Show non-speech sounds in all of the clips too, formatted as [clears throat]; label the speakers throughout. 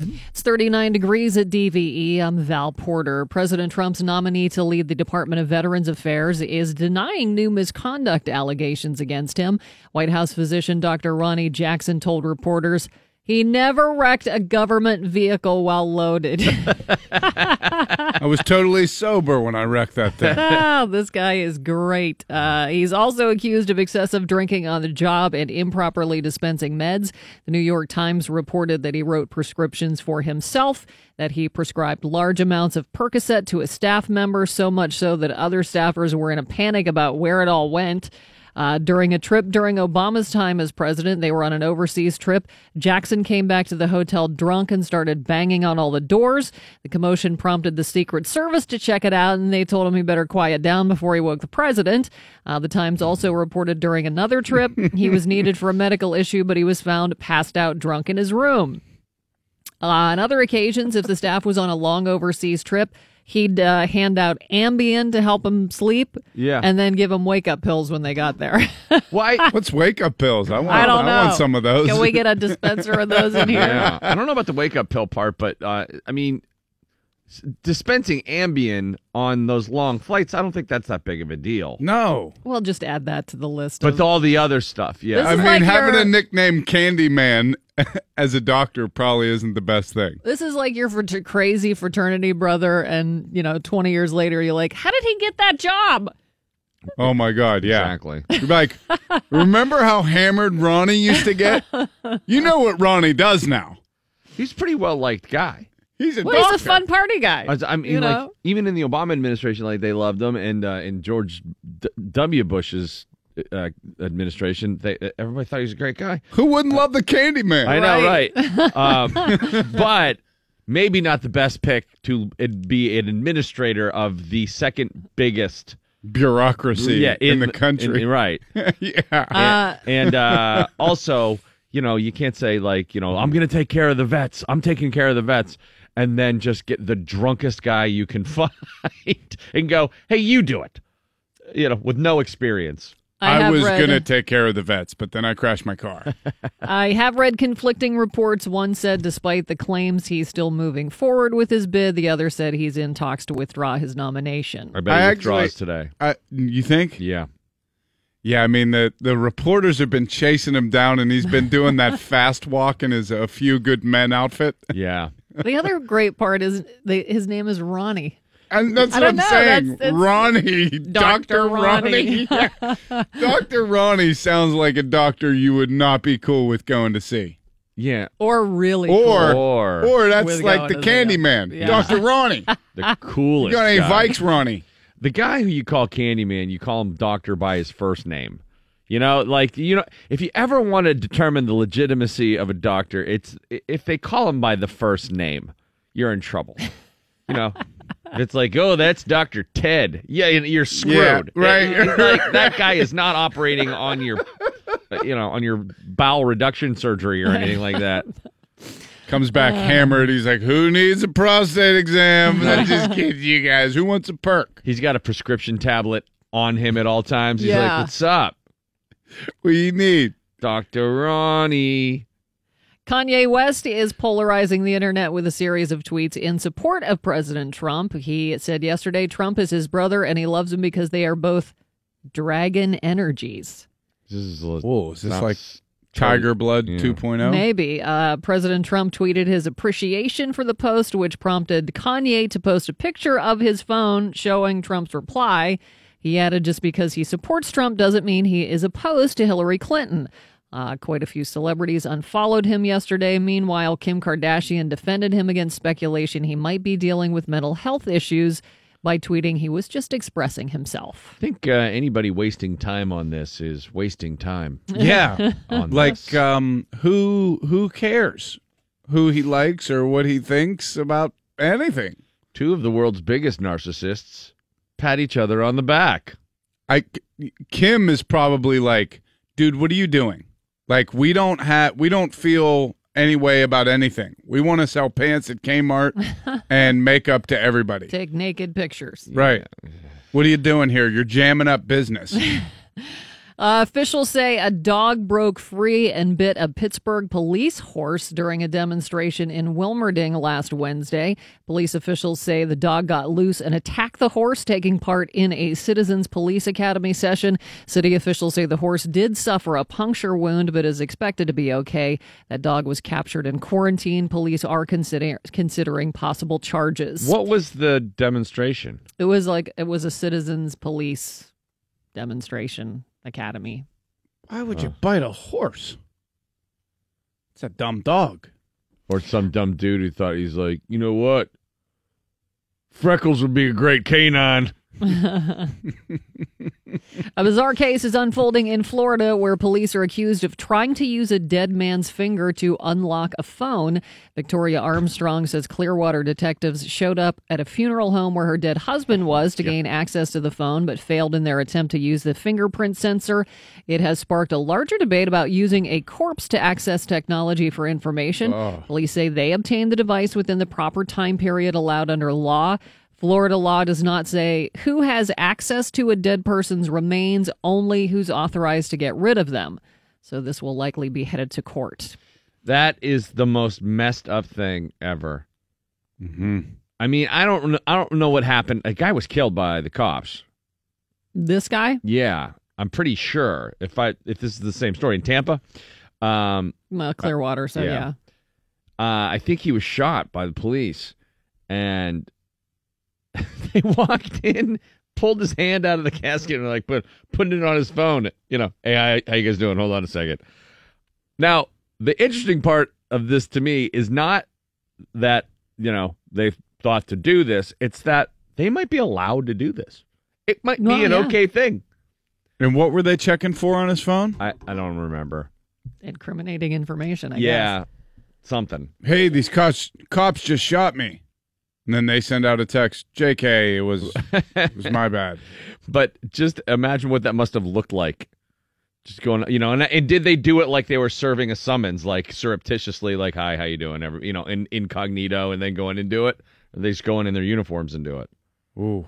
Speaker 1: It's 39 degrees at DVE. I'm Val Porter. President Trump's nominee to lead the Department of Veterans Affairs is denying new misconduct allegations against him. White House physician Dr. Ronny Jackson told reporters he never wrecked a government vehicle while loaded. [laughs]
Speaker 2: I was totally sober when I wrecked that thing. [laughs]
Speaker 1: oh, this guy is great. Uh, he's also accused of excessive drinking on the job and improperly dispensing meds. The New York Times reported that he wrote prescriptions for himself, that he prescribed large amounts of Percocet to a staff member, so much so that other staffers were in a panic about where it all went. Uh, during a trip during Obama's time as president, they were on an overseas trip. Jackson came back to the hotel drunk and started banging on all the doors. The commotion prompted the Secret Service to check it out, and they told him he better quiet down before he woke the president. Uh, the Times also reported during another trip he was needed for a medical issue, but he was found passed out drunk in his room. Uh, on other occasions, if the staff was on a long overseas trip, he'd uh, hand out Ambien to help them sleep.
Speaker 3: Yeah.
Speaker 1: And then give them wake up pills when they got there. [laughs]
Speaker 3: Why?
Speaker 2: What's wake up pills? I want.
Speaker 1: I don't know.
Speaker 2: want some of those.
Speaker 1: Can we get a [laughs] dispenser of those in here?
Speaker 3: Yeah. I don't know about the wake up pill part, but uh, I mean, dispensing Ambien on those long flights, I don't think that's that big of a deal.
Speaker 2: no.
Speaker 1: We'll just add that to the list.
Speaker 3: But
Speaker 1: of,
Speaker 3: all the other stuff, yeah.
Speaker 1: This
Speaker 2: I mean,
Speaker 1: like
Speaker 2: having
Speaker 1: your-
Speaker 2: a nickname Candyman [laughs] as a doctor probably isn't the best thing.
Speaker 1: this is like your frat- crazy fraternity brother, and you know, twenty years later, you're like, "How did he get that job?"
Speaker 2: Oh my God, yeah.
Speaker 3: Exactly.
Speaker 2: You're like, [laughs] remember how hammered Ronny used to get? You know what Ronny does now.
Speaker 3: He's a pretty well liked guy.
Speaker 2: He's a
Speaker 1: Well,
Speaker 2: doctor.
Speaker 1: he's a fun party guy.
Speaker 3: I, mean,
Speaker 1: You
Speaker 3: like even in the Obama administration, like they loved him, and uh, in George D- W. Bush's uh, administration, they, everybody thought he was a great guy.
Speaker 2: Who wouldn't love the Candyman?
Speaker 3: I know, right? [laughs] um, but maybe not the best pick to be an administrator of the second biggest,
Speaker 2: Bureaucracy
Speaker 3: yeah,
Speaker 2: in, the country.
Speaker 3: in- right? [laughs]
Speaker 2: yeah.
Speaker 1: Uh,
Speaker 3: and uh, [laughs] also, you know, you can't say like, you know, I'm going to take care of the vets. I'm taking care of the vets, and then just get the drunkest guy you can find and go, hey, you do it. You know, with no experience.
Speaker 1: I,
Speaker 2: I, was
Speaker 1: read,
Speaker 2: going to take care of the vets, but then I crashed my car. [laughs]
Speaker 1: I have read conflicting reports. One said, despite the claims, he's still moving forward with his bid. The other said he's in talks to withdraw his nomination.
Speaker 3: I bet
Speaker 2: I
Speaker 3: he
Speaker 2: actually-
Speaker 3: today.
Speaker 2: I, you think?
Speaker 3: Yeah.
Speaker 2: Yeah, I mean the the reporters have been chasing him down, and he's been doing that [laughs] fast walk in his a few good men outfit,
Speaker 3: Yeah.
Speaker 1: the other great part is the, his name is Ronny.
Speaker 2: And that's what I'm
Speaker 1: know,
Speaker 2: saying.
Speaker 1: that's- it's
Speaker 2: Ronny,
Speaker 1: Dr.
Speaker 2: Doctor Ronny. Ronny, [laughs] [laughs] Doctor Ronny sounds like a doctor you would not be cool with going to see,
Speaker 3: Yeah.
Speaker 1: Or really
Speaker 2: or
Speaker 3: Or-
Speaker 2: or that's
Speaker 1: With
Speaker 2: like
Speaker 1: going
Speaker 2: the
Speaker 1: to see
Speaker 2: Candyman,
Speaker 1: Yeah.
Speaker 2: Doctor Ronny. [laughs]
Speaker 3: The coolest.
Speaker 2: You got any
Speaker 3: guy.
Speaker 2: Vikes, Ronny?
Speaker 3: the guy who you call Candyman, you call him Doctor by his first name. You know, like you know, if you ever want to determine the legitimacy of a doctor, it's if they call him by the first name, you're in trouble. You know, if it's like, oh, that's Doctor Ted. Yeah, you're screwed.
Speaker 2: right.
Speaker 3: Like, that guy is not operating on your, you know, on your bowel reduction surgery or anything like that.
Speaker 2: Comes back uh. hammered. He's like, "Who needs a prostate exam?" I'm just [laughs] kidding you guys. Who wants a perk?
Speaker 3: He's got a prescription tablet on him at all times. He's
Speaker 1: Yeah.
Speaker 3: like, what's up,
Speaker 2: What do you need?
Speaker 3: Doctor Ronny?
Speaker 1: Kanye West is polarizing the internet with a series of tweets in support of President Trump. He said yesterday Trump is his brother and he loves him because they are both dragon energies.
Speaker 3: This is
Speaker 2: Whoa, is this
Speaker 3: Sounds
Speaker 2: like Tiger Blood
Speaker 3: Yeah.
Speaker 2: 2.0?
Speaker 1: Maybe. Uh, President Trump tweeted his appreciation for the post, which prompted Kanye to post a picture of his phone showing Trump's reply. He added, just because he supports Trump doesn't mean he is opposed to Hillary Clinton. Uh, quite a few celebrities unfollowed him yesterday. Meanwhile, Kim Kardashian defended him against speculation he might be dealing with mental health issues by tweeting he was just expressing himself.
Speaker 3: I think uh, anybody wasting time on this is wasting time. [laughs]
Speaker 2: Yeah. [laughs]
Speaker 3: On
Speaker 2: like um who who cares who he likes or what he thinks about anything?
Speaker 3: two of the world's biggest narcissists pat each other on the back.
Speaker 2: I Kim is probably like, "Dude, what are you doing?" Like we don't have we don't feel any way about anything. We want to sell pants at Kmart [laughs] and makeup to everybody.
Speaker 1: Take naked pictures.
Speaker 2: Right. What are you doing here? You're jamming up business. [laughs]
Speaker 1: Uh, officials say a dog broke free and bit a Pittsburgh police horse during a demonstration in Wilmerding last Wednesday. Police officials say the dog got loose and attacked the horse, taking part in a Citizens Police Academy session. City officials say the horse did suffer a puncture wound, but is expected to be okay. That dog was captured in quarantine. Police are consider- considering possible charges.
Speaker 3: What was the demonstration?
Speaker 1: It was like it was a Citizens Police demonstration academy.
Speaker 2: Why would you bite a horse? It's a dumb dog.
Speaker 3: Or some dumb dude who thought he's like, you know what? Freckles would be a great canine.
Speaker 1: A bizarre case is unfolding in Florida where police are accused of trying to use a dead man's finger to unlock a phone. Victoria Armstrong says Clearwater detectives showed up at a funeral home where her dead husband was to gain access to the phone, but failed in their attempt to use the fingerprint sensor. It has sparked a larger debate about using a corpse to access technology for information. Police say they obtained the device within the proper time period allowed under law. Florida law does not say who has access to a dead person's remains, only who's authorized to get rid of them. So this will likely be headed to court.
Speaker 3: That is the most messed up thing ever.
Speaker 2: Mm-hmm.
Speaker 3: I mean, I don't, I don't know what happened. A guy was killed by the cops.
Speaker 1: This guy,
Speaker 3: Yeah, I'm pretty sure. If I, if this is the same story in Tampa, um,
Speaker 1: well, Clearwater. So
Speaker 3: yeah.
Speaker 1: yeah.
Speaker 3: uh, I think he was shot by the police, and [laughs] they walked in, pulled his hand out of the casket, and like put putting it on his phone. You know, hey, how, how you guys doing? Hold on a second. Now, the interesting part of this to me is not that you know they thought to do this; it's that they might be allowed to do this. It might
Speaker 1: Well,
Speaker 3: be an
Speaker 1: yeah.
Speaker 3: okay thing.
Speaker 2: And what were they checking for on his phone?
Speaker 3: I, I don't remember.
Speaker 1: Incriminating information, I
Speaker 3: yeah,
Speaker 1: guess.
Speaker 3: something.
Speaker 2: Hey, these cops cops just shot me. And then they send out a text, JK, it was it was my bad. [laughs]
Speaker 3: But just imagine what that must have looked like. Just going, you know, and, and did they do it like they were serving a summons, like surreptitiously, like "Hi, how you doing?" Every, you know, in incognito, and then going in and do it. Or they just going in in their uniforms and do it.
Speaker 2: Ooh,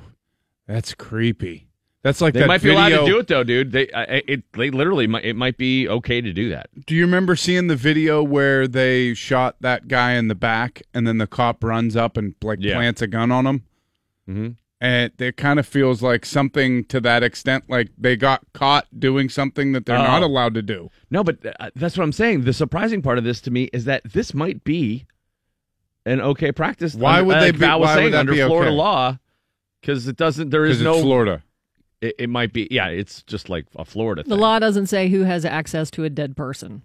Speaker 2: that's creepy. That's like
Speaker 3: They
Speaker 2: that
Speaker 3: might be allowed to do it though, dude. They, I- it, they literally, might, it might be okay to do that.
Speaker 2: Do you remember seeing the video where they shot that guy in the back and then the cop runs up and like
Speaker 3: Yeah.
Speaker 2: plants a gun on him?
Speaker 3: hmm
Speaker 2: And it kind of feels like something to that extent, like they got caught doing something that they're
Speaker 3: Oh.
Speaker 2: not allowed to do.
Speaker 3: No, but uh, that's what I'm saying. The surprising part of this to me is that this might be an okay practice.
Speaker 2: Why
Speaker 3: under-
Speaker 2: would
Speaker 3: uh,
Speaker 2: they
Speaker 3: like
Speaker 2: be- why would
Speaker 3: saying,
Speaker 2: that
Speaker 3: under
Speaker 2: be
Speaker 3: Florida
Speaker 2: okay?
Speaker 3: law? Because it doesn't. There is
Speaker 2: it's
Speaker 3: no
Speaker 2: Florida.
Speaker 3: It, it might be, yeah. It's just like a Florida thing.
Speaker 1: The law doesn't say who has access to a dead person.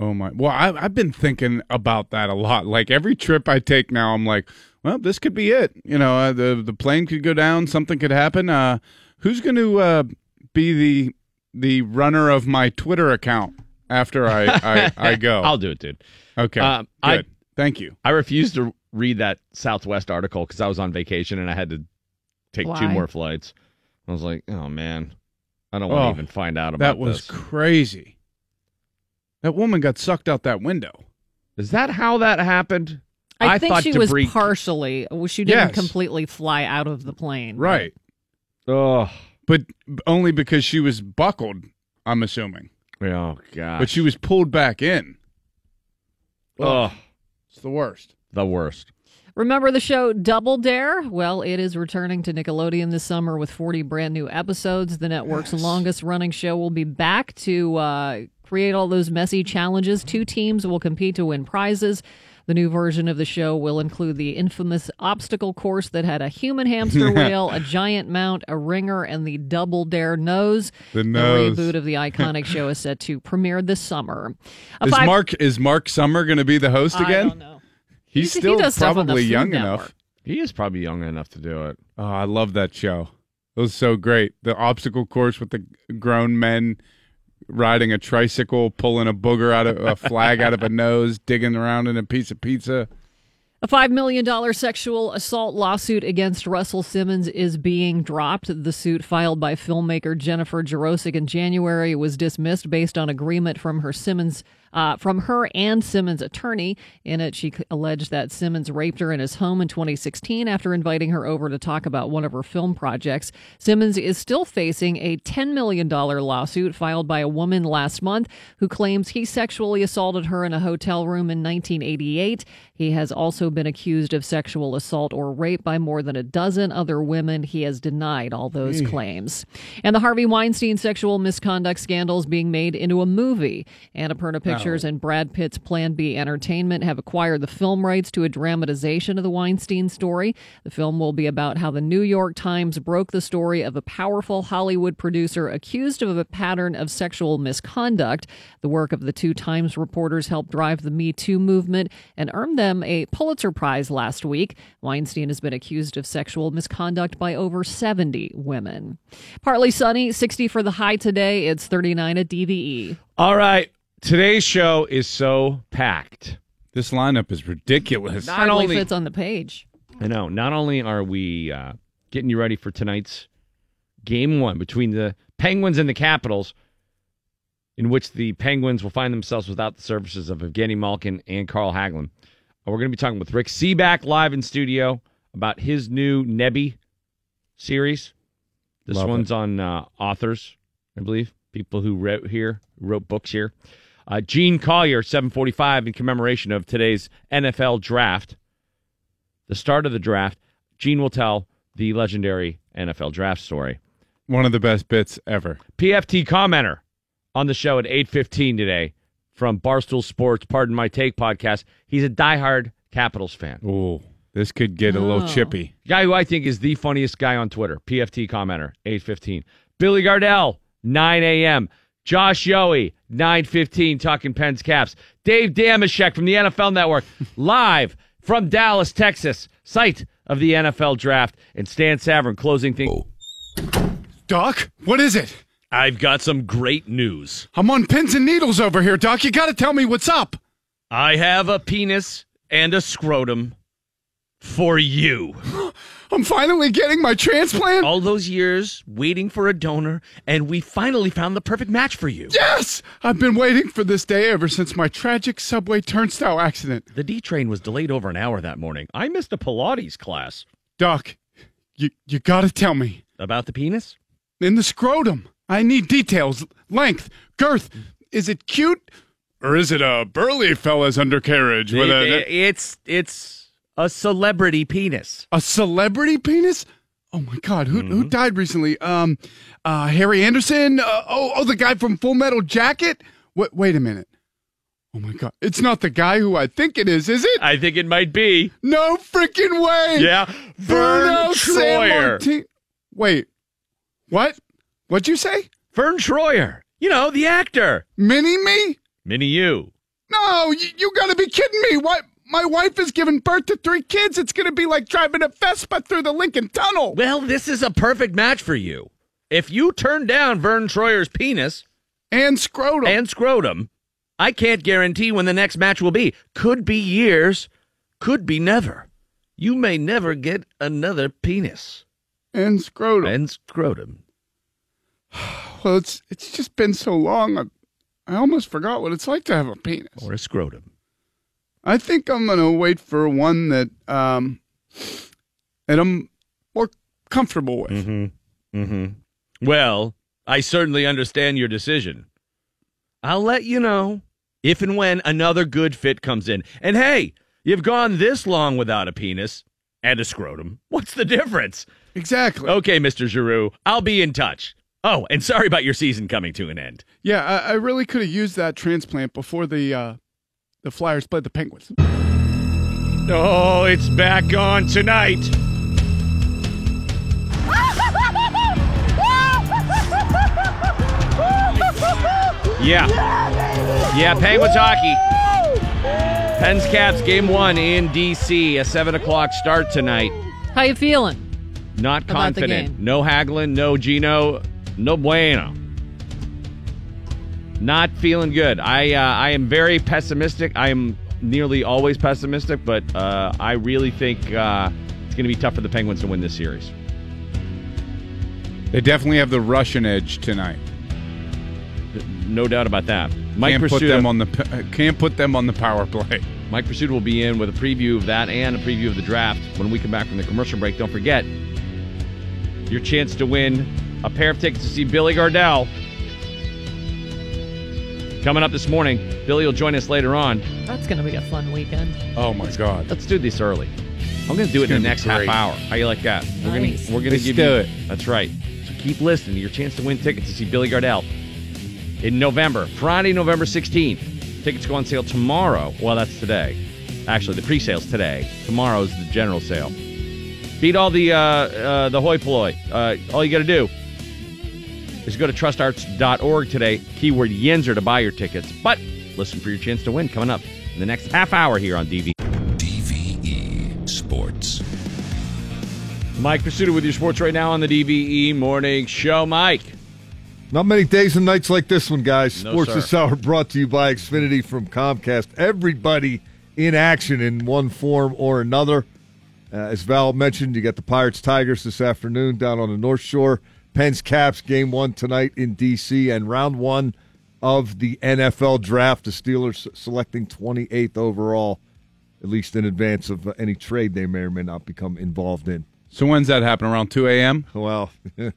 Speaker 2: Oh my! Well, I, I've been thinking about that a lot. Like every trip I take now, I'm like, well, this could be it. You know, uh, the the plane could go down, something could happen. Uh, who's going to uh, be the the runner of my Twitter account after I I, I [laughs] go?
Speaker 3: I'll do it, dude.
Speaker 2: okay,
Speaker 3: Um, I-
Speaker 2: good. Thank you.
Speaker 3: I refused to read that Southwest article because I was on vacation and I had to take two more flights. I was like, oh man, I don't want
Speaker 2: Oh,
Speaker 3: even find out about
Speaker 2: That That was
Speaker 3: this.
Speaker 2: crazy. That woman got sucked out that window.
Speaker 3: Is that how that happened?
Speaker 1: I,
Speaker 3: I
Speaker 1: think
Speaker 3: thought
Speaker 1: she
Speaker 3: debris-
Speaker 1: was partially. well, She didn't
Speaker 2: Yes.
Speaker 1: completely fly out of the plane.
Speaker 2: Right.
Speaker 3: Oh,
Speaker 2: But only because she was buckled, I'm assuming.
Speaker 3: oh god.
Speaker 2: But she was pulled back in.
Speaker 3: oh,
Speaker 2: It's the worst.
Speaker 3: the worst.
Speaker 1: Remember the show Double Dare? Well, it is returning to Nickelodeon this summer with 40 brand new episodes. The network's longest running show will be back to uh, create all those messy challenges. Two teams will compete to win prizes. The new version of the show will include the infamous obstacle course that had a human hamster [laughs] wheel, a giant mount, a ringer, and the Double Dare nose.
Speaker 2: The nose.
Speaker 1: the reboot of the iconic show is set to premiere this summer. A
Speaker 2: Is
Speaker 1: five-
Speaker 2: Mark is Mark Summer going to be the host
Speaker 1: I
Speaker 2: again? He's
Speaker 1: He- he
Speaker 2: still
Speaker 1: does stuff on the
Speaker 2: probably young
Speaker 1: Network.
Speaker 2: enough.
Speaker 3: He is probably young enough to do it.
Speaker 2: Oh, I love that show. It was so great. The obstacle course with the grown men riding a tricycle, pulling a booger out of a flag out of a nose, digging around in a piece of pizza.
Speaker 1: A $5 million sexual assault lawsuit against Russell Simmons is being dropped. The suit filed by filmmaker Jennifer Jarosik in January was dismissed based on agreement from her Simmons uh, from her and Simmons' attorney. In it, she alleged that Simmons raped her in his home in 2016 after inviting her over to talk about one of her film projects. Simmons is still facing a $10 million lawsuit filed by a woman last month who claims he sexually assaulted her in a hotel room in 1988. He has also been accused of sexual assault or rape by more than a dozen other women. He has denied all those claims. And the Harvey Weinstein sexual misconduct scandal is being made into a movie. Annapurna Pictures and Brad Pitt's Plan B Entertainment have acquired the film rights to a dramatization of the Weinstein story. The film will be about how the New York Times broke the story of a powerful Hollywood producer accused of a pattern of sexual misconduct. The work of the two Times reporters helped drive the Me Too movement and earned them a Pulitzer Prize last week. Weinstein has been accused of sexual misconduct by over 70 women. Partly sunny, 60 for the high today. It's 39 at DVE.
Speaker 3: All right. Today's show is so packed.
Speaker 2: This lineup is ridiculous.
Speaker 3: Not
Speaker 1: Hardly
Speaker 3: only
Speaker 1: fits on the page.
Speaker 3: I know. Not only are we uh, getting you ready for tonight's game one between the Penguins and the Capitals, in which the Penguins will find themselves without the services of Evgeny Malkin and Carl Hagelin. Uh, We're going to be talking with Rick Sebak live in studio about his new Nebby series. This
Speaker 2: Love
Speaker 3: one's on uh, authors, I believe, people who wrote here, wrote books here. Uh, Gene Collier, 745, in commemoration of today's NFL draft the start of the draft, Gene will tell the legendary NFL draft story.
Speaker 2: One of the best bits ever.
Speaker 3: PFT commenter on the show at 8:15 today from Barstool Sports, Pardon My Take podcast. He's a diehard Capitals fan.
Speaker 2: Ooh, this could get a little
Speaker 1: Oh.
Speaker 2: chippy.
Speaker 3: Guy who I think is the funniest guy on Twitter. PFT commenter, 8:15. Billy Gardell, 9 a.m. Josh Yohe, 9:15, talking Pens Caps. Dave Dameshek from the NFL Network, [laughs] live from Dallas, Texas, site of the NFL Draft, and Stan Savran closing things. Oh.
Speaker 2: Doc, what is it?
Speaker 4: I've got some great news.
Speaker 2: I'm on pins and needles over here, Doc. You got to tell me what's up.
Speaker 4: I have a penis and a scrotum for you.
Speaker 2: I'm finally getting my transplant.
Speaker 4: All those years waiting for a donor, and we finally found the perfect match for you.
Speaker 2: Yes! I've been waiting for this day ever since my tragic subway turnstile accident.
Speaker 4: The D train was delayed over an hour that morning. I missed a Pilates class.
Speaker 2: Doc, you you got to tell me.
Speaker 4: About the penis?
Speaker 2: In the scrotum. I need details, length, girth. Is it cute or is it a burly fella's undercarriage with
Speaker 4: It-
Speaker 2: a
Speaker 4: it's it's a celebrity penis.
Speaker 2: a celebrity penis? Oh my god, who who died recently? Um uh Harry Anderson? Uh, oh oh the guy from Full Metal Jacket? Wait wait a minute. Oh my god. It's not the guy who I think it is, is it?
Speaker 4: I think it might be.
Speaker 2: No freaking way.
Speaker 4: Yeah. Vern Troyer.
Speaker 2: Wait. What? What'd you say?
Speaker 4: Vern Troyer. You know, the actor.
Speaker 2: Mini me?
Speaker 4: Mini you.
Speaker 2: No, you, you gotta be kidding me. What? My wife has given birth to three kids. It's gonna be like driving a Vespa through the Lincoln Tunnel.
Speaker 4: Well, this is a perfect match for you. If you turn down Vern Troyer's penis
Speaker 2: And scrotum.
Speaker 4: and scrotum, I can't guarantee when the next match will be. Could be years, could be never. You may never get another penis
Speaker 2: and scrotum.
Speaker 4: and scrotum. [sighs]
Speaker 2: well, it's it's just been so long. I, I almost forgot what it's like to have a penis.
Speaker 4: or a scrotum.
Speaker 2: I think I'm gonna wait for one that um that I'm more comfortable with.
Speaker 4: Mm-hmm. Mm-hmm. Well, I certainly understand your decision. I'll let you know if and when another good fit comes in. And hey, you've gone this long without a penis and a scrotum. What's the difference?
Speaker 2: Exactly.
Speaker 4: Okay, Mr. Giroux, I'll be in touch. Oh, and sorry about your season coming to an end.
Speaker 2: Yeah, I, I really could have used that transplant before the uh the Flyers played the Penguins.
Speaker 4: Oh, it's back on tonight.
Speaker 3: Yeah. Yeah, Penguins hockey. Pens Caps game one in DC. A seven o'clock start tonight.
Speaker 1: How you feeling?
Speaker 3: Not confident. No Hagelin, no Gino, no bueno. Not feeling good. I uh, I am very pessimistic. I am nearly always pessimistic, but uh, I really think uh, it's going to be tough for the Penguins to win this series.
Speaker 2: They definitely have the Russian edge tonight.
Speaker 3: No doubt about that. Mike
Speaker 2: can't put them on the can't put them on the power play.
Speaker 3: Mike Prisuta will be in with a preview of that and a preview of the draft when we come back from the commercial break. Don't forget your chance to win a pair of tickets to see Billy Gardell. Coming up this morning, Billy will join us later on.
Speaker 1: That's going to be a fun weekend.
Speaker 2: Oh my god.
Speaker 3: Let's do this early. I'm going to do
Speaker 2: It's
Speaker 3: it in the next half
Speaker 2: great.
Speaker 3: hour. How you like that? We're
Speaker 1: Nice.
Speaker 3: gonna we're gonna
Speaker 2: Let's
Speaker 3: give
Speaker 2: do
Speaker 3: you
Speaker 2: it.
Speaker 3: That's right. So keep listening. Your chance to win tickets to see Billy Gardell in November, Friday, November 16th. Tickets go on sale tomorrow. Well, that's today. Actually, the pre-sale's today. Tomorrow's the general sale. Beat all the uh, uh, the hoi polloi. Uh, all you got to do is go to trustarts.org today. Keyword Yinzer to buy your tickets. But listen for your chance to win coming up in the next half hour here on DV.
Speaker 5: DVE Sports.
Speaker 3: Mike Prisuta with your sports right now on the DVE Morning Show. Mike.
Speaker 6: Not many days and nights like this one, guys.
Speaker 3: No,
Speaker 6: Sports
Speaker 3: sir.
Speaker 6: this hour brought to you by Xfinity from Comcast. Everybody in action in one form or another. Uh, as Val mentioned, you got the Pirates Tigers this afternoon down on the North Shore. Pens Caps game one tonight in D.C. and round one of the NFL draft. The Steelers selecting 28th overall, at least in advance of uh, any trade they may or may not become involved in.
Speaker 2: So when's that happen? Around two a.m.
Speaker 6: Well, [laughs]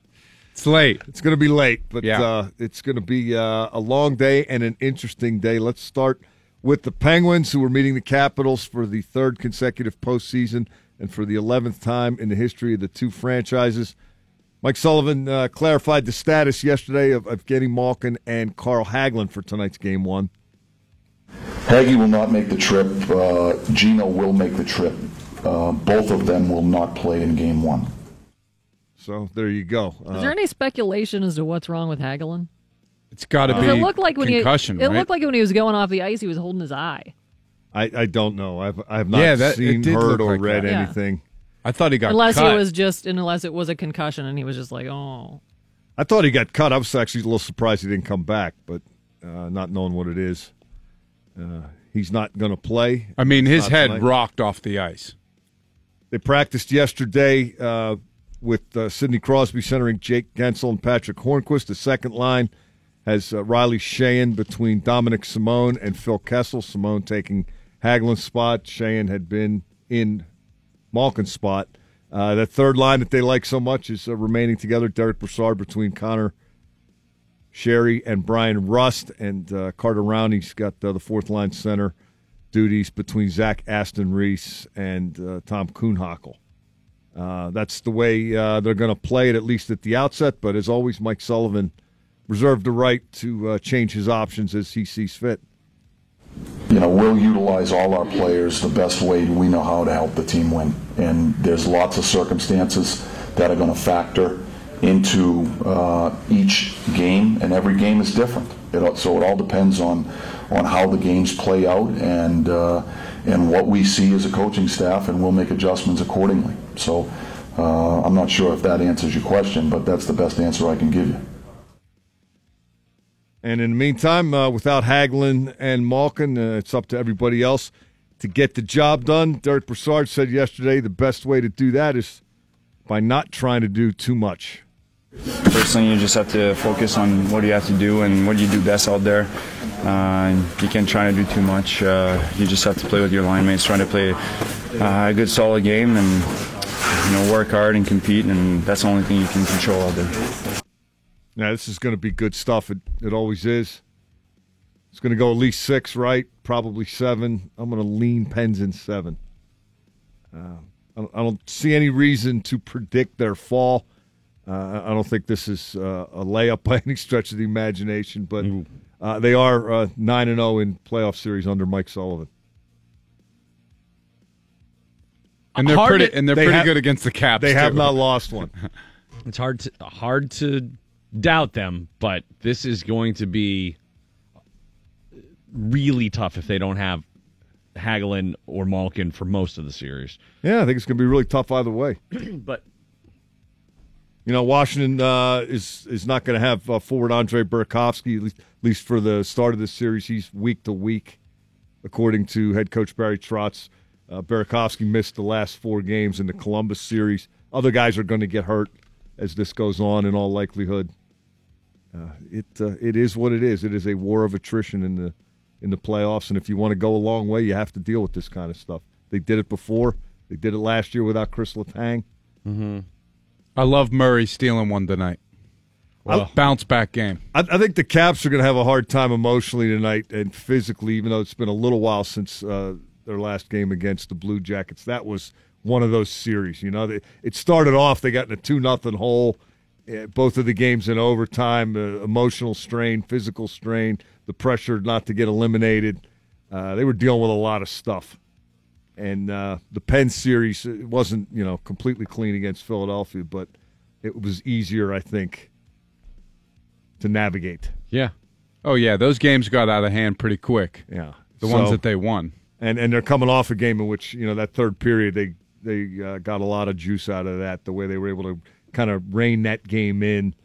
Speaker 2: It's late.
Speaker 6: It's going to be late, but
Speaker 2: Yeah.
Speaker 6: uh, it's going to be uh, a long day and an interesting day. Let's start with the Penguins, who are meeting the Capitals for the third consecutive postseason and for the 11th time in the history of the two franchises. Mike Sullivan uh, clarified the status yesterday of, of getting Malkin and Carl Hagelin for tonight's game one.
Speaker 7: Haggy will not make the trip. Uh, Gino will make the trip. Uh, both of them will not play in game one.
Speaker 6: So there you go.
Speaker 1: Is
Speaker 6: Uh,
Speaker 1: there any speculation as to what's wrong with Hagelin?
Speaker 2: It's got to be.
Speaker 1: It looked like when
Speaker 2: concussion,
Speaker 1: he it
Speaker 2: right?
Speaker 1: looked like when he was going off the ice, he was holding his eye.
Speaker 6: I, I don't know. I've, I have not
Speaker 2: Yeah, that-
Speaker 6: seen, heard, or
Speaker 2: like
Speaker 6: read
Speaker 2: that.
Speaker 1: Yeah.
Speaker 6: anything.
Speaker 2: I thought he got
Speaker 1: unless
Speaker 2: cut.
Speaker 1: it was just, unless it was a concussion, and he was just like, oh,
Speaker 6: I thought he got cut. I was actually a little surprised he didn't come back, but uh, not knowing what it is, uh, he's not going to play.
Speaker 2: I mean, his head
Speaker 6: tonight.
Speaker 2: rocked off the ice.
Speaker 6: They practiced yesterday uh, with uh, Sidney Crosby centering Jake Guentzel and Patric Hornqvist. The second line has uh, Riley Sheahan between Dominik Simon and Phil Kessel. Simon taking Hagelin's spot. Sheahan had been in Malkin's spot. Uh, that third line that they like so much is uh, remaining together. Derick Brassard between Conor Sheary and Bryan Rust, and uh, Carter Rowney's got uh, the fourth line center duties between Zach Aston Reese and uh, Tom Kuhnhackl. Uh, that's the way they're going to play it, at least at the outset. But as always, Mike Sullivan reserved the right to change his options as he sees fit.
Speaker 7: You know, we'll utilize all our players the best way we know how to help the team win. And there's lots of circumstances that are going to factor into uh, each game, and every game is different. It, so it all depends on on how the games play out and uh, and what we see as a coaching staff, and we'll make adjustments accordingly. So uh, I'm not sure if that answers your question, but that's the best answer I can give you.
Speaker 6: And in the meantime, uh, without Hagelin and Malkin, uh, it's up to everybody else to get the job done. Derick Brassard said yesterday the best way to do that is by not trying to do too much.
Speaker 8: Personally, you just have to focus on what you have to do and what you do best out there. Uh, you can't try to do too much. Uh, you just have to play with your line mates, trying to play uh, a good, solid game, and you know work hard and compete. And that's the only thing you can control out there.
Speaker 6: Now, this is going to be good stuff. It, it always is. It's going to go at least six, right? Probably seven. I'm going to lean Pens in seven. Uh, I, don't, I don't see any reason to predict their fall. Uh, I don't think this is uh, a layup [laughs] by any stretch of the imagination, but uh, they are uh, nine and zero in playoff series under Mike Sullivan.
Speaker 2: and they're
Speaker 3: Hard
Speaker 2: pretty
Speaker 3: to-
Speaker 2: and they're
Speaker 6: they
Speaker 2: pretty
Speaker 6: have-
Speaker 2: good against the Caps.
Speaker 6: They have
Speaker 2: too.
Speaker 6: not lost one. [laughs]
Speaker 3: It's hard to hard to doubt them, but this is going to be really tough if they don't have Hagelin or Malkin for most of the series.
Speaker 6: yeah, I think it's going to be really tough either way. [clears throat]
Speaker 3: But
Speaker 6: You know, Washington uh, is is not going to have uh, forward Andre Burakovsky at least, at least for the start of this series. He's week to week, according to head coach Barry Trotz. Uh, Burakovsky missed the last four games in the Columbus series. Other guys are going to get hurt as this goes on, in all likelihood. uh, it uh, it is what it is. It is a war of attrition in the in the playoffs, and if you want to go a long way, you have to deal with this kind of stuff. They did it before. They did it last year without Chris Letang.
Speaker 2: I love Murray stealing one tonight.
Speaker 6: I-
Speaker 2: bounce back game.
Speaker 6: I, I think the Caps are going to have a hard time emotionally tonight and physically, even though it's been a little while since uh, their last game against the Blue Jackets. That was one of those series. You know, they, it started off they got in a two nothing hole. eh, Both of the games in overtime, uh, emotional strain, physical strain, the pressure not to get eliminated. Uh, they were dealing with a lot of stuff. And uh, the Penn series it wasn't, you know, completely clean against Philadelphia, but it was easier, I think, to navigate.
Speaker 3: Yeah.
Speaker 2: Oh yeah, those games got out of hand pretty quick.
Speaker 6: Yeah,
Speaker 2: The ones that they won.
Speaker 6: and and they're coming off a game in which you know that third period they they uh, got a lot of juice out of that. The way they were able to kind of rein that game in,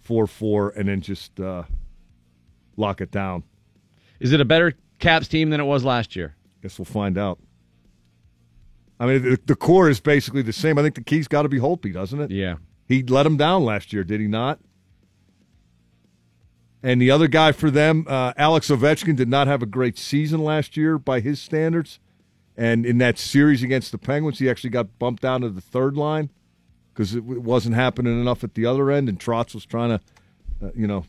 Speaker 6: four four, and then just uh, lock it down.
Speaker 3: Is it a better Caps team than it was last year?
Speaker 6: Guess we'll find out. I mean, the, the core is basically the same. I think the key's got to be Holtby, doesn't it?
Speaker 3: Yeah.
Speaker 6: He let him down last year, did he not? And the other guy for them, uh, Alex Ovechkin, did not have a great season last year by his standards. And in that series against the Penguins, he actually got bumped down to the third line because it, wasn't happening enough at the other end. And Trotz was trying to, uh, you know,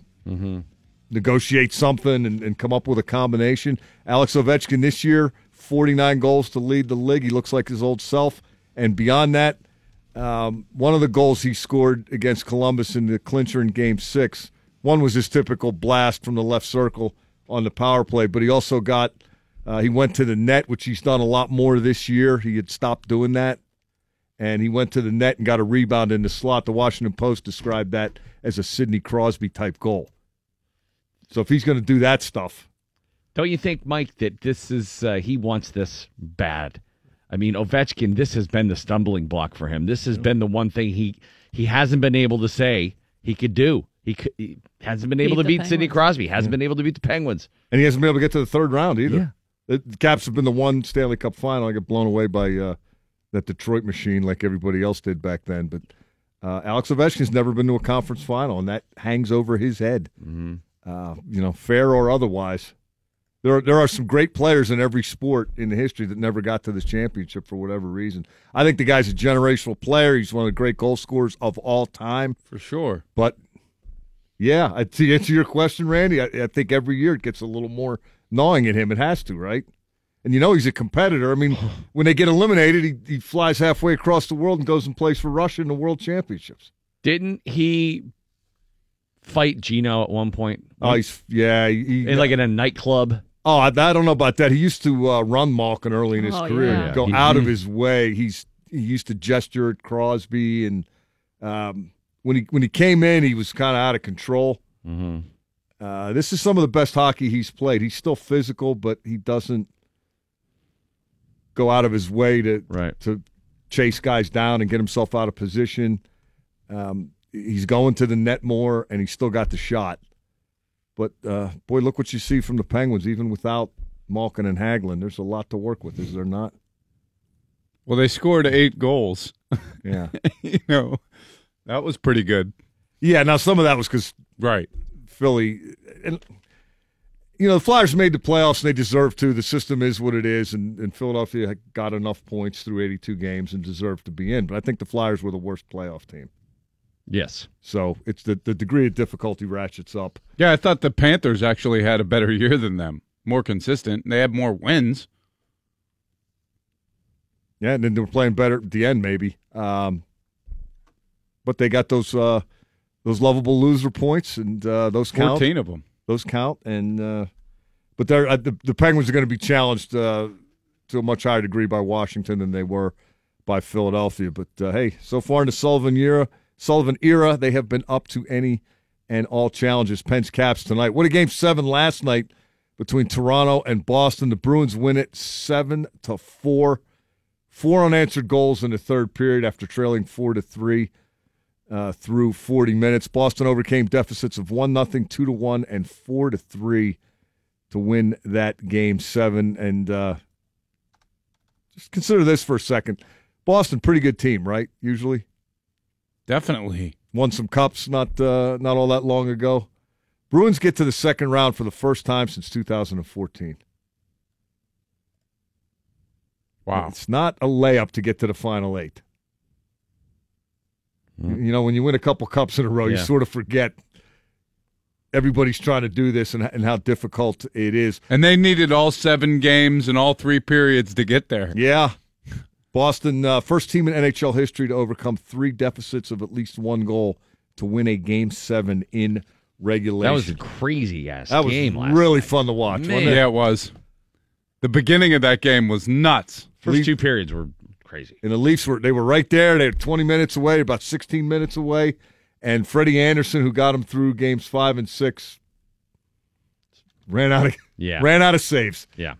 Speaker 6: negotiate something and, and come up with a combination. Alex Ovechkin this year, 49 goals to lead the league. He looks like his old self. And beyond that, um, one of the goals he scored against Columbus in the clincher in Game Six, one was his typical blast from the left circle on the power play, but he also got uh, he went to the net, which he's done a lot more this year. He had stopped doing that, and he went to the net and got a rebound in the slot. The Washington Post described that as a Sidney Crosby type goal. So if he's going to do that stuff,
Speaker 3: Don't you think, Mike, that this is uh, he wants this bad? I mean, Ovechkin, this has been the stumbling block for him. This has been the one thing he he hasn't been able to say he could do. He, could, he hasn't been able
Speaker 1: Beat
Speaker 3: to beat Sidney
Speaker 1: Penguins.
Speaker 3: Crosby. Hasn't been able to beat the Penguins.
Speaker 6: and he hasn't been able to get to the third round either. The the Caps have been the one Stanley Cup final. I got blown away by uh, that Detroit machine, like everybody else did back then. But uh, Alex Ovechkin's never been to a conference final, and that hangs over his head. Uh, you know, fair or otherwise. There are, there are some great players in every sport in the history that never got to this championship for whatever reason. I think the guy's a generational player. He's one of the great goal scorers of all time.
Speaker 2: For sure.
Speaker 6: But yeah, to answer your question, Randy, I, I think every year it gets a little more gnawing at him. It has to, right? And you know he's a competitor. I mean, [sighs] when they get eliminated, he, he flies halfway across the world and goes and plays for Russia in the World Championships.
Speaker 3: Didn't he fight Gino at one point?
Speaker 6: Oh, he's yeah, he,
Speaker 3: in like in a nightclub.
Speaker 6: oh, I, I don't know about that. He used to uh, run Malkin early in his
Speaker 1: Oh,
Speaker 6: career,
Speaker 1: yeah.
Speaker 6: go
Speaker 3: He-
Speaker 6: out of his way. He's he used to gesture at Crosby, and um, when he when he came in, he was kind of out of control.
Speaker 3: Mm-hmm.
Speaker 6: Uh, this is some of the best hockey he's played. He's still physical, but he doesn't go out of his way to
Speaker 3: Right.
Speaker 6: to chase guys down and get himself out of position. Um, he's going to the net more, and he's still got the shot. But uh, boy, look what you see from the Penguins, even without Malkin and Hagelin. There's a lot to work with, is there not?
Speaker 2: Well, they scored eight goals.
Speaker 6: Yeah, [laughs]
Speaker 2: you know, that was pretty good.
Speaker 6: yeah. Now some of that was because
Speaker 2: Right.
Speaker 6: Philly, and you know the Flyers made the playoffs and they deserve to. The system is what it is, and, and Philadelphia got enough points through 82 games and deserved to be in. But I think the Flyers were the worst playoff team,
Speaker 3: Yes.
Speaker 6: so it's the the degree of difficulty ratchets up.
Speaker 2: Yeah, I thought the Panthers actually had a better year than them. More consistent. They had more wins.
Speaker 6: Yeah, and then they were playing better at the end, maybe. Um, but they got those uh, those lovable loser points, and uh, those count.
Speaker 2: 14 of them.
Speaker 6: those count and uh, but they're uh, the, the penguins are going to be challenged uh, to a much higher degree by washington than they were by philadelphia but uh, hey so far in the sullivan era sullivan era they have been up to any and all challenges. Pens caps tonight. What a game seven last night between toronto and boston. The bruins win it seven to four. Four unanswered goals in the third period after trailing four to three uh, through 40 minutes. Boston overcame deficits of 1 nothing, 2 to 1 and 4 to 3 to win that game 7 and uh, just consider this for a second. Boston pretty good team, right? Usually
Speaker 2: Definitely.
Speaker 6: won some cups not uh, not all that long ago. Bruins get to the second round for the first time since 2014.
Speaker 2: Wow.
Speaker 6: It's not a layup to get to the final eight. You know, when you win a couple cups in a row, you sort of forget everybody's trying to do this and, and how difficult it is.
Speaker 2: And they needed all seven games and all three periods to get there.
Speaker 6: Yeah. Boston, uh, first team in NHL history to overcome three deficits of at least one goal to win a game seven in regulation.
Speaker 3: That was a crazy ass
Speaker 6: That was
Speaker 3: game last
Speaker 6: really
Speaker 3: night.
Speaker 6: fun to watch. wasn't it?
Speaker 2: Yeah, it was. The beginning of that game was nuts.
Speaker 3: First
Speaker 6: Leaf-
Speaker 3: two periods were crazy.
Speaker 6: And the Leafs were they were right there. They were 20 minutes away, about 16 minutes away. And Freddie Andersen, who got them through games five and six, ran out of [laughs]
Speaker 3: Yeah.
Speaker 6: ran out of saves.
Speaker 3: Yeah.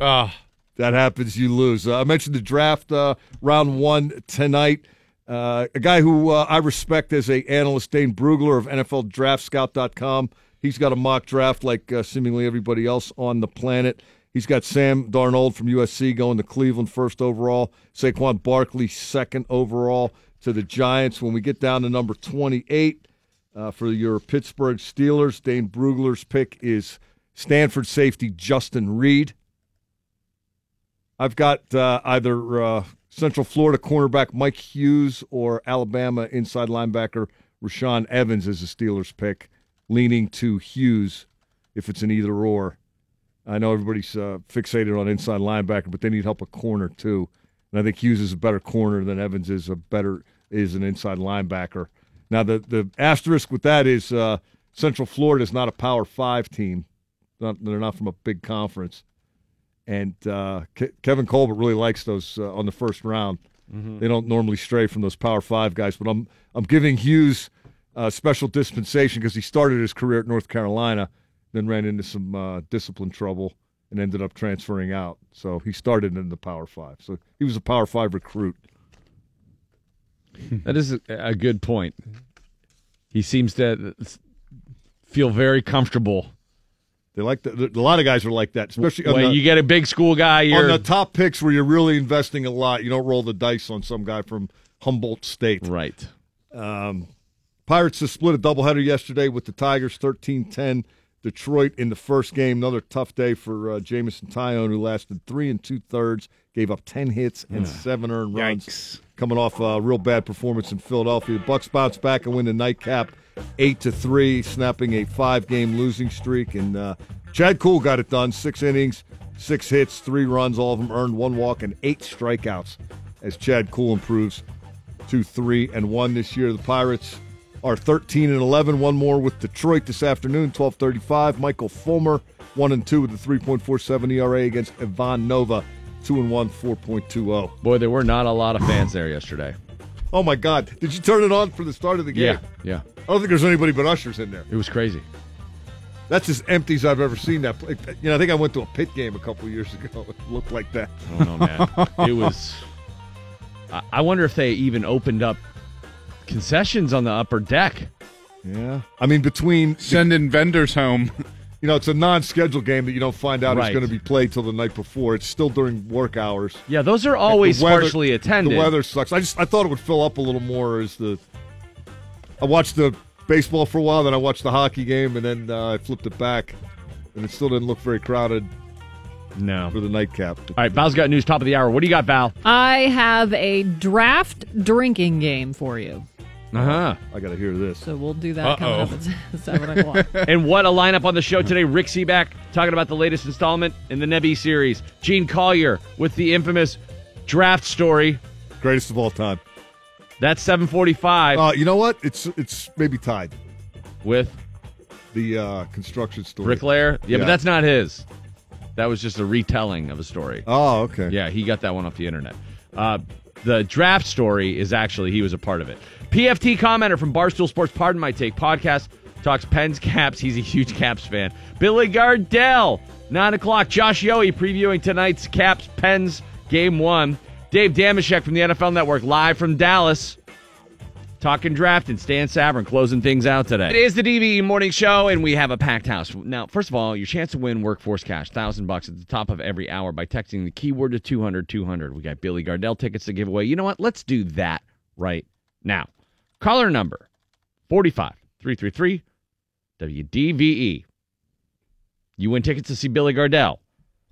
Speaker 2: Ah,
Speaker 6: That happens, you lose. Uh, I mentioned the draft uh, round one tonight. Uh, a guy who uh, I respect as a analyst, Dane Brugler of NFLDraftScout.com. He's got a mock draft like uh, seemingly everybody else on the planet. He's got Sam Darnold from USC going to Cleveland first overall, Saquon Barkley second overall to the Giants. When we get down to number 28 uh, for your Pittsburgh Steelers, Dane Brugler's pick is Stanford safety Justin Reid. I've got uh, either uh, Central Florida cornerback Mike Hughes or Alabama inside linebacker Rashaan Evans as a Steelers pick, leaning to Hughes if it's an either or. I know everybody's uh, fixated on inside linebacker, but they need help at corner too. And I think Hughes is a better corner than Evans is a better is an inside linebacker. Now the the asterisk with that is uh, Central Florida is not a Power Five team. Not, they're not from a big conference and uh, Ke- Kevin Colbert really likes those uh, on the first round. They don't normally stray from those Power Five guys, but I'm I'm giving Hughes uh, special dispensation because he started his career at North Carolina, then ran into some uh, discipline trouble and ended up transferring out. So he started in the Power Five. So he was a Power Five recruit.
Speaker 3: That is a, good point. He seems to feel very comfortable.
Speaker 6: They like the, a lot of guys are like that, especially
Speaker 3: When
Speaker 6: the,
Speaker 3: you get a big school guy,
Speaker 6: on
Speaker 3: you're
Speaker 6: the top picks where you're really investing a lot. You don't roll the dice on some guy from Humboldt State.
Speaker 3: right.
Speaker 6: Um, Pirates just split a doubleheader yesterday with the Tigers 13 10. Detroit in the first game. Another tough day for uh, Jameson Taillon, who lasted three and two thirds, gave up 10 hits and seven earned runs. Coming off a real bad performance in Philadelphia. The Bucs bounce back and win the nightcap 8 to 3, snapping a five game losing streak. And uh, Chad Kuhl got it done. Six innings, six hits, three runs, all of them earned, one walk, and eight strikeouts as Chad Kuhl improves to three and one this year. The Pirates are 13 and 11. One more with Detroit this afternoon, 12:35. Michael Fulmer, one and two with a 3.47 ERA against Ivan Nova, two and one, 4.20.
Speaker 3: Boy, there were not a lot of fans there yesterday.
Speaker 6: Oh my God! Did you turn it on for the start of the game?
Speaker 3: Yeah, yeah.
Speaker 6: I don't think there's anybody but ushers in there.
Speaker 3: It was crazy.
Speaker 6: That's as empty as I've ever seen that. pla- You know, I think I went to a pit game a couple years ago. [laughs] It looked like that.
Speaker 3: I don't know, man. it was. I wonder if they even opened up concessions on the upper deck.
Speaker 6: Yeah. I mean, between
Speaker 2: Sending vendors home. [laughs]
Speaker 6: you know, it's a non-scheduled game that you don't find out
Speaker 3: Right.
Speaker 6: is going to be played till the night before. It's still during work hours.
Speaker 3: Yeah, those are always
Speaker 6: weather-
Speaker 3: partially attended.
Speaker 6: The weather sucks. I just I thought it would fill up a little more as the. I watched the baseball for a while, then I watched the hockey game, and then uh, I flipped it back, and it still didn't look very crowded
Speaker 3: No.
Speaker 6: for the nightcap.
Speaker 3: All right, Val's got news top of the hour. What do you got, Val?
Speaker 1: I have a draft drinking game for you.
Speaker 3: Uh huh.
Speaker 6: I got to hear this.
Speaker 1: So we'll do that
Speaker 2: Uh-oh.
Speaker 1: up at [laughs] 7 o'clock. [laughs]
Speaker 3: and what a lineup on the show today. Rick Sebak talking about the latest installment in the Nebby series. Gene Collier with the infamous draft story.
Speaker 6: Greatest of all time.
Speaker 3: That's 745
Speaker 6: Uh, you know what? It's it's maybe tied.
Speaker 3: with
Speaker 6: The uh, construction story.
Speaker 3: Rick Lair. Yeah,
Speaker 6: Yeah.
Speaker 3: but that's not his. That was just a retelling of a story.
Speaker 6: Oh, okay.
Speaker 3: Yeah, he got that one off the internet. Uh, the draft story is actually he was a part of it. PFT commenter from Barstool Sports Pardon My Take podcast talks Pens Caps. He's a huge Caps fan. Billy Gardell, nine o'clock. Josh Yohe previewing tonight's Caps Pens game one. Dave Dameshek from the NFL Network live from Dallas. Talking draft and Stan Savran closing things out today. It is the DVE morning show, and we have a packed house. Now, first of all, your chance to win workforce cash, thousand bucks at the top of every hour by texting the keyword to 200 200. We got Billy Gardell tickets to give away. You know what? Let's do that right now. Caller number 45 333 WDVE. You win tickets to see Billy Gardell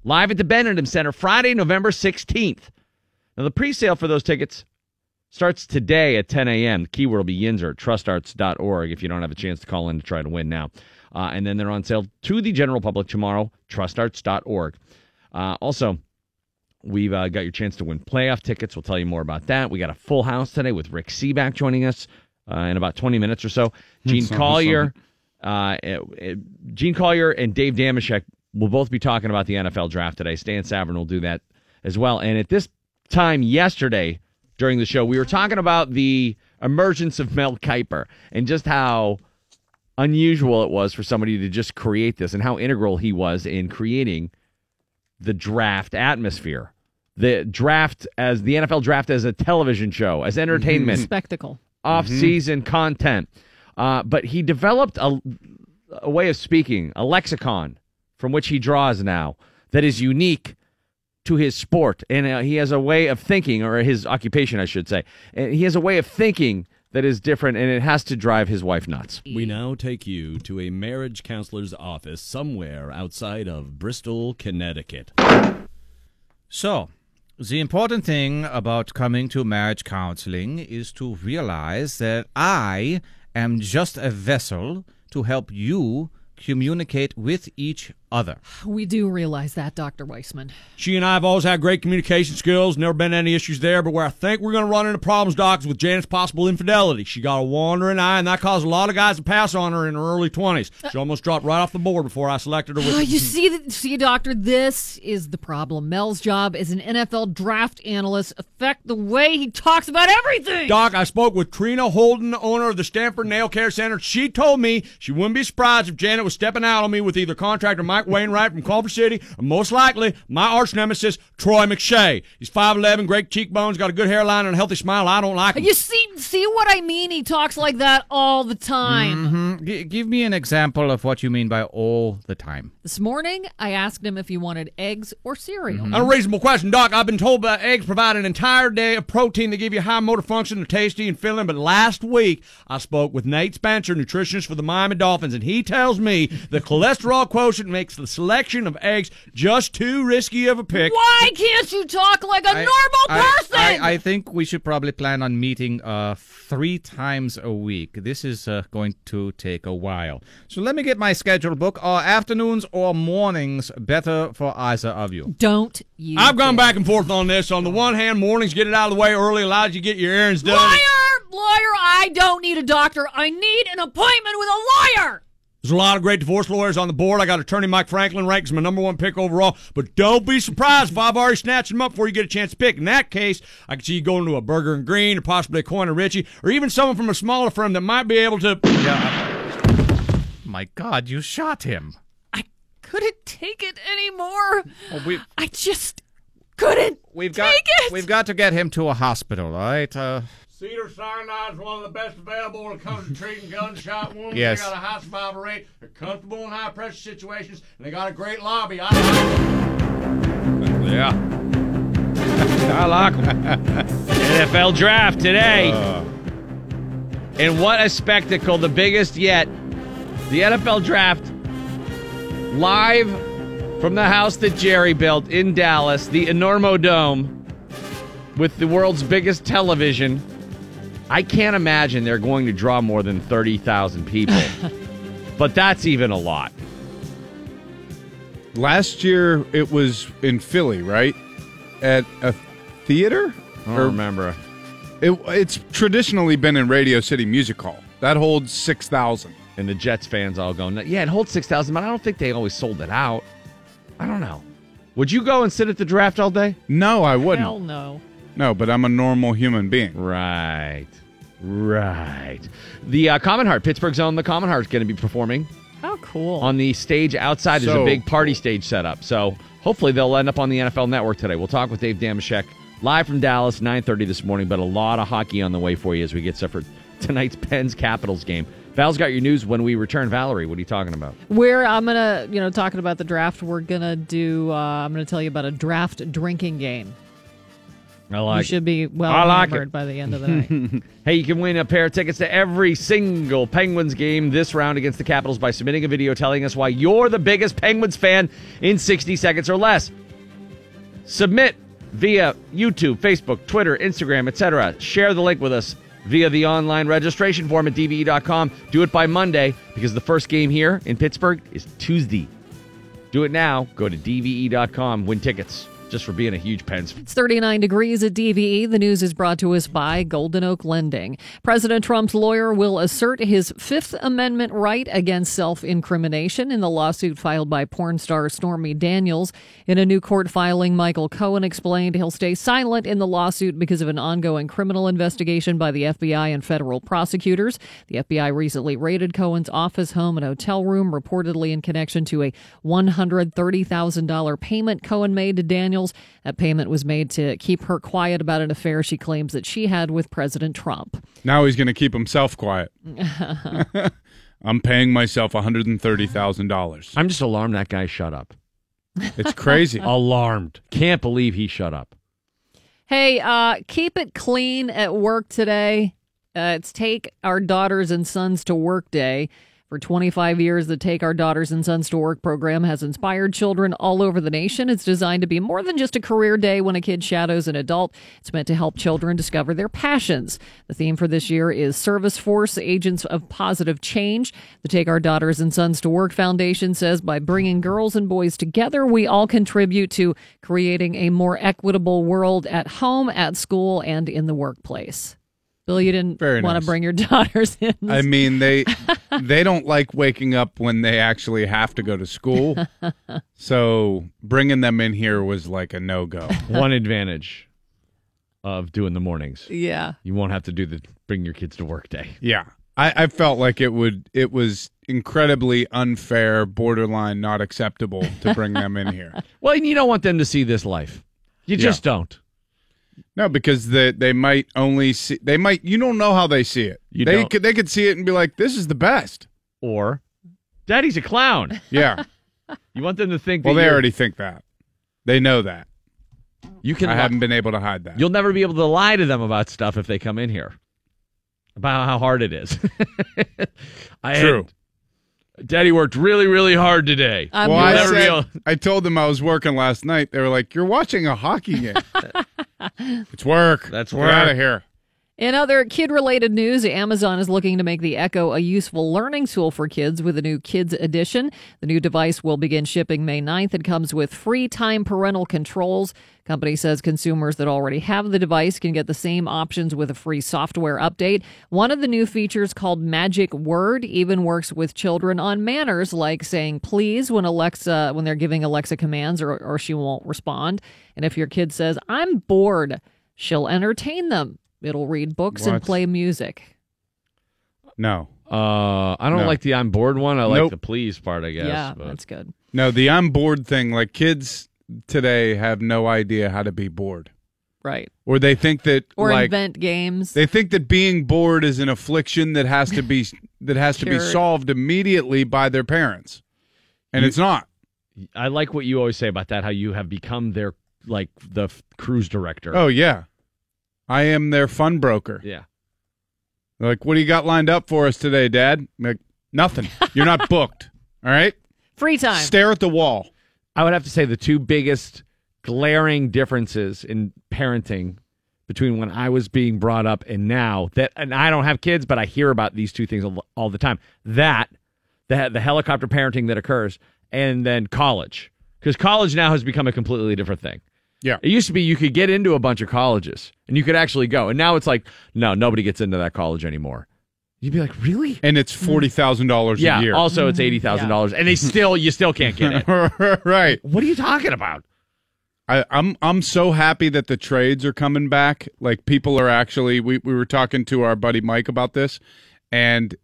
Speaker 3: live at the Benedum Center Friday, November 16th. Now, the pre sale for those tickets starts today at 10 a.m. The keyword will be Yinzer trustarts.org if you don't have a chance to call in to try to win now. Uh, and then they're on sale to the general public tomorrow, trustarts.org. Uh, also, we've uh, got your chance to win playoff tickets. We'll tell you more about that. We got a full house today with Rick Seaback joining us uh, in about 20 minutes or so. Gene Collier, uh, uh, Gene Collier and Dave Dameshek will both be talking about the NFL draft today. Stan Savran will do that as well. And at this time yesterday during the show, we were talking about the emergence of Mel Kiper and just how unusual it was for somebody to just create this and how integral he was in creating the draft atmosphere. The draft as the NFL draft as a television show, as entertainment,
Speaker 1: Spectacle.
Speaker 3: off-season content. Uh, but he developed a, a way of speaking, a lexicon from which he draws now that is unique to his sport, and uh, he has a way of thinking, or his occupation, I should say. And he has a way of thinking that is different, and it has to drive his wife nuts.
Speaker 9: We now take you to a marriage counselor's office somewhere outside of Bristol, Connecticut.
Speaker 10: So, the important thing about coming to marriage counseling is to realize that I am just a vessel to help you communicate with each other.
Speaker 1: We do realize that, Dr. Weissman.
Speaker 4: She and I have always had great communication skills, never been any issues there, but where I think we're going to run into problems, Doc, is with Janet's possible infidelity. She got a wandering eye, and that caused a lot of guys to pass on her in her early 20s. She almost dropped right off the board before I selected her with
Speaker 1: Uh, you see, see, doctor, this is the problem. Mel's job as an NFL draft analyst affect the way he talks about everything.
Speaker 4: Doc, I spoke with Trina Holden, owner of the Stanford Nail Care Center. She told me she wouldn't be surprised if Janet was stepping out on me with either contractor Mike Wainwright from Culver City, or most likely my arch nemesis, Troy McShay. He's 5'11, great cheekbones, got a good hairline and a healthy smile. I don't like him.
Speaker 1: You see, see what I mean? He talks like that all the time.
Speaker 10: Mhm. G- give me an example of what you mean by all the time.
Speaker 1: This morning, I asked him if he wanted eggs or cereal.
Speaker 4: A reasonable question, Doc. I've been told that eggs provide an entire day of protein that give you high motor function, they're tasty and filling. But last week, I spoke with Nate Spencer, nutritionist for the Miami Dolphins, and he tells me the [laughs] cholesterol quotient makes the selection of eggs just too risky of a pick.
Speaker 1: Why can't you talk like a
Speaker 10: I-
Speaker 1: normal
Speaker 10: I-
Speaker 1: person?
Speaker 10: I, I think we should probably plan on meeting uh, three times a week. This is uh, going to take a while. So let me get my schedule book. Are afternoons or mornings better for either of you?
Speaker 1: Don't you?
Speaker 4: I've gone back and forth on this. On the one hand, mornings get it out of the way early, allows you to get your errands done.
Speaker 1: Liar! Lawyer, I don't need a doctor. I need an appointment with a lawyer.
Speaker 4: There's a lot of great divorce lawyers on the board. I got attorney Mike Franklin ranked as my number one pick overall. But don't be surprised if I've already snatched him up before you get a chance to pick. In that case, I could see you going to a Burger and Green or possibly a Coin and Ritchie or even someone from a smaller firm that might be able to. Yeah.
Speaker 10: My God, you shot him.
Speaker 1: I couldn't take it anymore.
Speaker 10: Oh, we,
Speaker 1: I just couldn't
Speaker 10: we've
Speaker 1: take
Speaker 10: got
Speaker 1: it.
Speaker 10: we've got to get him to a hospital, all right? Uh,
Speaker 4: Cedar Sinai is one of the best available when it comes to treating gunshot wounds.
Speaker 10: Yes.
Speaker 4: They got a high survival rate. They're comfortable in high pressure situations, and they got a great lobby. I
Speaker 3: Yeah. I like 'em. [laughs] NFL draft today. Uh. and what a spectacle, the biggest yet. The NFL draft live from the house that Jerry built in Dallas, the Enormo Dome, with the world's biggest television. I can't imagine they're going to draw more than 30,000 people. [laughs] but that's even a lot.
Speaker 2: Last year it was in Philly, right? At a theater?
Speaker 3: I don't remember.
Speaker 2: It, it's traditionally been in Radio City Music Hall. That holds 6,000.
Speaker 3: and the Jets fans all go, yeah, it holds 6,000, but I don't think they always sold it out. I don't know. Would you go and sit at the draft all day?
Speaker 2: No, I wouldn't.
Speaker 1: Hell no.
Speaker 2: No, but I'm a normal human being.
Speaker 3: Right. Right. The uh, Commonheart, Pittsburgh's own The Commonheart, is going to be performing
Speaker 1: How cool.
Speaker 3: on the stage outside. There's a big party stage set up. So hopefully they'll end up on the NFL Network today. We'll talk with Dave Dameshek live from Dallas, 9.30 this morning, but a lot of hockey on the way for you as we get set for [laughs] tonight's Pens Capitals game. Val's got your news when we return. Valerie, what are you talking about?
Speaker 1: We're I'm gonna you know talking about the draft. We're gonna do. Uh, I'm gonna tell you about a draft drinking game.
Speaker 3: I
Speaker 1: You
Speaker 3: like
Speaker 1: should be well
Speaker 3: I like it.
Speaker 1: by the end of the night. [laughs]
Speaker 3: Hey, you can win a pair of tickets to every single Penguins game this round against the Capitals by submitting a video telling us why you're the biggest Penguins fan in 60 seconds or less. Submit via YouTube, Facebook, Twitter, Instagram, etc. Share the link with us via the online registration form at dve.com. Do it by Monday because the first game here in Pittsburgh is Tuesday. Do it now. Go to dve.com. Win tickets just for being a huge fan.
Speaker 1: It's 39 degrees at DVE. The news is brought to us by Golden Oak Lending. President Trump's lawyer will assert his Fifth Amendment right against self incrimination in the lawsuit filed by porn star Stormy Daniels. In a new court filing, Michael Cohen explained he'll stay silent in the lawsuit because of an ongoing criminal investigation by the FBI and federal prosecutors. The FBI recently raided Cohen's office, home, and hotel room, reportedly in connection to a $130,000 payment Cohen made to Daniels. That payment was made to keep her quiet about an affair she claims that she had with President Trump.
Speaker 2: Now he's going to keep himself quiet. [laughs] I'm paying myself $130,000.
Speaker 3: I'm just alarmed that guy shut up.
Speaker 2: It's crazy. [laughs]
Speaker 3: Alarmed. Can't believe he shut up.
Speaker 1: Hey, uh, keep it clean at work today. Uh, it's Take Our Daughters and Sons to Work Day. For 25 years, the Take Our Daughters and Sons to Work program has inspired children all over the nation. It's designed to be more than just a career day when a kid shadows an adult. It's meant to help children discover their passions. The theme for this year is Service Force Agents of Positive Change. The Take Our Daughters and Sons to Work Foundation says by bringing girls and boys together, we all contribute to creating a more equitable world at home, at school, and in the workplace. Bill, you didn't
Speaker 2: Very
Speaker 1: want
Speaker 2: nice.
Speaker 1: to bring your [laughs] daughters in.
Speaker 2: I mean, they [laughs] they don't like waking up when they actually have to go to school. [laughs] So bringing them in here was like a no go.
Speaker 3: One advantage of doing the mornings.
Speaker 1: yeah.
Speaker 3: You won't have to do the bring your kids to work day.
Speaker 2: Yeah, I, I felt like it would. It was incredibly unfair, borderline not acceptable to bring them in here.
Speaker 3: Well, you don't want them to see this life. You
Speaker 2: Yeah.
Speaker 3: just don't.
Speaker 2: No, because they they might only see. They might. You don't know how they see it.
Speaker 3: You
Speaker 2: they
Speaker 3: don't.
Speaker 2: could they could see it and be like, "This is the best."
Speaker 3: Or, Daddy's a clown. [laughs]
Speaker 2: Yeah.
Speaker 3: You want them to think.
Speaker 2: well,
Speaker 3: that
Speaker 2: they already think that. They know that.
Speaker 3: You can.
Speaker 2: I haven't been able to hide that.
Speaker 3: You'll never be able to lie to them about stuff if they come in here. About how hard it is. [laughs] I had-
Speaker 2: True.
Speaker 3: Daddy worked really, really hard today.
Speaker 1: I'm
Speaker 2: well, I, said,
Speaker 3: able-
Speaker 2: I told them I was working last night. They were like, "You're watching a hockey game." [laughs] it's work.
Speaker 3: That's
Speaker 2: Get
Speaker 3: work.
Speaker 2: out of here.
Speaker 1: In other kid related news, Amazon is looking to make the Echo a useful learning tool for kids with a new Kids Edition. The new device will begin shipping May 9th. It comes with free time parental controls. Company says consumers that already have the device can get the same options with a free software update. One of the new features called Magic Word even works with children on manners like saying please when Alexa when they're giving Alexa commands or, or she won't respond. And if your kid says I'm bored, she'll entertain them. It'll read books and
Speaker 2: What?
Speaker 1: play music.
Speaker 2: No,
Speaker 3: Uh, I don't
Speaker 2: No.
Speaker 3: like the I'm bored one. I like
Speaker 2: Nope.
Speaker 3: the please part, I guess.
Speaker 1: yeah,
Speaker 3: but-
Speaker 1: that's good.
Speaker 2: no. The I'm bored thing. Like kids today have no idea how to be bored,
Speaker 1: Right.
Speaker 2: or they think that
Speaker 1: Or
Speaker 2: like
Speaker 1: invent games.
Speaker 2: they think that being bored is an affliction that has to be [laughs] that has to be
Speaker 1: Cured.
Speaker 2: solved immediately by their parents, and
Speaker 3: You-
Speaker 2: it's not.
Speaker 3: I like what you always say about that. How you have become their like the f- cruise director.
Speaker 2: Oh yeah, I am their fun broker.
Speaker 3: yeah.
Speaker 2: They're like, what do you got lined up for us today, Dad? I'm like, nothing. You're not [laughs] booked. All right.
Speaker 1: Free time.
Speaker 2: Stare at the wall.
Speaker 3: I would have to say the two biggest glaring differences in parenting between when I was being brought up and now that and I don't have kids but I hear about these two things all, all the time. That the the helicopter parenting that occurs and then college. Cuz college now has become a completely different thing.
Speaker 2: Yeah.
Speaker 3: It used to be you could get into a bunch of colleges and you could actually go. And now it's like no, nobody gets into that college anymore. You'd be like, "Really?"
Speaker 2: And it's hmm. forty thousand dollars
Speaker 3: Yeah.
Speaker 2: a year.
Speaker 3: Also, it's hmm. $80,000 and they still you still can't get it. [laughs]
Speaker 2: right.
Speaker 3: what are you talking about?
Speaker 2: I, I'm I'm so happy that the trades are coming back. Like people are actually we, we were talking to our buddy Mike about this and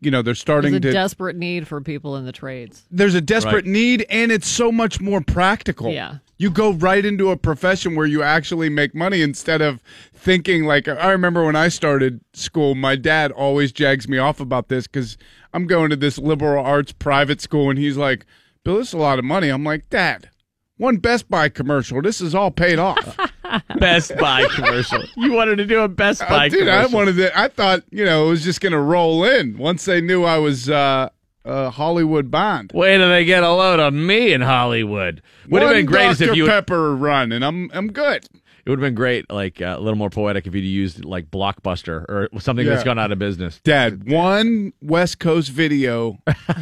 Speaker 2: you know, they're
Speaker 1: There's
Speaker 2: starting
Speaker 1: a
Speaker 2: to
Speaker 1: desperate need for people in the trades.
Speaker 2: there's a desperate
Speaker 3: Right.
Speaker 2: need and it's so much more practical.
Speaker 1: Yeah.
Speaker 2: You go right into a profession where you actually make money instead of thinking like I remember when I started school, my dad always jags me off about this cuz I'm going to this liberal arts private school and he's like, "Bill, this is a lot of money." I'm like, "Dad, one Best Buy commercial, this is all paid off." [laughs]
Speaker 3: Best Buy commercial. You wanted to do a Best
Speaker 2: Oh,
Speaker 3: Buy
Speaker 2: dude, I
Speaker 3: commercial.
Speaker 2: wanted to. I thought you know it was just gonna roll in once they knew I was uh, uh, Hollywood Bond.
Speaker 3: Wait till they get a load of me in Hollywood. Would have been great
Speaker 2: Dr.
Speaker 3: if you.
Speaker 2: Pepper run, and I'm I'm good.
Speaker 3: It would have been great, like uh, a little more poetic, if you'd used like Blockbuster or something
Speaker 2: Yeah.
Speaker 3: that's gone out of business.
Speaker 2: Dad, one West Coast video [laughs]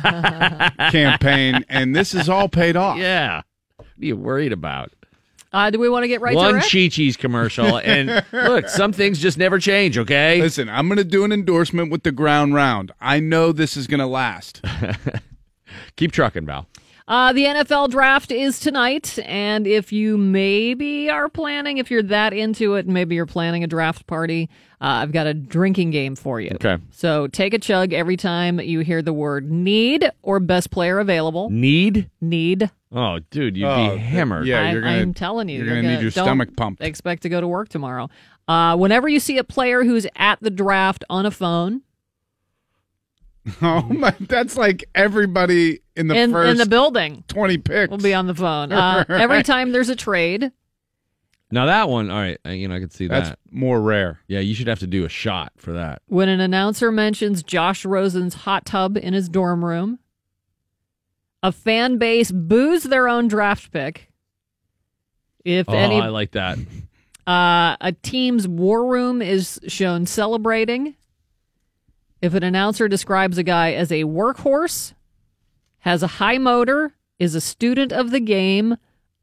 Speaker 2: campaign, and this is all paid off.
Speaker 3: Yeah. What are you worried about?
Speaker 1: Uh, do we want to get right
Speaker 3: One
Speaker 1: to Rick?
Speaker 3: Chi Chi's commercial, and [laughs] look, some things just never change. Okay.
Speaker 2: Listen, I'm going to do an endorsement with the ground round. I know this is going to last. [laughs]
Speaker 3: Keep trucking, Val.
Speaker 1: Uh, the NFL draft is tonight, and if you maybe are planning, if you're that into it, maybe you're planning a draft party, uh, I've got a drinking game for you.
Speaker 3: Okay.
Speaker 1: So take a chug every time you hear the word need or best player available.
Speaker 3: Need?
Speaker 1: Need.
Speaker 3: Oh, dude, you'd
Speaker 2: Oh,
Speaker 3: be hammered.
Speaker 2: yeah,
Speaker 1: I,
Speaker 2: you're gonna-
Speaker 1: I'm telling you,
Speaker 2: you're gonna need your
Speaker 1: don't
Speaker 2: stomach pumped.
Speaker 1: Expect to go to work tomorrow. Uh, whenever you see a player who's at the draft on a phone [laughs]
Speaker 2: Oh my, that's like everybody in the
Speaker 1: in,
Speaker 2: first
Speaker 1: in the building,
Speaker 2: 20 picks.
Speaker 1: will be on the phone. [laughs] Uh, Every time there's a trade,
Speaker 3: Now that one, all right, uh, you know, I could see
Speaker 2: That's
Speaker 3: that.
Speaker 2: more rare.
Speaker 3: Yeah, you should have to do a shot for that.
Speaker 1: when an announcer mentions Josh Rosen's hot tub in his dorm room, a fan base boos their own draft pick. If
Speaker 3: Oh,
Speaker 1: any,
Speaker 3: I like that. [laughs]
Speaker 1: uh, a team's war room is shown celebrating. If an announcer describes a guy as a workhorse, has a high motor, is a student of the game,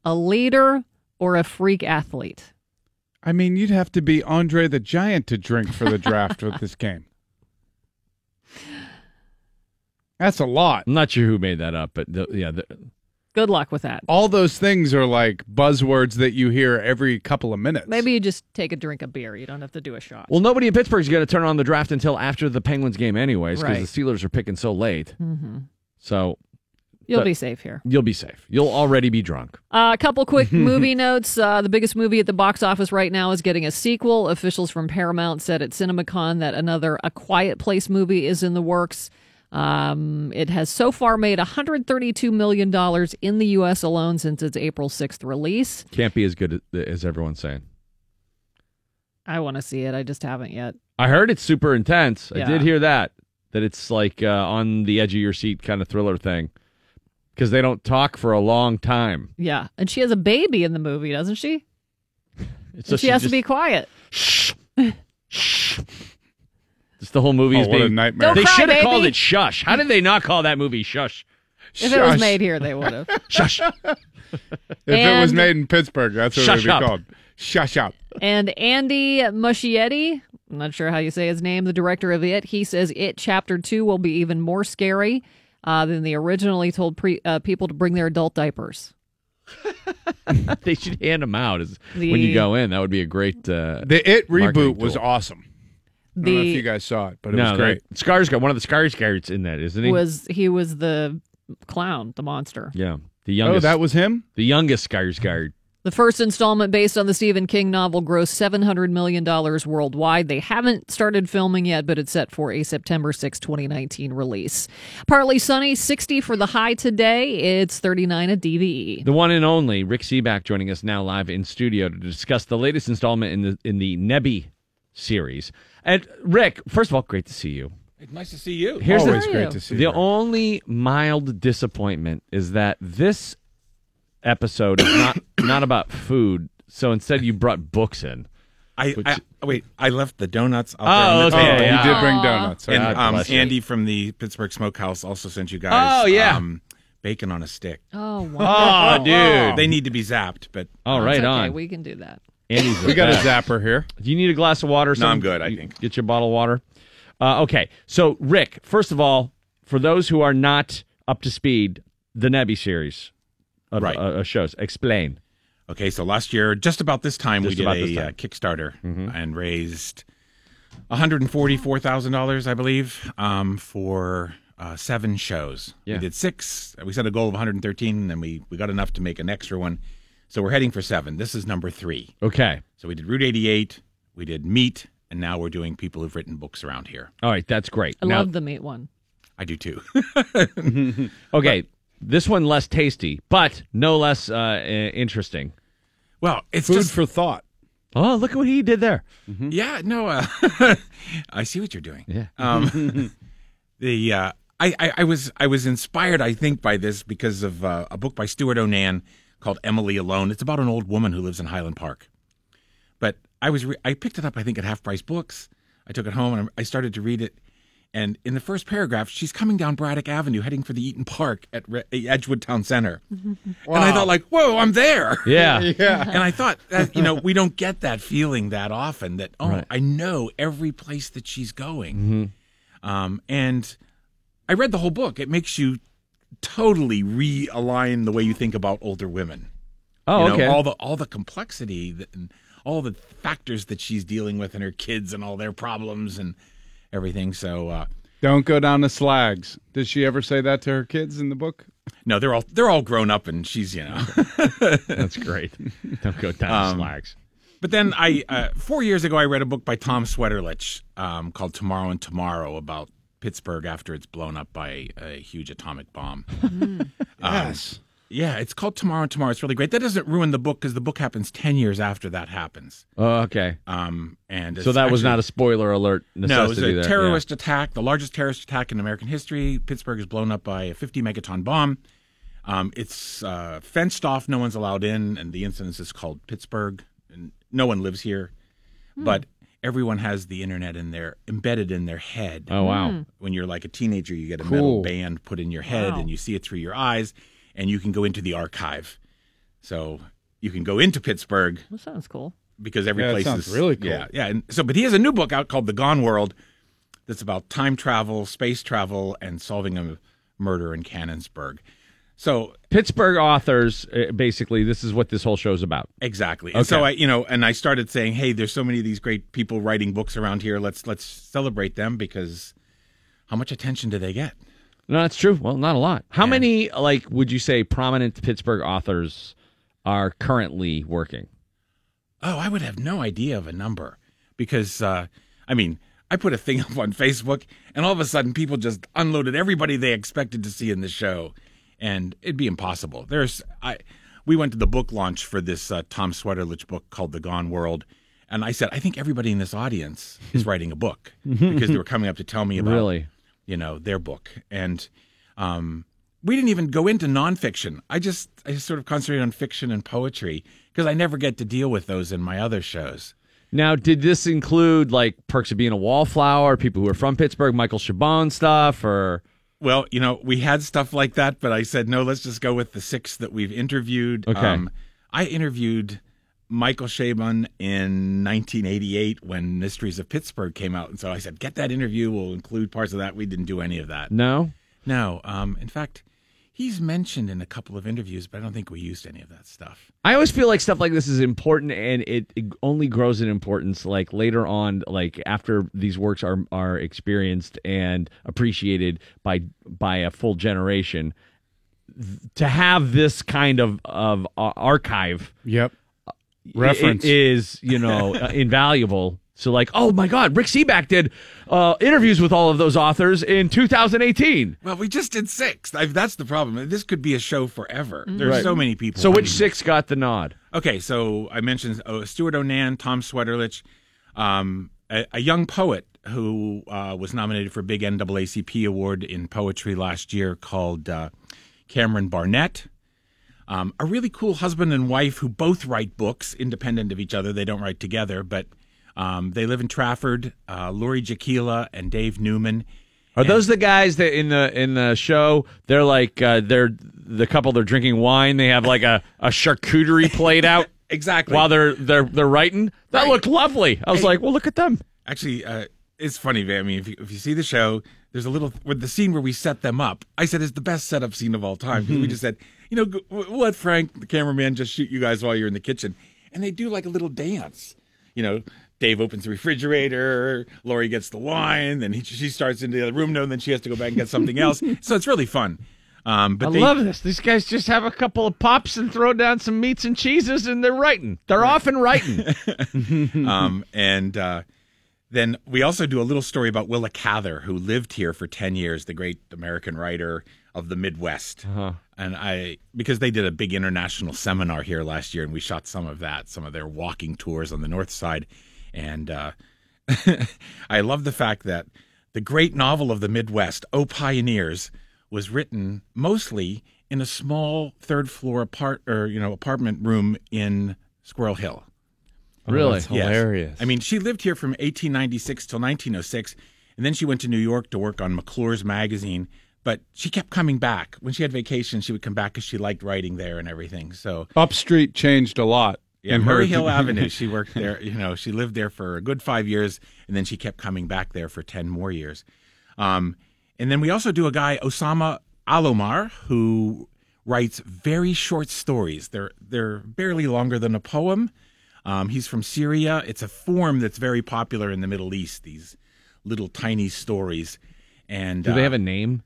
Speaker 1: a leader, or a freak athlete.
Speaker 2: I mean, you'd have to be Andre the Giant to drink for the draft with this game. That's a lot.
Speaker 3: I'm not sure who made that up, but the, yeah, the,
Speaker 1: Good luck with that.
Speaker 2: All those things are like buzzwords that you hear every couple of minutes.
Speaker 1: Maybe you just take a drink of beer. You don't have to do a shot.
Speaker 3: well, nobody in Pittsburgh's going to turn on the draft until after the Penguins game, anyways, because
Speaker 1: Right.
Speaker 3: the Steelers are picking so late.
Speaker 1: hmm
Speaker 3: So
Speaker 1: You'll
Speaker 3: but-
Speaker 1: be safe here.
Speaker 3: you'll be safe. You'll already be drunk.
Speaker 1: Uh, a couple quick [laughs] movie notes. Uh, the biggest movie at the box office right now is getting a sequel. Officials from Paramount said at CinemaCon that another A Quiet Place movie is in the works. Um, it has so far made $132 million in the U.S. alone since its April 6th release.
Speaker 3: Can't be as good as, everyone's saying.
Speaker 1: I want to see it. I just haven't yet.
Speaker 3: I heard it's super intense. I did hear that. That it's like uh, on the edge of your seat kind of thriller thing. Because they don't talk for a long time.
Speaker 1: Yeah. And she has a baby in the movie, doesn't she? [laughs]
Speaker 3: It's
Speaker 1: And she has to be quiet.
Speaker 3: Just the whole movie
Speaker 2: Oh,
Speaker 3: is
Speaker 2: what a
Speaker 3: being
Speaker 2: nightmare.
Speaker 1: Don't
Speaker 3: They
Speaker 1: cry,
Speaker 3: should have called it Shush. How did they not call that movie Shush?
Speaker 1: If it was made here, they would have. [laughs]
Speaker 3: Shush.
Speaker 2: If it was made in Pittsburgh, that's what it would be
Speaker 3: up.
Speaker 2: called. Shush up.
Speaker 1: And Andy Muschietti, I'm not sure how you say his name, the director of It, he says It Chapter 2 will be even more scary uh, than the originally told pre- uh, people to bring their adult diapers. [laughs]
Speaker 3: they should hand them out as,
Speaker 1: The-
Speaker 3: when you go in. That would be a great. Uh,
Speaker 2: The It reboot was
Speaker 3: tool.
Speaker 2: Awesome. I don't know if you guys saw it, but it
Speaker 3: no,
Speaker 2: was great.
Speaker 3: that- Skarsgård, one of the Skarsgårds in that, isn't he?
Speaker 1: was he was the clown, the monster.
Speaker 3: yeah, the
Speaker 2: oh,
Speaker 3: youngest.
Speaker 2: Oh, that was him?
Speaker 3: the youngest Skarsgård.
Speaker 1: The first installment based on the Stephen King novel grossed $700 million worldwide. They haven't started filming yet, but it's set for a September 6, 2019 release. Partly sunny, 60 for the high today. It's 39 at. DVE.
Speaker 3: The one and only Rick Sebak joining us now live in studio to discuss the latest installment in the in the Nebby series. And Rick, first of all, great to see you.
Speaker 11: It's nice to see you.
Speaker 3: Here's
Speaker 2: Always
Speaker 1: are
Speaker 2: great
Speaker 1: you?
Speaker 2: to see
Speaker 3: The
Speaker 2: you.
Speaker 3: only mild disappointment is that this episode is not [coughs] not about food. So instead, you brought books in.
Speaker 11: I,
Speaker 3: Which-
Speaker 11: I wait. I left the donuts out
Speaker 3: Oh,
Speaker 11: there on the
Speaker 3: okay,
Speaker 11: table.
Speaker 3: yeah.
Speaker 2: You did bring donuts.
Speaker 11: And um. Andy from the Pittsburgh Smokehouse also sent you guys.
Speaker 3: Oh, yeah.
Speaker 11: um, bacon on a stick.
Speaker 1: Oh, [laughs]
Speaker 3: wow!
Speaker 1: Oh,
Speaker 3: dude.
Speaker 11: They need to be zapped, but
Speaker 3: Oh,
Speaker 1: That's
Speaker 3: right
Speaker 1: okay.
Speaker 3: on.
Speaker 1: We can do that.
Speaker 3: Andy's [laughs]
Speaker 2: we got a zapper here.
Speaker 3: Do you need a glass of water? or
Speaker 11: No, I'm good, I think.
Speaker 3: Get your bottle of water. Uh, okay. So, Rick, first of all, for those who are not up to speed, the Nebby series of
Speaker 11: Right.
Speaker 3: uh, uh, shows, explain.
Speaker 11: Okay, so last year, just about this time,
Speaker 3: Just
Speaker 11: we did
Speaker 3: about
Speaker 11: a
Speaker 3: this
Speaker 11: uh. Kickstarter and raised one hundred and forty-four thousand dollars, I believe, um, for uh, seven shows.
Speaker 3: Yeah.
Speaker 11: We did six. We set a goal of one hundred and thirteen, and we we got enough to make an extra one. So we're heading for seven. This is number three.
Speaker 3: Okay.
Speaker 11: So we did Route eighty-eight, we did Meat, and now we're doing people who've written books around here.
Speaker 3: All right. That's great.
Speaker 1: I
Speaker 3: now,
Speaker 1: love the meat one.
Speaker 11: I do too. [laughs]
Speaker 3: okay. This one less tasty, but no less uh, interesting.
Speaker 11: well, it's
Speaker 2: Food
Speaker 11: just
Speaker 2: for thought.
Speaker 3: Oh, look at what he did there.
Speaker 11: Yeah, no, uh, [laughs] I see what you're doing.
Speaker 3: Yeah.
Speaker 11: Um, [laughs] the uh, I, I I was I was inspired, I think, by this because of uh, a book by Stewart O'Nan called Emily Alone. It's about an old woman who lives in Highland Park. But I was re- I picked it up, I think, at Half Price Books. I took it home and I started to read it. And in the first paragraph, she's coming down Braddock Avenue, heading for the Eaton Park at Re- Edgewood Town Center. And I thought, like, whoa, I'm there.
Speaker 3: Yeah. [laughs]
Speaker 2: Yeah.
Speaker 11: And I thought that, you know, we don't get that feeling that often that, oh,
Speaker 3: Right.
Speaker 11: I know every place that she's going. Um, and I read the whole book. It makes you totally realign the way you think about older women.
Speaker 3: Oh,
Speaker 11: You know,
Speaker 3: okay.
Speaker 11: All the all the complexity that, and all the factors that she's dealing with and her kids and all their problems and everything. So uh,
Speaker 2: Don't go down to slags. Does she ever say that to her kids in the book?
Speaker 11: no, they're all they're all grown up and she's you know. [laughs]
Speaker 3: That's great. Don't go down
Speaker 11: Um,
Speaker 3: slacks.
Speaker 11: But then I, uh, four years ago, I read a book by Tom Sweterlitsch um, called Tomorrow and Tomorrow about Pittsburgh after it's blown up by a huge atomic bomb.
Speaker 2: Yes.
Speaker 11: Yeah, it's called Tomorrow and Tomorrow. It's really great. That doesn't ruin the book because the book happens 10 years after that happens.
Speaker 3: Oh, okay.
Speaker 11: Um, and
Speaker 3: So
Speaker 11: it's
Speaker 3: that was not a spoiler alert
Speaker 11: No, it was a
Speaker 3: there. Yeah.
Speaker 11: terrorist attack, the largest terrorist attack in American history. Pittsburgh is blown up by a 50 megaton bomb. Um, it's uh, fenced off, no one's allowed in, and the incident is called Pittsburgh. And no one lives here, but everyone has the internet in their embedded in their head.
Speaker 3: Oh, wow. Hmm.
Speaker 11: When you're like a teenager, you get a metal band put in your head,
Speaker 1: Wow.
Speaker 11: and you see it through your eyes, and you can go into the archive. So you can go into Pittsburgh
Speaker 1: That sounds cool.
Speaker 11: because every
Speaker 2: Yeah,
Speaker 11: place
Speaker 2: sounds
Speaker 11: is
Speaker 2: really cool.
Speaker 11: Yeah, yeah. And so, but he has a new book out called The Gone World, that's about time travel, space travel, and solving a murder in Canonsburg. So
Speaker 3: Pittsburgh authors, uh, basically, this is what this whole show's about.
Speaker 11: exactly. And so I, you know, and I started saying, hey, there's so many of these great people writing books around here. Let's let's celebrate them because how much attention do they get?
Speaker 3: No, that's true. Well, not a lot. How
Speaker 11: Yeah.
Speaker 3: many, like, would you say prominent Pittsburgh authors are currently working?
Speaker 11: Oh, I would have no idea of a number because, uh, I mean, I put a thing [laughs] up on Facebook, and all of a sudden, people just unloaded everybody they expected to see in the show, and it'd be impossible. There's, I, we went to the book launch for this uh, Tom Sweterlitsch book called The Gone World, and I said, I think everybody in this audience [laughs] is writing a book because they were coming up to tell me about,
Speaker 3: Really?
Speaker 11: you know, their book, and um, we didn't even go into nonfiction. I just, I just sort of concentrated on fiction and poetry because I never get to deal with those in my other shows.
Speaker 3: Now, did this include, like, Perks of Being a Wallflower, people who are from Pittsburgh, Michael Chabon stuff, or.
Speaker 11: Well, you know, we had stuff like that, but I said no. Let's just go with the six that we've interviewed. Um,
Speaker 3: Okay.
Speaker 11: I interviewed Michael Chabon in 1988 when Mysteries of Pittsburgh came out, and so I said, "Get that interview. We'll include parts of that." We didn't do any of that.
Speaker 3: No?
Speaker 11: No. Um, in fact, he's mentioned in a couple of interviews, but I don't think we used any of that stuff.
Speaker 3: I always feel like stuff like this is important, and it, it only grows in importance like later on, like after these works are are experienced and appreciated by by a full generation. Th- To have this kind of of uh, archive
Speaker 2: Yep. Reference.
Speaker 3: is you know [laughs] uh, invaluable. So like, oh my God, Rick Sebak did uh, interviews with all of those authors in 2018.
Speaker 11: Well, we just did six. I, that's the problem. This could be a show forever. There's
Speaker 3: Right.
Speaker 11: so many people.
Speaker 3: So which
Speaker 11: mean-
Speaker 3: six got the nod?
Speaker 11: Okay, so I mentioned uh, Stewart O'Nan, Tom Sweterlitsch, um, a, a young poet who uh, was nominated for a big NAACP award in poetry last year called uh, Cameron Barnett. Um, a really cool husband and wife who both write books independent of each other. They don't write together, but um, they live in Trafford. Uh, Lori Jakiela and Dave Newman.
Speaker 3: Are those the guys that in the in the show they're like uh, they're the couple they're drinking wine they have like a, a charcuterie plate out [laughs]
Speaker 11: Exactly.
Speaker 3: while they're they're they're writing that
Speaker 11: Right.
Speaker 3: looked lovely I was
Speaker 11: Hey.
Speaker 3: like well look at them
Speaker 11: Actually, uh, it's funny. I mean, if you, if you see the show, there's a little with the scene where we set them up. I said it's the best setup scene of all time because we just said, you know, we'll let Frank, the cameraman, just shoot you guys while you're in the kitchen, and they do like a little dance. You know, Dave opens the refrigerator, Lori gets the wine, then he, she starts into the other room, no, and then she has to go back and get something else. [laughs] so it's really fun. Um, but
Speaker 3: I
Speaker 11: they,
Speaker 3: love this these guys just have a couple of pops and throw down some meats and cheeses and they're writing they're often writing [laughs]
Speaker 11: um, and uh, then we also do a little story about Willa Cather, who lived here for 10 years, the great American writer of the Midwest.
Speaker 3: Uh-huh.
Speaker 11: and I because they did a big international seminar here last year, and we shot some of that, some of their walking tours on the north side, and uh, [laughs] I love the fact that the great novel of the Midwest, "O Pioneers," was written mostly in a small third floor apart or you know apartment room in Squirrel Hill.
Speaker 3: Really?
Speaker 11: Yes.
Speaker 3: hilarious.
Speaker 11: I mean, she lived here from 1896 till 1906, and then she went to New York to work on McClure's magazine. But she kept coming back. When she had vacation, she would come back because she liked writing there and everything. So,
Speaker 2: Upstreet changed a lot.
Speaker 11: Yeah,
Speaker 2: in
Speaker 11: Murray Hill [laughs] Avenue. She worked there. You know, she lived there for a good five years, and then she kept coming back there for ten more years. Um, and then we also do a guy, Osama Alomar, who writes very short stories. They're they're barely longer than a poem. Um, he's from Syria. It's a form that's very popular in the Middle East. These little tiny stories. And
Speaker 3: Do they
Speaker 11: uh,
Speaker 3: have a name?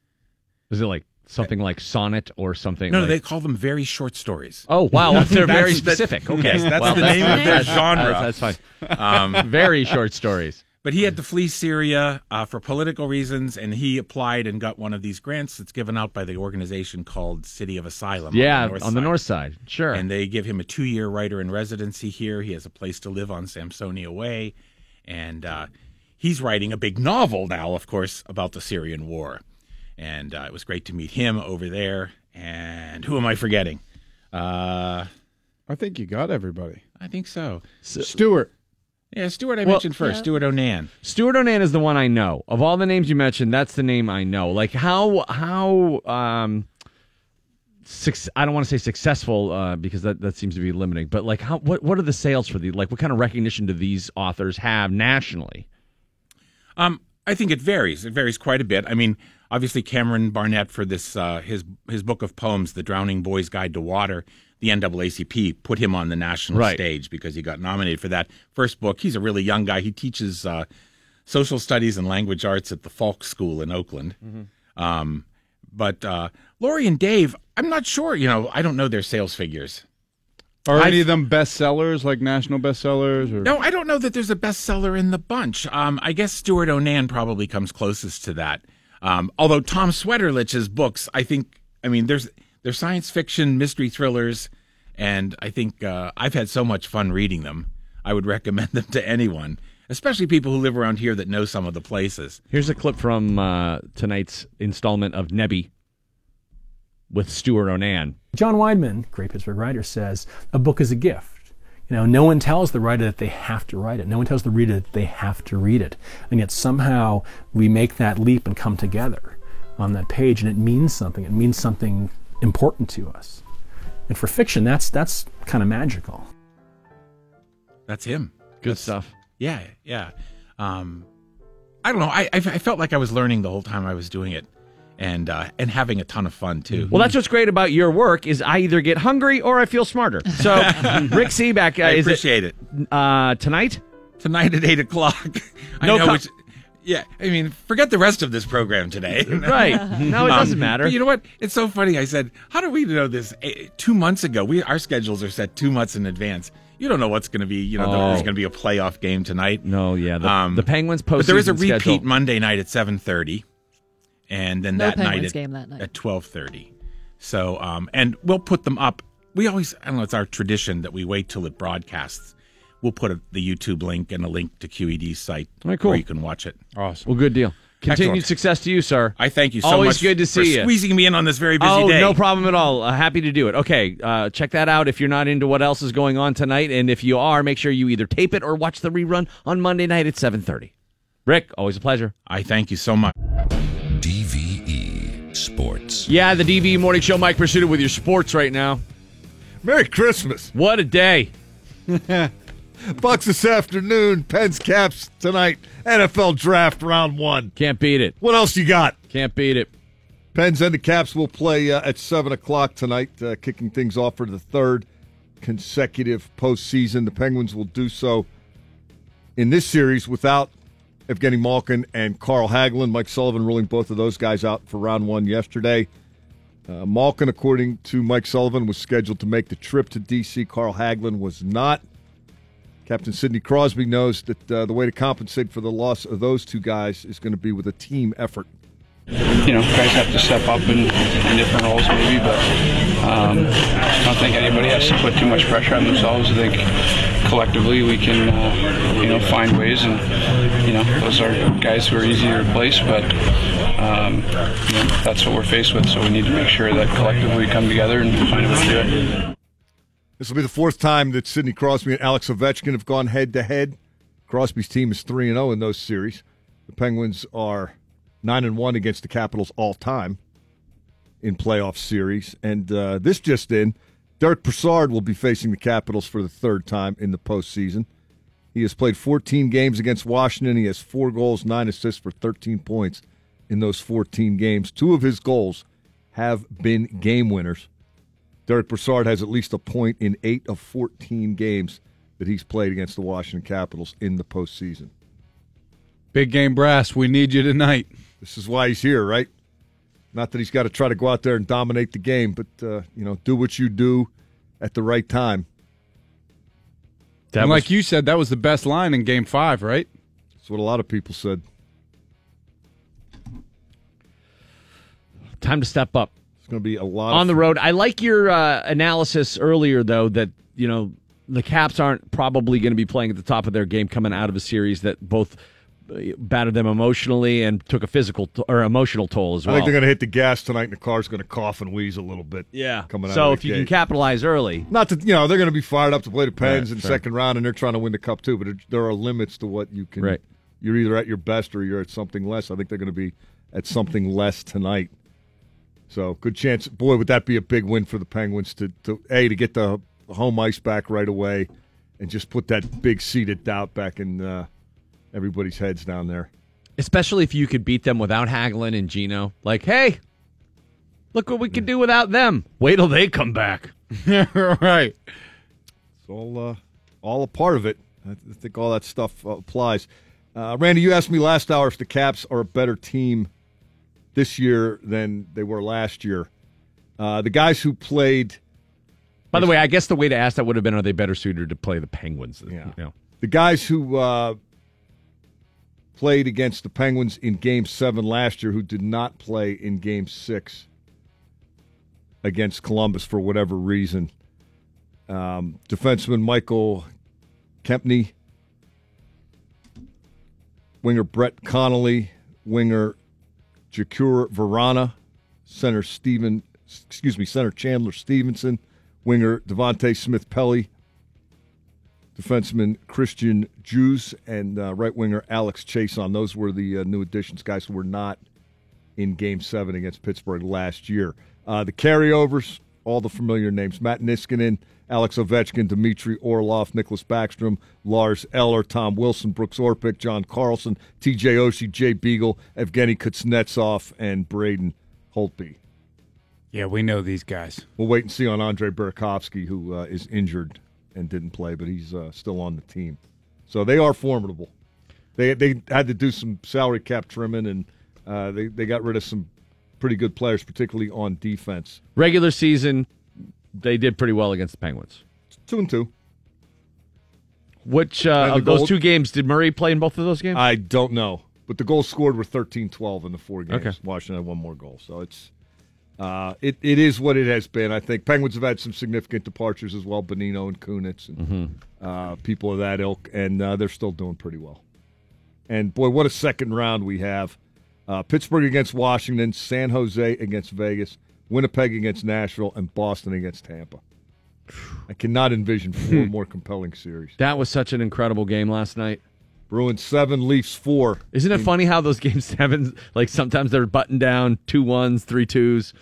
Speaker 3: Is it like something like sonnet or something?
Speaker 11: no, no,
Speaker 3: like-
Speaker 11: they call them very short stories.
Speaker 3: Oh wow, [laughs] they're very
Speaker 11: That's the-
Speaker 3: specific. Okay,
Speaker 11: Yes, that's
Speaker 3: Well,
Speaker 11: the name of their
Speaker 3: that's-
Speaker 11: genre.
Speaker 3: That's, that's fine.
Speaker 11: Um, [laughs]
Speaker 3: very short stories.
Speaker 11: But he had to flee Syria uh, for political reasons, and he applied and got one of these grants that's given out by the organization called City of Asylum.
Speaker 3: Yeah,
Speaker 11: north
Speaker 3: on the north side. Sure.
Speaker 11: And they give him a two-year writer in residency here. He has a place to live on Samsonia Way, and uh, he's writing a big novel now, of course, about the Syrian war. And uh, it was great to meet him over there. And who am I forgetting? Uh,
Speaker 2: I think you got everybody.
Speaker 11: I think so.
Speaker 2: Stewart.
Speaker 11: Yeah, Stewart. I
Speaker 3: Well-
Speaker 11: mentioned first. Stewart O'Nan.
Speaker 3: Stewart O'Nan is the one I know. Of all the names you mentioned, that's the name I know. Like how how um suc- I don't want to say successful uh, because that, that seems to be limiting, but like how what what are the sales for the like what kind of recognition do these authors have nationally?
Speaker 11: Um, I think it varies. It varies quite a bit. I mean, obviously Cameron Barnett for this uh, his his book of poems, The Drowning Boy's Guide to Water. The NAACP put him on the national
Speaker 3: Right.
Speaker 11: stage because he got nominated for that first book. He's a really young guy. He teaches uh, social studies and language arts at the Falk School in Oakland. Um, but uh, Lori and Dave, I'm not sure. You know, I don't know their sales figures.
Speaker 2: Are
Speaker 11: I-
Speaker 2: any of them bestsellers, like national bestsellers? Or
Speaker 11: No, I don't know that there's a bestseller in the bunch. Um, I guess Stewart O'Nan probably comes closest to that. Um, although Tom Sweterlitsch's books, I think, I mean, there's they're science fiction, mystery thrillers, and I think uh, I've had so much fun reading them. I would [laughs] recommend them to anyone, especially people who live around here that know some of the places.
Speaker 3: Here's a clip from uh, tonight's installment of Nebby with Stewart O'Nan.
Speaker 12: John Wideman, great Pittsburgh writer, says a book is a gift. You know, no one tells the writer that they have to write it. No one tells the reader that they have to read it. And yet somehow we make that leap and come together on that page, and it means something. It means something important to us. And for fiction, that's that's kind of magical.
Speaker 11: That's him.
Speaker 3: Good stuff.
Speaker 11: Yeah, yeah. Um, I don't know. I, I I felt like I was learning the whole time I was doing it, and uh, and having a ton of fun too.
Speaker 3: Well, that's what's great about your work is I either get hungry or I feel smarter. So, [laughs] Rick Sebak, uh,
Speaker 11: I
Speaker 3: is
Speaker 11: appreciate it.
Speaker 3: Uh, tonight?
Speaker 11: Tonight at eight o'clock. [laughs] I
Speaker 3: No
Speaker 11: know
Speaker 3: co-
Speaker 11: which. Yeah, I mean, forget the rest of this program today. [laughs]
Speaker 3: Right. No, it doesn't matter.
Speaker 11: But you know what? It's so funny. I said, "How do we know this?" Eh, Two months ago, we our schedules are set two months in advance. You don't know what's going to be. You know,
Speaker 3: Oh.
Speaker 11: there's going to be a playoff game tonight.
Speaker 3: No, yeah. The,
Speaker 11: Um,
Speaker 3: the Penguins post.
Speaker 11: But there is a repeat
Speaker 3: schedule.
Speaker 11: Monday night at seven thirty, and then
Speaker 1: No
Speaker 11: that night at,
Speaker 1: game that night.
Speaker 11: at twelve thirty. So, um, and we'll put them up. We always, I don't know, it's our tradition that we wait till it broadcasts. We'll put a, the YouTube link and a link to QED's site
Speaker 3: All right, cool.
Speaker 11: where you can watch it.
Speaker 2: Awesome.
Speaker 3: Well, good deal. Continued
Speaker 11: Excellent.
Speaker 3: success to you, sir.
Speaker 11: I thank you so
Speaker 3: Always
Speaker 11: much.
Speaker 3: good to
Speaker 11: for
Speaker 3: see you.
Speaker 11: Squeezing me in on this very busy
Speaker 3: oh,
Speaker 11: day.
Speaker 3: no problem at all. Uh, happy to do it. Okay, uh, check that out if you're not into what else is going on tonight, and if you are, make sure you either tape it or watch the rerun on Monday night at 7:30. Rick, always a pleasure.
Speaker 11: I thank you so much.
Speaker 5: DVE Sports.
Speaker 3: Yeah, the DVE Morning Show, Mike Prisuta with your sports right now.
Speaker 6: Merry Christmas.
Speaker 3: What a day. [laughs]
Speaker 6: Bucs this afternoon. Pens Caps tonight. NFL Draft round one.
Speaker 3: Can't beat it.
Speaker 6: What else you got?
Speaker 3: Can't beat it.
Speaker 6: Pens and the Caps will play uh, at 7 o'clock tonight, uh, kicking things off for the third consecutive postseason. The Penguins will do so in this series without Evgeny Malkin and Carl Hagelin. Mike Sullivan ruling both of those guys out for round one yesterday. Uh, Malkin, according to Mike Sullivan, was scheduled to make the trip to D.C. Carl Hagelin was not. Captain Sidney Crosby knows that uh, the way to compensate for the loss of those two guys is going to be with a team effort
Speaker 13: you know, guys have to step up in, in different roles maybe, but um, I don't think anybody has to put too much pressure on themselves. I think collectively we can, uh, you know, find ways, and you know, those are guys who are easy to replace, but um, you know, that's what we're faced with. So we need to make sure that collectively we come together and find a way to do it.
Speaker 6: This will be the fourth time that Sidney Crosby and Alex Ovechkin have gone head to head. Crosby's team is 3 and 0 in those series. The Penguins are 9 and 1 against the Capitals all time in playoff series. And uh, this just in, Derick Brassard will be facing the Capitals for the third time in the postseason. He has played 14 games against Washington. He has four goals, nine assists for 13 points in those 14 games. Two of his goals have been game winners. Derick Brassard has at least a point in eight of 14 games that he's played against the Washington Capitals in the postseason.
Speaker 2: Big game brass, we need you tonight.
Speaker 6: This is why he's here, right? Not that he's got to try to go out there and dominate the game, but uh, you know, do what you do at the right time.
Speaker 2: and like you said, that was the best line in Game Five, right?
Speaker 6: That's what a lot of people said.
Speaker 3: Time to step up.
Speaker 6: It's going to be a lot
Speaker 3: on
Speaker 6: of
Speaker 3: the road. I like your uh, analysis earlier, though, that you know the Caps aren't probably going to be playing at the top of their game coming out of a series that both battered them emotionally and took a physical t- or emotional toll as well.
Speaker 6: I think they're going to hit the gas tonight, and the car's going to cough and wheeze a little bit.
Speaker 3: Yeah.
Speaker 6: coming out.
Speaker 3: so if
Speaker 6: the
Speaker 3: you can capitalize early,
Speaker 6: not to you know they're going to be fired up to play the Pens
Speaker 3: Right,
Speaker 6: in
Speaker 3: fair.
Speaker 6: second round, and they're trying to win the cup too. But there are limits to what you can.
Speaker 3: Right.
Speaker 6: You're either at your best or you're at something less. I think they're going to be at something less tonight. So good chance. Boy, would that be a big win for the Penguins to, to a to get the home ice back right away, and just put that big seed of doubt back in uh, everybody's heads down there.
Speaker 3: especially if you could beat them without Hagelin and Gino. Like, hey, look what we can do without them. Wait till they come back. [laughs] [laughs]
Speaker 2: right.
Speaker 6: It's all uh, all a part of it. I think all that stuff uh, applies. Uh, Randy, you asked me last hour if the Caps are a better team this year than they were last year. Uh, the guys who played
Speaker 3: By the way, I guess the way to ask that would have been: Are they better suited to play the Penguins?
Speaker 6: Yeah.
Speaker 3: You know.
Speaker 6: the guys who uh, played against the Penguins in Game Seven last year, who did not play in Game Six against Columbus for whatever reason. Um, defenseman Michael Kempny, winger Brett Connolly, winger Jakub Vrana, center Steven, excuse me, center Chandler Stephenson, winger Devante Smith-Pelly, defenseman Christian Djoos and uh, right winger Alex Chiasson. Those were the uh, new additions, guys who were not in Game Seven against Pittsburgh last year. Uh, the carryovers, all the familiar names: Matt Niskanen, Alex Ovechkin, Dmitry Orlov, Nicklas Backstrom, Lars Eller, Tom Wilson, Brooks Orpik, John Carlson, T.J. Oshie, Jay Beagle, Evgeny Kuznetsov, and Braden Holtby.
Speaker 2: Yeah, we know these guys.
Speaker 6: We'll wait and see on Andre Burakovsky, who uh, is injured and didn't play, but he's uh, still on the team. So they are formidable. They they had to do some salary cap trimming, and uh, they they got rid of some pretty good players, particularly on defense.
Speaker 3: Regular season, they did pretty well against the Penguins.
Speaker 6: Two and two.
Speaker 3: Which uh, of those
Speaker 6: goal-
Speaker 3: two games did Murray play in both of those games?
Speaker 6: I don't know, but the goals scored were 13-12 in the four games.
Speaker 3: Okay.
Speaker 6: Washington had one more goal, so it's uh, it it is what it has been. I think Penguins have had some significant departures as well, Bonino and Kunitz and
Speaker 3: Mm-hmm.
Speaker 6: uh, people of that ilk, and uh, they're still doing pretty well. And boy, what a second round we have! Uh, Pittsburgh against Washington, San Jose against Vegas, Winnipeg against Nashville, and Boston against Tampa. I cannot envision four more compelling series.
Speaker 3: That was such an incredible game last night.
Speaker 6: Bruins seven, Leafs four.
Speaker 3: Isn't it funny how those [laughs] game sevens, like sometimes they're buttoned down, two ones, three twos.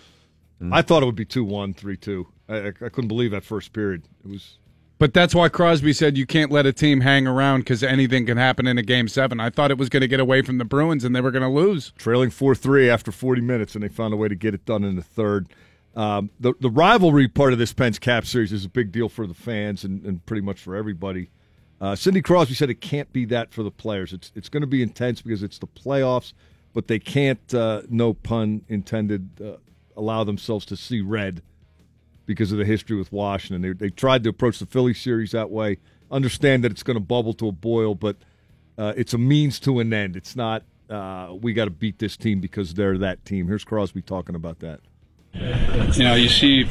Speaker 6: I thought it would be 2 1, 3 2. I, I, I couldn't believe that first period. It was.
Speaker 2: But that's why Crosby said you can't let a team hang around because anything can happen in a game seven. I thought it was going to get away from the Bruins and they were going to lose.
Speaker 6: Trailing 4 3 after 40 minutes, and they found a way to get it done in the third. Um, the, the rivalry part of this Pens Cap series is a big deal for the fans and, and pretty much for everybody. Uh, Sidney Crosby said it can't be that for the players. It's, it's going to be intense because it's the playoffs, but they can't, uh, no pun intended, uh, allow themselves to see red because of the history with Washington. They, they tried to approach the Philly series that way. Understand that it's going to bubble to a boil, but uh, it's a means to an end. It's not uh, we got to beat this team because they're that team. Here's Crosby talking about that.
Speaker 13: You know, you see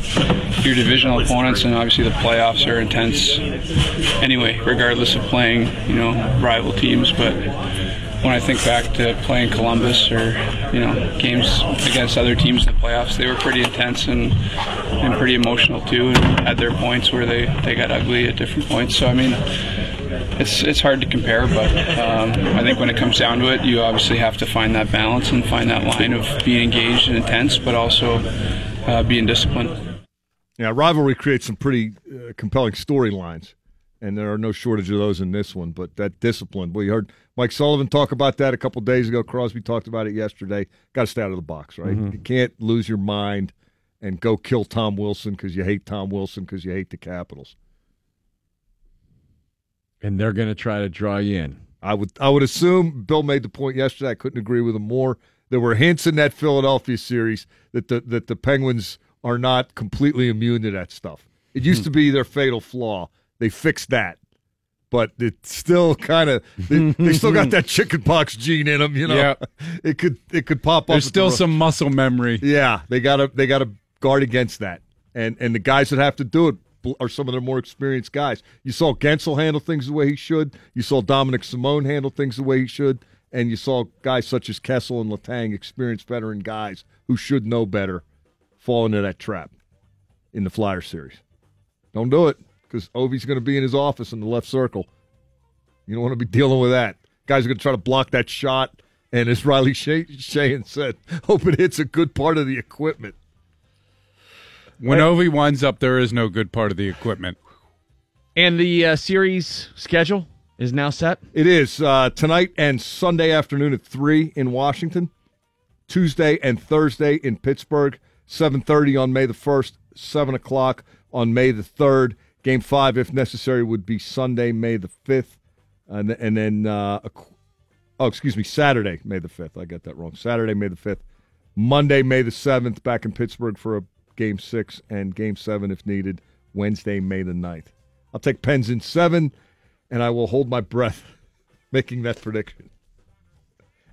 Speaker 13: your divisional opponents, and obviously the playoffs are intense anyway, regardless of playing, you know, rival teams. But when I think back to playing Columbus or, you know, games against other teams in the playoffs, they were pretty intense and, and pretty emotional too, and had their points where they, they got ugly at different points. So, I mean, it's it's hard to compare, but um, I think when it comes down to it, you obviously have to find that balance and find that line of being engaged and intense, but also uh, being disciplined.
Speaker 6: Yeah, rivalry creates some pretty uh, compelling storylines, and there are no shortage of those in this one. But that discipline, we heard Mike Sullivan talk about that a couple days ago. Crosby talked about it yesterday. Got to stay out of the box, right?
Speaker 3: Mhm.
Speaker 6: You can't lose your mind and go kill Tom Wilson because you hate Tom Wilson because you hate the Capitals.
Speaker 3: And they're going to try to draw you in.
Speaker 6: I would I would assume Bill made the point yesterday. I couldn't agree with him more. There were hints in that Philadelphia series that the that the Penguins are not completely immune to that stuff. It used hmm. to be their fatal flaw. They fixed that, but it's still kind of they, they still got that [laughs] chickenpox gene in them. You know,
Speaker 2: Yeah. [laughs]
Speaker 6: it could it could pop up.
Speaker 2: There's
Speaker 6: at the
Speaker 2: still some muscle memory.
Speaker 6: yeah, they got to they got to guard against that, and and the guys that have to do it are some of their more experienced guys. You saw Guentzel handle things the way he should. You saw Dominik Simon handle things the way he should, and you saw guys such as Kessel and Letang, experienced veteran guys who should know better, fall into that trap in the Flyer series. Don't do it because Ovi's going to be in his office in the left circle. You don't want to be dealing with that. Guys are going to try to block that shot. And as Riley Sheahan said, hope it hits a good part of the equipment.
Speaker 2: When Ovi winds up, there is no good part of the equipment.
Speaker 3: And the uh, series schedule is now set.
Speaker 6: It is uh, tonight and Sunday afternoon at three in Washington, Tuesday and Thursday in Pittsburgh, seven thirty on May the first, seven o'clock on May the third. Game five, if necessary, would be Sunday, May the fifth, and and then uh, oh, excuse me, Saturday, May the fifth. I got that wrong. Saturday, May the fifth. Monday, May the seventh, back in Pittsburgh for a game six and game seven if needed. Wednesday, May the 9th. I'll take Pens in seven, and I will hold my breath [laughs] making that prediction.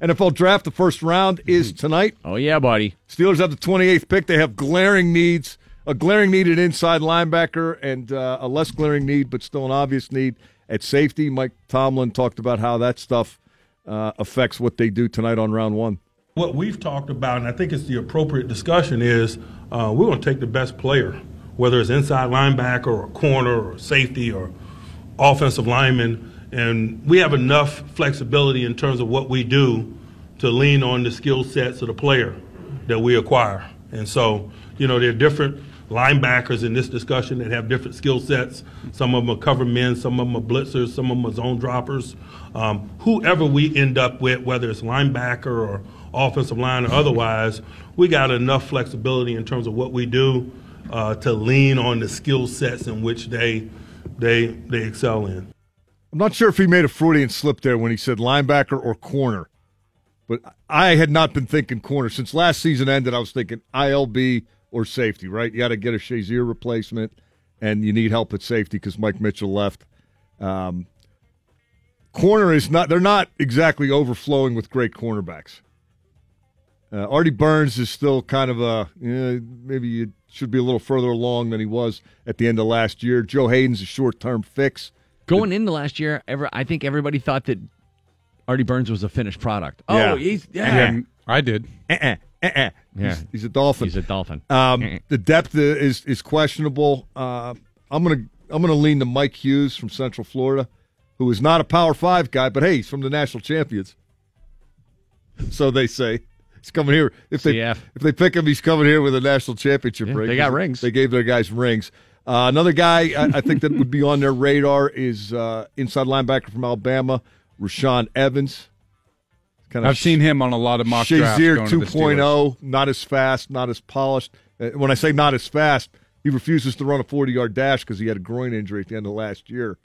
Speaker 6: NFL draft, the first round is [laughs] tonight.
Speaker 3: Oh, yeah, buddy.
Speaker 6: Steelers have the 28th pick. They have glaring needs a glaring need at inside linebacker and uh, a less glaring need, but still an obvious need at safety. Mike Tomlin talked about how that stuff uh, affects what they do tonight on round one.
Speaker 14: What we've talked about, and I think it's the appropriate discussion, is uh, we're going to take the best player, whether it's inside linebacker or corner or safety or offensive lineman, and we have enough flexibility in terms of what we do to lean on the skill sets of the player that we acquire. And so, you know, there are different linebackers in this discussion that have different skill sets. Some of them are cover men, some of them are blitzers, some of them are zone droppers. Um, whoever we end up with, whether it's linebacker or offensive line or otherwise, we got enough flexibility in terms of what we do uh, to lean on the skill sets in which they they they excel in.
Speaker 6: I'm not sure if he made a Freudian slip there when he said linebacker or corner, but I had not been thinking corner since last season ended. I was thinking ILB or safety, right? You got to get a Shazier replacement, and you need help at safety because Mike Mitchell left. Um, corner is not; they're not exactly overflowing with great cornerbacks. Uh, Artie Burns is still kind of a you know, maybe it should be a little further along than he was at the end of last year. Joe Haden's a short-term fix.
Speaker 3: Going into last year, ever I think everybody thought that Artie Burns was a finished product.
Speaker 6: Yeah.
Speaker 3: Oh, he's yeah.
Speaker 2: Yeah, I did.
Speaker 6: Uh-uh, uh-uh.
Speaker 3: Yeah.
Speaker 6: He's, he's a dolphin.
Speaker 3: He's a dolphin.
Speaker 6: Um, the depth is is questionable. Uh, I'm gonna I'm gonna lean to Mike Hughes from Central Florida, who is not a Power Five guy, but hey, he's from the national champions. So they say he's coming here. If they
Speaker 3: CF.
Speaker 6: if they pick him, he's coming here with a national championship
Speaker 3: Yeah,
Speaker 6: ring.
Speaker 3: they got rings.
Speaker 6: They gave their guys rings. Uh, another guy I, I think that would be on their radar is uh, inside linebacker from Alabama, Rashaan Evans. Kind of
Speaker 2: I've seen him on a lot of mock drafts.
Speaker 6: Shazier
Speaker 2: going to the
Speaker 6: 2.0, not as fast, not as polished. Uh, When I say not as fast, he refuses to run a 40 yard dash because he had a groin injury at the end of last year.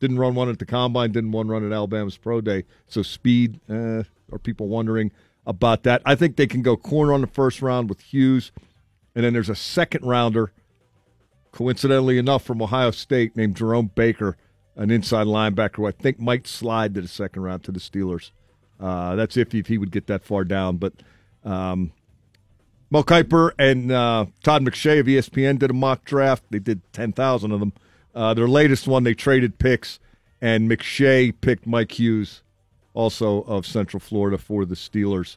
Speaker 6: Didn't run one at the combine, didn't one run at Alabama's pro day. So speed, uh, are people wondering about that? I think they can go corner on the first round with Hughes, and then there's a second rounder, coincidentally enough, from Ohio State named Jerome Baker, an inside linebacker who I think might slide to the second round to the Steelers. Uh, that's if, if he would get that far down. But um, Mo Kiper and uh, Todd McShay of ESPN did a mock draft. They did 10,000 of them. Uh, their latest one, they traded picks, and McShay picked Mike Hughes, also of Central Florida, for the Steelers.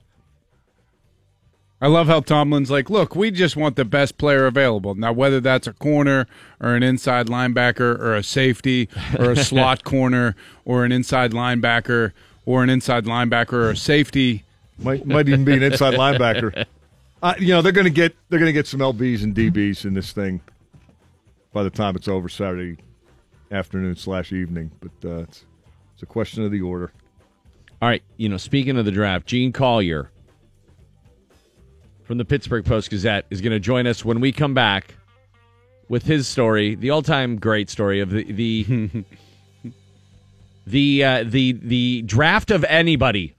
Speaker 2: I love how Tomlin's like, look, we just want the best player available. Now, whether that's a corner or an inside linebacker or a safety or a [laughs] slot corner or an inside linebacker or an inside linebacker or a safety,
Speaker 6: might might even be an inside [laughs] linebacker. Uh, you know they're going to get they're going to get some lbs and dbs in this thing by the time it's over Saturday afternoon slash evening. But uh, it's it's a question of the order.
Speaker 3: All right, you know, speaking of the draft, Gene Collier from the Pittsburgh Post Gazette is going to join us when we come back with his story, the all-time great story of the the [laughs] the uh, the the draft of anybody.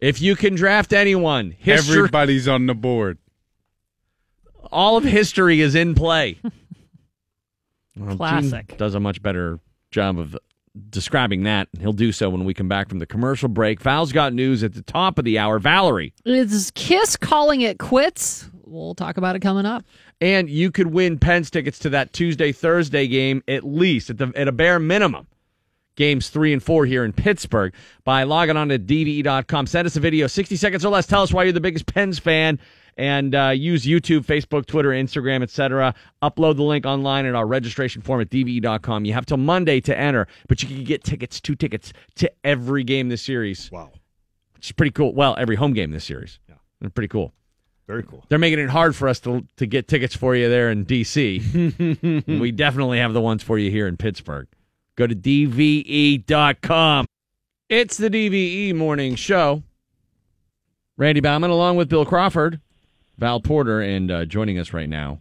Speaker 3: If you can draft anyone, history,
Speaker 2: everybody's on the board.
Speaker 3: all of history is in play. [laughs] Well, Gene
Speaker 1: Classic.
Speaker 3: does a much better job of describing that. He'll do so when we come back from the commercial break. Val's got news at the top of the hour. Valerie.
Speaker 1: Is Kiss calling it quits? We'll talk about it coming up.
Speaker 3: And you could win Pens tickets to that Tuesday Thursday game at least at the at a bare minimum. Games three and four here in Pittsburgh by logging on to DVE.com. Send us a video, 60 seconds or less. Tell us why you're the biggest Pens fan and uh, use YouTube, Facebook, Twitter, Instagram, etc. Upload the link online at our registration form at DVE.com. You have till Monday to enter, but you can get tickets, two tickets to every game this series.
Speaker 6: Wow.
Speaker 3: Which is pretty cool. Well, every home game this series. Yeah. They're pretty cool.
Speaker 6: Very cool.
Speaker 3: They're making it hard for us to to get tickets for you there in DC. [laughs] we definitely have the ones for you here in Pittsburgh. Go to dve.com. It's the DVE morning show. Randy Bauman along with Bill Crawford, Val Porter, and uh, joining us right now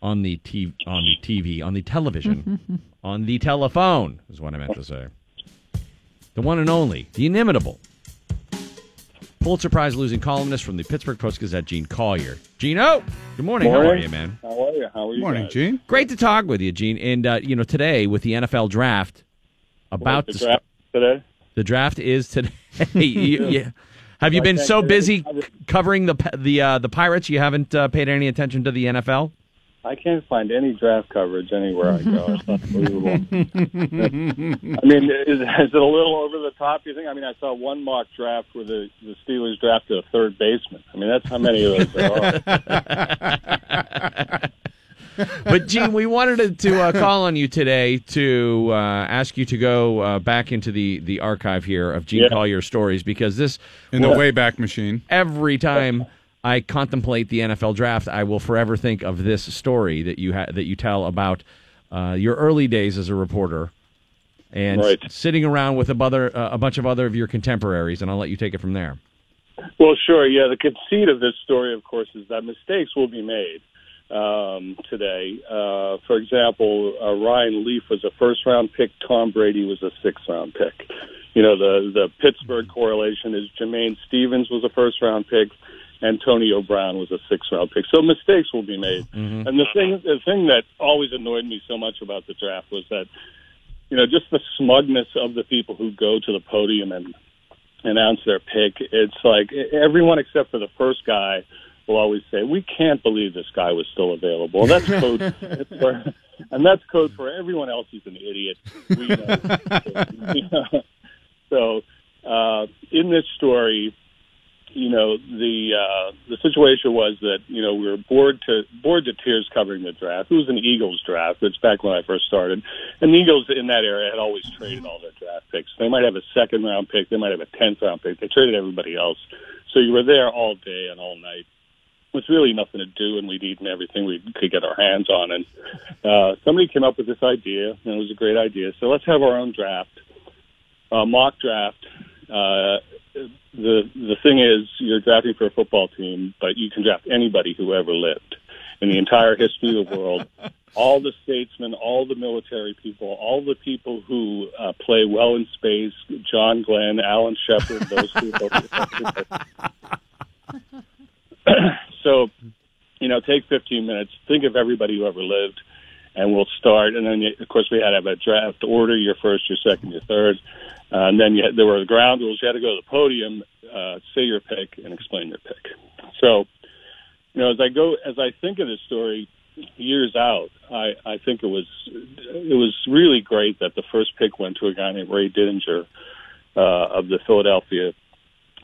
Speaker 3: on the TV, on the TV, on the television, [laughs] on the telephone is what I meant to say. The one and only, the inimitable, Pulitzer Prize losing columnist from the Pittsburgh Post Gazette, Gene Collier. Gino, good morning. How are you, man?
Speaker 15: How are you? How are you?
Speaker 2: Morning,
Speaker 15: guys?
Speaker 2: Gene.
Speaker 3: Great to talk with you, Gene. And uh, you know, today with the NFL draft about
Speaker 15: the
Speaker 3: to
Speaker 15: draft today.
Speaker 3: the draft is today. [laughs] You- you- have you been so busy covering the the uh, the Pirates you haven't uh, paid any attention to the NFL?
Speaker 15: I can't find any draft coverage anywhere I go. It's unbelievable. [laughs] I mean, is, is it a little over the top? You think? I mean, I saw one mock draft where the the Steelers drafted a third baseman. I mean, that's how many of those there are. [laughs]
Speaker 3: but Gene, we wanted to, to uh, call on you today to uh, ask you to go uh, back into the, the archive here of Gene
Speaker 2: Yeah.
Speaker 3: Collier stories because this
Speaker 2: In the
Speaker 3: well,
Speaker 2: Wayback Machine.
Speaker 3: Every time I contemplate the NFL draft, I will forever think of this story that you ha- that you tell about uh, your early days as a reporter and
Speaker 15: Right.
Speaker 3: sitting around with a, other, uh, a bunch of other of your contemporaries, and I'll let you take it from there.
Speaker 15: Well, sure. Yeah, the conceit of this story, of course, is that mistakes will be made um, today. Uh, for example, uh, Ryan Leaf was a first-round pick. Tom Brady was a sixth-round pick. You know, the the Pittsburgh correlation is Jamain Stephens was a first-round pick. Antonio Brown was a sixth-round pick. So mistakes will be made.
Speaker 3: Mm-hmm.
Speaker 15: And the thing the thing that always annoyed me so much about the draft was that you know just the smugness of the people who go to the podium and announce their pick. It's like everyone except for the first guy will always say, "We can't believe this guy was still available." That's code, [laughs] for, and that's code for everyone else. He's an idiot. We [laughs] know. so, uh, in this story, you know the uh, the situation was that you know we were bored to bored to tears covering the draft. It was an Eagles draft, which back when I first started, and the Eagles in that era had always traded all their draft picks. They might have a second round pick, they might have a tenth round pick. They traded everybody else, so you were there all day and all night with really nothing to do, and we'd eaten everything we could get our hands on. And uh, somebody came up with this idea, and it was a great idea. So let's have our own draft, uh, mock draft. Uh, the the thing is, you're drafting for a football team, but you can draft anybody who ever lived in the entire history of the world. [laughs] All the statesmen, all the military people, all the people who uh, play well in space, John Glenn, Alan Shepard, those people. [laughs] [clears throat] so, you know, take 15 minutes, think of everybody who ever lived, and we'll start. And then, of course, we had to have a draft order your first, your second, your third. Uh, and then you had, there were the ground rules. You had to go to the podium, uh, say your pick, and explain your pick. So, you know, as I go, as I think of this story years out, I, I think it was it was really great that the first pick went to a guy named Ray Didinger uh, of the Philadelphia,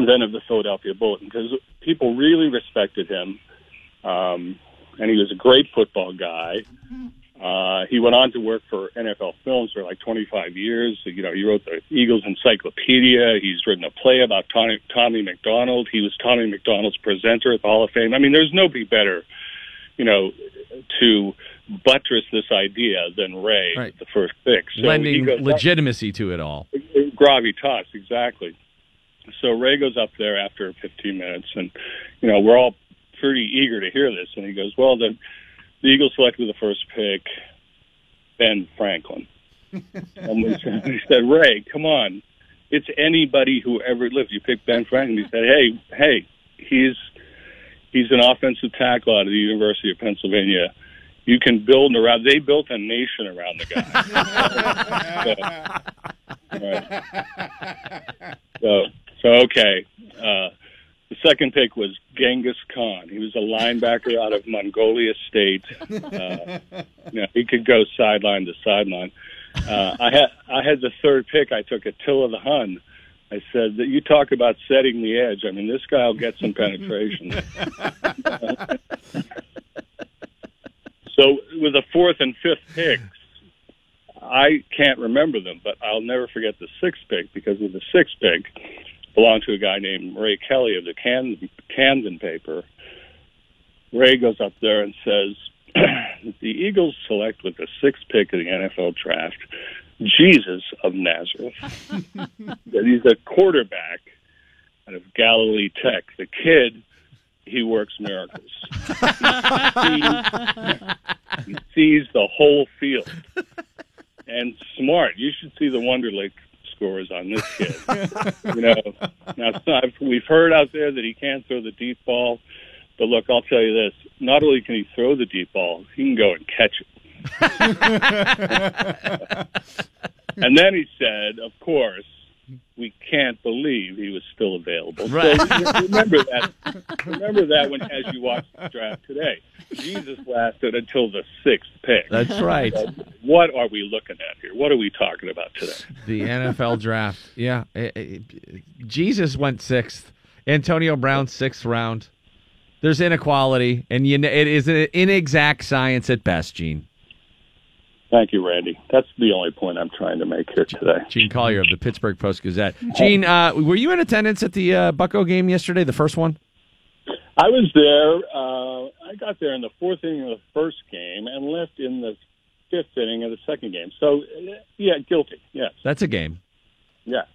Speaker 15: then of the Philadelphia Bulletin, because people really respected him, um, and he was a great football guy. Uh, he went on to work for NFL Films for like 25 years. You know, he wrote the Eagles Encyclopedia. He's written a play about Tommy, Tommy McDonald. He was Tommy McDonald's presenter at the Hall of Fame. I mean, there's nobody better, you know, to buttress this idea than Ray,
Speaker 3: Right.
Speaker 15: the first pick. So
Speaker 3: Lending
Speaker 15: up-
Speaker 3: legitimacy to it all.
Speaker 15: gravitas, exactly. So Ray goes up there after 15 minutes, and you know we're all pretty eager to hear this. And he goes, "Well, the, the Eagles selected the first pick, Ben Franklin." [laughs] and we said, he said, "Ray, come on, it's anybody who ever lived. You pick Ben Franklin." He said, "Hey, hey, he's he's an offensive tackle out of the University of Pennsylvania." You can build around. They built a nation around the guy. [laughs] Right. So, so okay. Uh, the second pick was Genghis Khan. He was a linebacker out of Mongolia State. Uh, you know, he could go sideline to sideline. Uh, I had I had the third pick. I took Attila the Hun. I said that you talk about setting the edge. I mean, this guy will get some penetration. [laughs] so with the fourth and fifth picks, I can't remember them, but I'll never forget the sixth pick because with the sixth pick belonged to a guy named Ray Kelly of the Camden, Camden paper. Ray goes up there and says, [clears throat] the Eagles select with the sixth pick of the NFL draft Jesus of Nazareth. [laughs] that he's a quarterback out of Galilee Tech. The kid, he works miracles. he, sees, [laughs] he sees the whole field and smart. You should see the Wonderlic scores on this kid. [laughs] you know, now I've, we've heard out there that he can't throw the deep ball, but look, I'll tell you this: not only can he throw the deep ball, he can go and catch it. [laughs] and then he said, of course. We can't believe he was still available.
Speaker 3: Right.
Speaker 15: So remember that. Remember that when, as you watch the draft today, Jesus lasted until the sixth pick.
Speaker 3: That's right.
Speaker 15: So what are we looking at here? What are we talking about today?
Speaker 3: The NFL draft. Yeah. Eh, eh, Jesus went sixth. Antonio Brown, sixth round. There's inequality, and you, kn- it is an inexact science at best, Gene.
Speaker 15: Thank you, Randy. That's the only point I'm trying to make here today.
Speaker 3: Gene Collier of the Pittsburgh Post Gazette. Gene, uh, were you in attendance at the uh, Bucko game yesterday, the first one?
Speaker 15: I was there. Uh, I got there in the fourth inning of the first game and left in the fifth inning of the second game. So, uh, yeah, guilty. Yes.
Speaker 3: That's a game.
Speaker 15: Yeah. [laughs]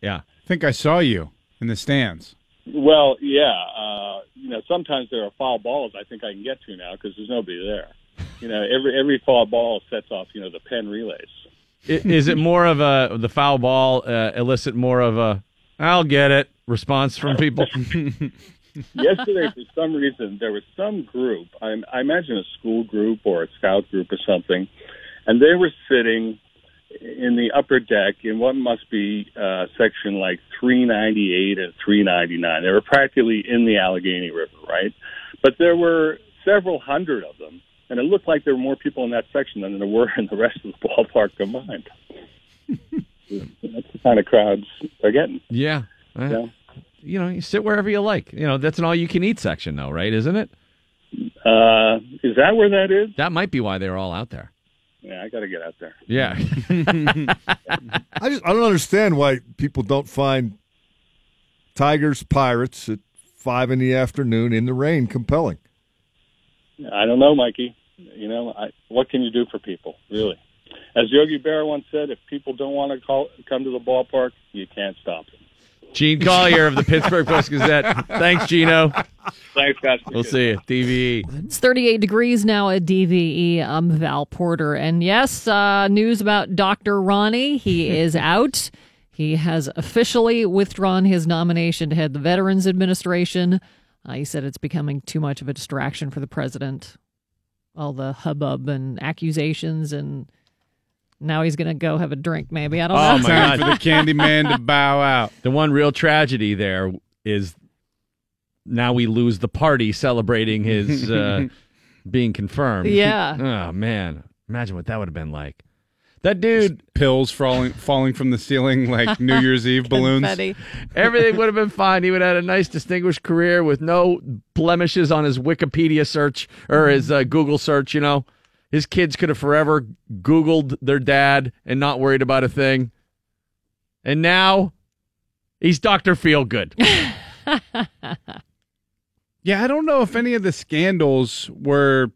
Speaker 3: Yeah.
Speaker 2: I think I saw you in the stands.
Speaker 15: well, yeah. Uh, you know, sometimes there are foul balls I think I can get to now because there's nobody there. You know, every every foul ball sets off, you know, the pen relays.
Speaker 3: Is it more of a the foul ball uh, elicit more of a I'll get it response from people? [laughs] [laughs]
Speaker 15: Yesterday, for some reason, there was some group. I, I imagine a school group or a scout group or something, and they were sitting in the upper deck in what must be uh, section like 398 and 399. They were practically in the Allegheny River, right? But there were several hundred of them, and it looked like there were more people in that section than there were in the rest of the ballpark combined. [laughs] That's the kind of crowds they're getting.
Speaker 3: yeah. Uh,
Speaker 15: Yeah.
Speaker 3: You know, you sit wherever you like. You know, that's an all you can eat section though, right? Isn't it?
Speaker 15: Uh, is that where that is?
Speaker 3: That might be why they're all out there.
Speaker 15: Yeah, I got to get out there.
Speaker 3: Yeah. [laughs]
Speaker 6: I just I don't understand why people don't find Tigers Pirates at five in the afternoon in the rain compelling.
Speaker 15: I don't know, Mikey. You know, I, what can you do for people, really? As Yogi Berra once said, if people don't want to call, come to the ballpark, you can't stop them.
Speaker 3: Gene Collier of the Pittsburgh Post Gazette. Thanks, Gino.
Speaker 15: Thanks, guys.
Speaker 3: We'll see you. TVE.
Speaker 1: It's 38 degrees now at DVE. I'm Val Porter. And yes, uh, news about Dr. Ronny. He [laughs] is out. He has officially withdrawn his nomination to head the Veterans Administration. Uh, he said it's becoming too much of a distraction for the president. All the hubbub and accusations and Now he's going to go have a drink, maybe. I don't
Speaker 3: Oh
Speaker 1: know.
Speaker 3: my
Speaker 2: Time
Speaker 3: God.
Speaker 2: for the candy man to bow out.
Speaker 3: The one real tragedy there is now we lose the party celebrating his uh, [laughs] being confirmed.
Speaker 1: Yeah.
Speaker 3: Oh man, imagine what that would have been like. That dude,
Speaker 2: Pills falling falling from the ceiling like [laughs] New Year's Eve balloons.
Speaker 3: Everything would have been [laughs] fine. He would have had a nice, distinguished career with no blemishes on his Wikipedia search or his uh, Google search. You know, his kids could have forever Googled their dad and not worried about a thing. And now he's Doctor Feelgood. [laughs]
Speaker 2: Yeah, I don't know if any of the scandals were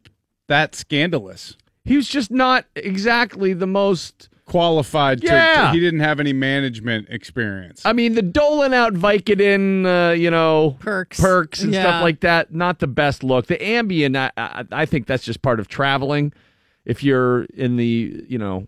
Speaker 2: that scandalous.
Speaker 3: He was just not exactly the most
Speaker 2: qualified. To,
Speaker 3: Yeah.
Speaker 2: he didn't have any management experience.
Speaker 3: I mean, the doling out Vicodin, uh, you know,
Speaker 1: perks,
Speaker 3: perks and
Speaker 1: Yeah.
Speaker 3: stuff like that. Not the best look. The Ambien, I, I, I think that's just part of traveling. If you're in the, you know,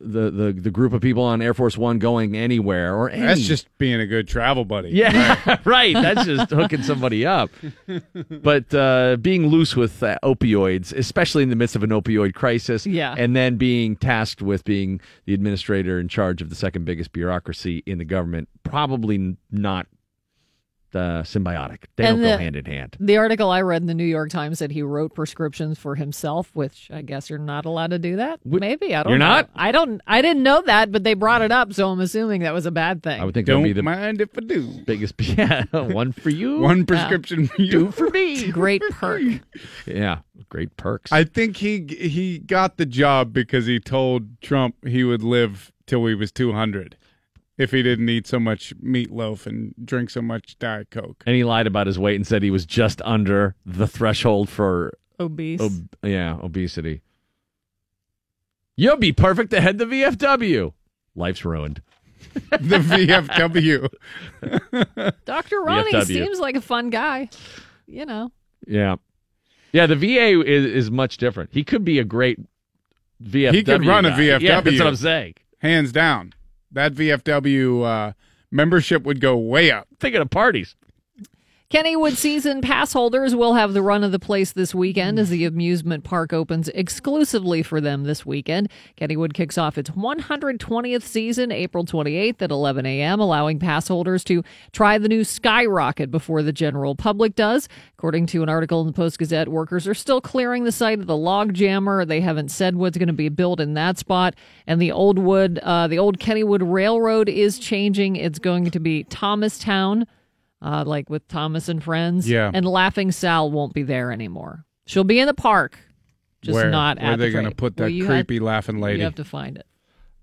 Speaker 3: the the the group of people on Air Force One going anywhere or any,
Speaker 2: That's just being a good travel buddy.
Speaker 3: yeah, right. [laughs] That's just hooking somebody up. [laughs] But uh, being loose with uh, opioids, especially in the midst of an opioid crisis,
Speaker 1: Yeah.
Speaker 3: and then being tasked with being the administrator in charge of the second biggest bureaucracy in the government, probably not uh, symbiotic. They
Speaker 1: And
Speaker 3: don't
Speaker 1: the-
Speaker 3: go hand in hand.
Speaker 1: The article I read in the New York Times said he wrote prescriptions for himself, which I guess you're not allowed to do that. Maybe I don't.
Speaker 3: You're
Speaker 1: know.
Speaker 3: not?
Speaker 1: I don't. I didn't know that, but they brought it up, so I'm assuming that was a bad thing.
Speaker 3: I would think that would be the
Speaker 2: mind if I do.
Speaker 3: biggest. [laughs] Yeah, one for you, [laughs]
Speaker 2: One prescription for you.
Speaker 3: two for me. [laughs]
Speaker 1: Great perk.
Speaker 3: Yeah, great perks.
Speaker 2: I think he he got the job because he told Trump he would live till he was 200 if he didn't eat so much meatloaf and drink so much diet coke.
Speaker 3: and he lied about his weight and said he was just under the threshold for
Speaker 1: Obese.
Speaker 3: Ob- yeah, obesity. You'll be perfect to head the VFW. Life's ruined. [laughs]
Speaker 2: the VFW. [laughs]
Speaker 1: Dr. Ronny
Speaker 3: VFW.
Speaker 1: seems like a fun guy. You know.
Speaker 3: Yeah. Yeah, the VA is, is much different. He could be a great VFW.
Speaker 2: he could run a. VFW.
Speaker 3: Yeah, that's what I'm saying.
Speaker 2: Hands down. That VFW uh, membership would go way up.
Speaker 3: Thinking of parties.
Speaker 1: Kennywood season pass holders will have the run of the place this weekend as the amusement park opens exclusively for them this weekend. Kennywood kicks off its 120th season April 28th at 11 a.m., allowing pass holders to try the new Skyrocket before the general public does. According to an article in the Post Gazette, workers are still clearing the site of the log jammer. They haven't said what's going to be built in that spot. And the old wood, uh, the old Kennywood Railroad is changing. It's going to be Thomastown uh, like with Thomas and Friends.
Speaker 2: Yeah.
Speaker 1: And Laughing Sal won't be there anymore. She'll be in the park, just
Speaker 2: where
Speaker 1: not
Speaker 2: where
Speaker 1: at
Speaker 2: they
Speaker 1: the
Speaker 2: going to put that
Speaker 1: Well,
Speaker 2: creepy
Speaker 1: have-
Speaker 2: laughing lady?
Speaker 1: You have to find it.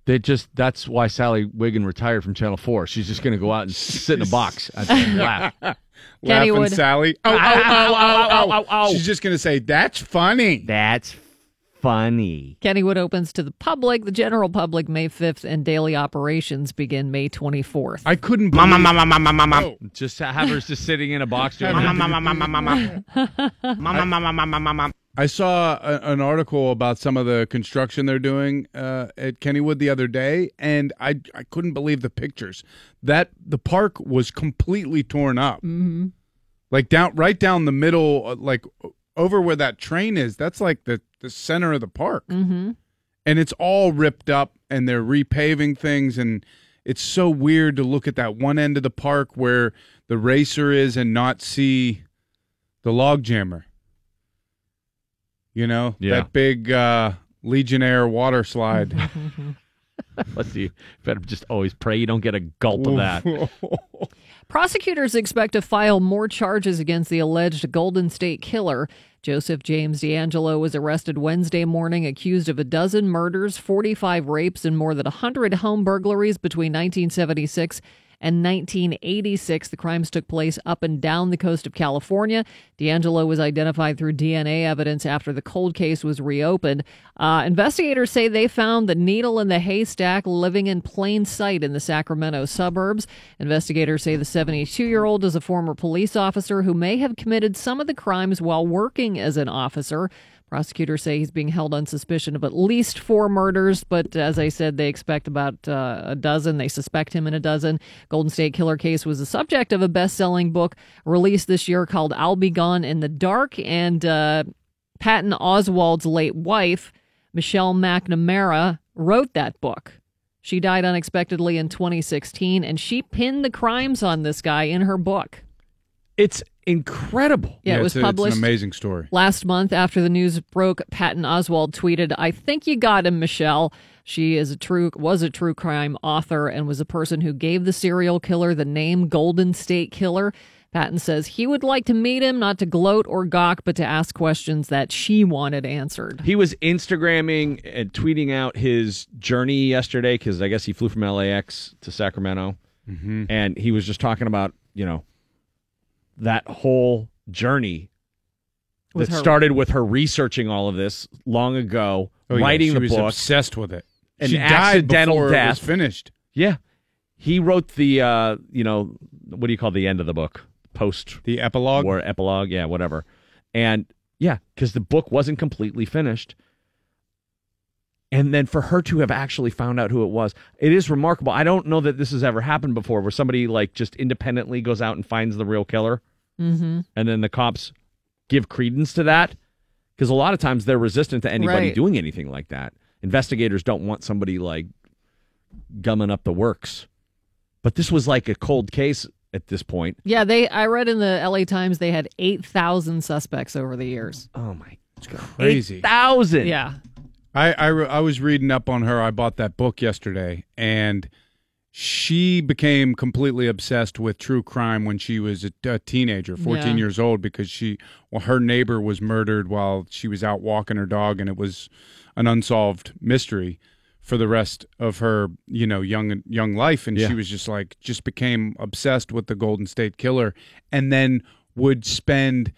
Speaker 3: They just that's why Sally Wiggin retired from Channel 4. She's just going to go out and sit in a box [laughs] and laugh.
Speaker 2: Laughing
Speaker 1: Kennywood.
Speaker 2: Sally. Oh, oh, oh, oh, oh, oh, [laughs] She's just going to say, that's funny.
Speaker 3: That's funny.
Speaker 1: Kennywood opens to the public, the general public, May 5th, and daily operations begin May 24th.
Speaker 2: I couldn't believe
Speaker 11: Mama, mama, mama, mama, mama.
Speaker 3: Just have her just sitting in a box doing
Speaker 11: Mama, mama, mama, mama, mama. Mama, mama, mama, mama.
Speaker 2: I saw a, an article about some of the construction they're doing uh, at Kennywood the other day, and I I couldn't believe the pictures. That the park was completely torn up,
Speaker 1: Mm-hmm.
Speaker 2: like down right down the middle, uh, like over where that train is. That's like the the center of the park,
Speaker 1: Mm-hmm.
Speaker 2: and it's all ripped up, and they're repaving things, and it's so weird to look at that one end of the park where the racer is and not see the log jammer. You know,
Speaker 3: Yeah.
Speaker 2: that big uh, Legionnaire water slide. [laughs]
Speaker 3: Let's see. Better just always pray you don't get a gulp of that. [laughs]
Speaker 1: Prosecutors expect to file more charges against the alleged Golden State killer. Joseph James DeAngelo was arrested Wednesday morning, accused of a dozen murders, 45 rapes, and more than 100 home burglaries between 1976 and 1986. The crimes took place up and down the coast of California. DeAngelo was identified through DNA evidence after the cold case was reopened. Uh, investigators say they found the needle in the haystack living in plain sight in the Sacramento suburbs. Investigators say the 72 year old is a former police officer who may have committed some of the crimes while working as an officer. Prosecutors say he's being held on suspicion of at least four murders, but as I said, they expect about uh, a dozen. They suspect him in a dozen. Golden State Killer case was the subject of a best selling book released this year called I'll Be Gone in the Dark. And uh, Patton Oswalt's late wife, Michelle McNamara, wrote that book. She died unexpectedly in 2016, and she pinned the crimes on this guy in her book.
Speaker 3: It's incredible.
Speaker 1: Yeah, it was
Speaker 2: it's, a-
Speaker 1: published
Speaker 2: It's an amazing story.
Speaker 1: Last month, after the news broke, Patton Oswalt tweeted, "I think you got him, Michelle." She is a true was a true crime author and was the person who gave the serial killer the name Golden State Killer. Patton says he would like to meet him, not to gloat or gawk, but to ask questions that she wanted answered.
Speaker 3: He was Instagramming and tweeting out his journey yesterday because I guess he flew from LAX to Sacramento,
Speaker 2: Mhm.
Speaker 3: and he was just talking about you know that whole journey
Speaker 1: With
Speaker 3: that
Speaker 1: her-
Speaker 3: started with her researching all of this long ago,
Speaker 2: Oh, yeah,
Speaker 3: writing
Speaker 2: she
Speaker 3: the
Speaker 2: was
Speaker 3: book,
Speaker 2: obsessed with it.
Speaker 3: an
Speaker 2: she died
Speaker 3: accidental
Speaker 2: before
Speaker 3: death
Speaker 2: it was finished.
Speaker 3: Yeah, he wrote the uh, you know what do you call the end of the book? Post
Speaker 2: the epilogue
Speaker 3: or epilogue, yeah, whatever. And yeah, because the book wasn't completely finished. And then for her to have actually found out who it was, it is remarkable. I don't know that this has ever happened before, where somebody like just independently goes out and finds the real killer,
Speaker 1: Mm-hmm.
Speaker 3: and then the cops give credence to that. Because a lot of times they're resistant to anybody
Speaker 1: Right.
Speaker 3: doing anything like that. Investigators don't want somebody like gumming up the works. But this was like a cold case at this point.
Speaker 1: Yeah, they. I read in the L.A. Times they had eight thousand suspects over the years.
Speaker 3: Oh my it's
Speaker 2: Crazy.
Speaker 3: thousand.
Speaker 1: Yeah.
Speaker 2: I, I, re- I was reading up on her. I bought that book yesterday, and she became completely obsessed with true crime when she was a, a teenager, 14
Speaker 16: Yeah.
Speaker 2: years old, because she, well, her neighbor was murdered while she was out walking her dog, and it was an unsolved mystery for the rest of her, you know, young young life. And
Speaker 3: Yeah.
Speaker 2: she was just like, just became obsessed with the Golden State Killer, and then would spend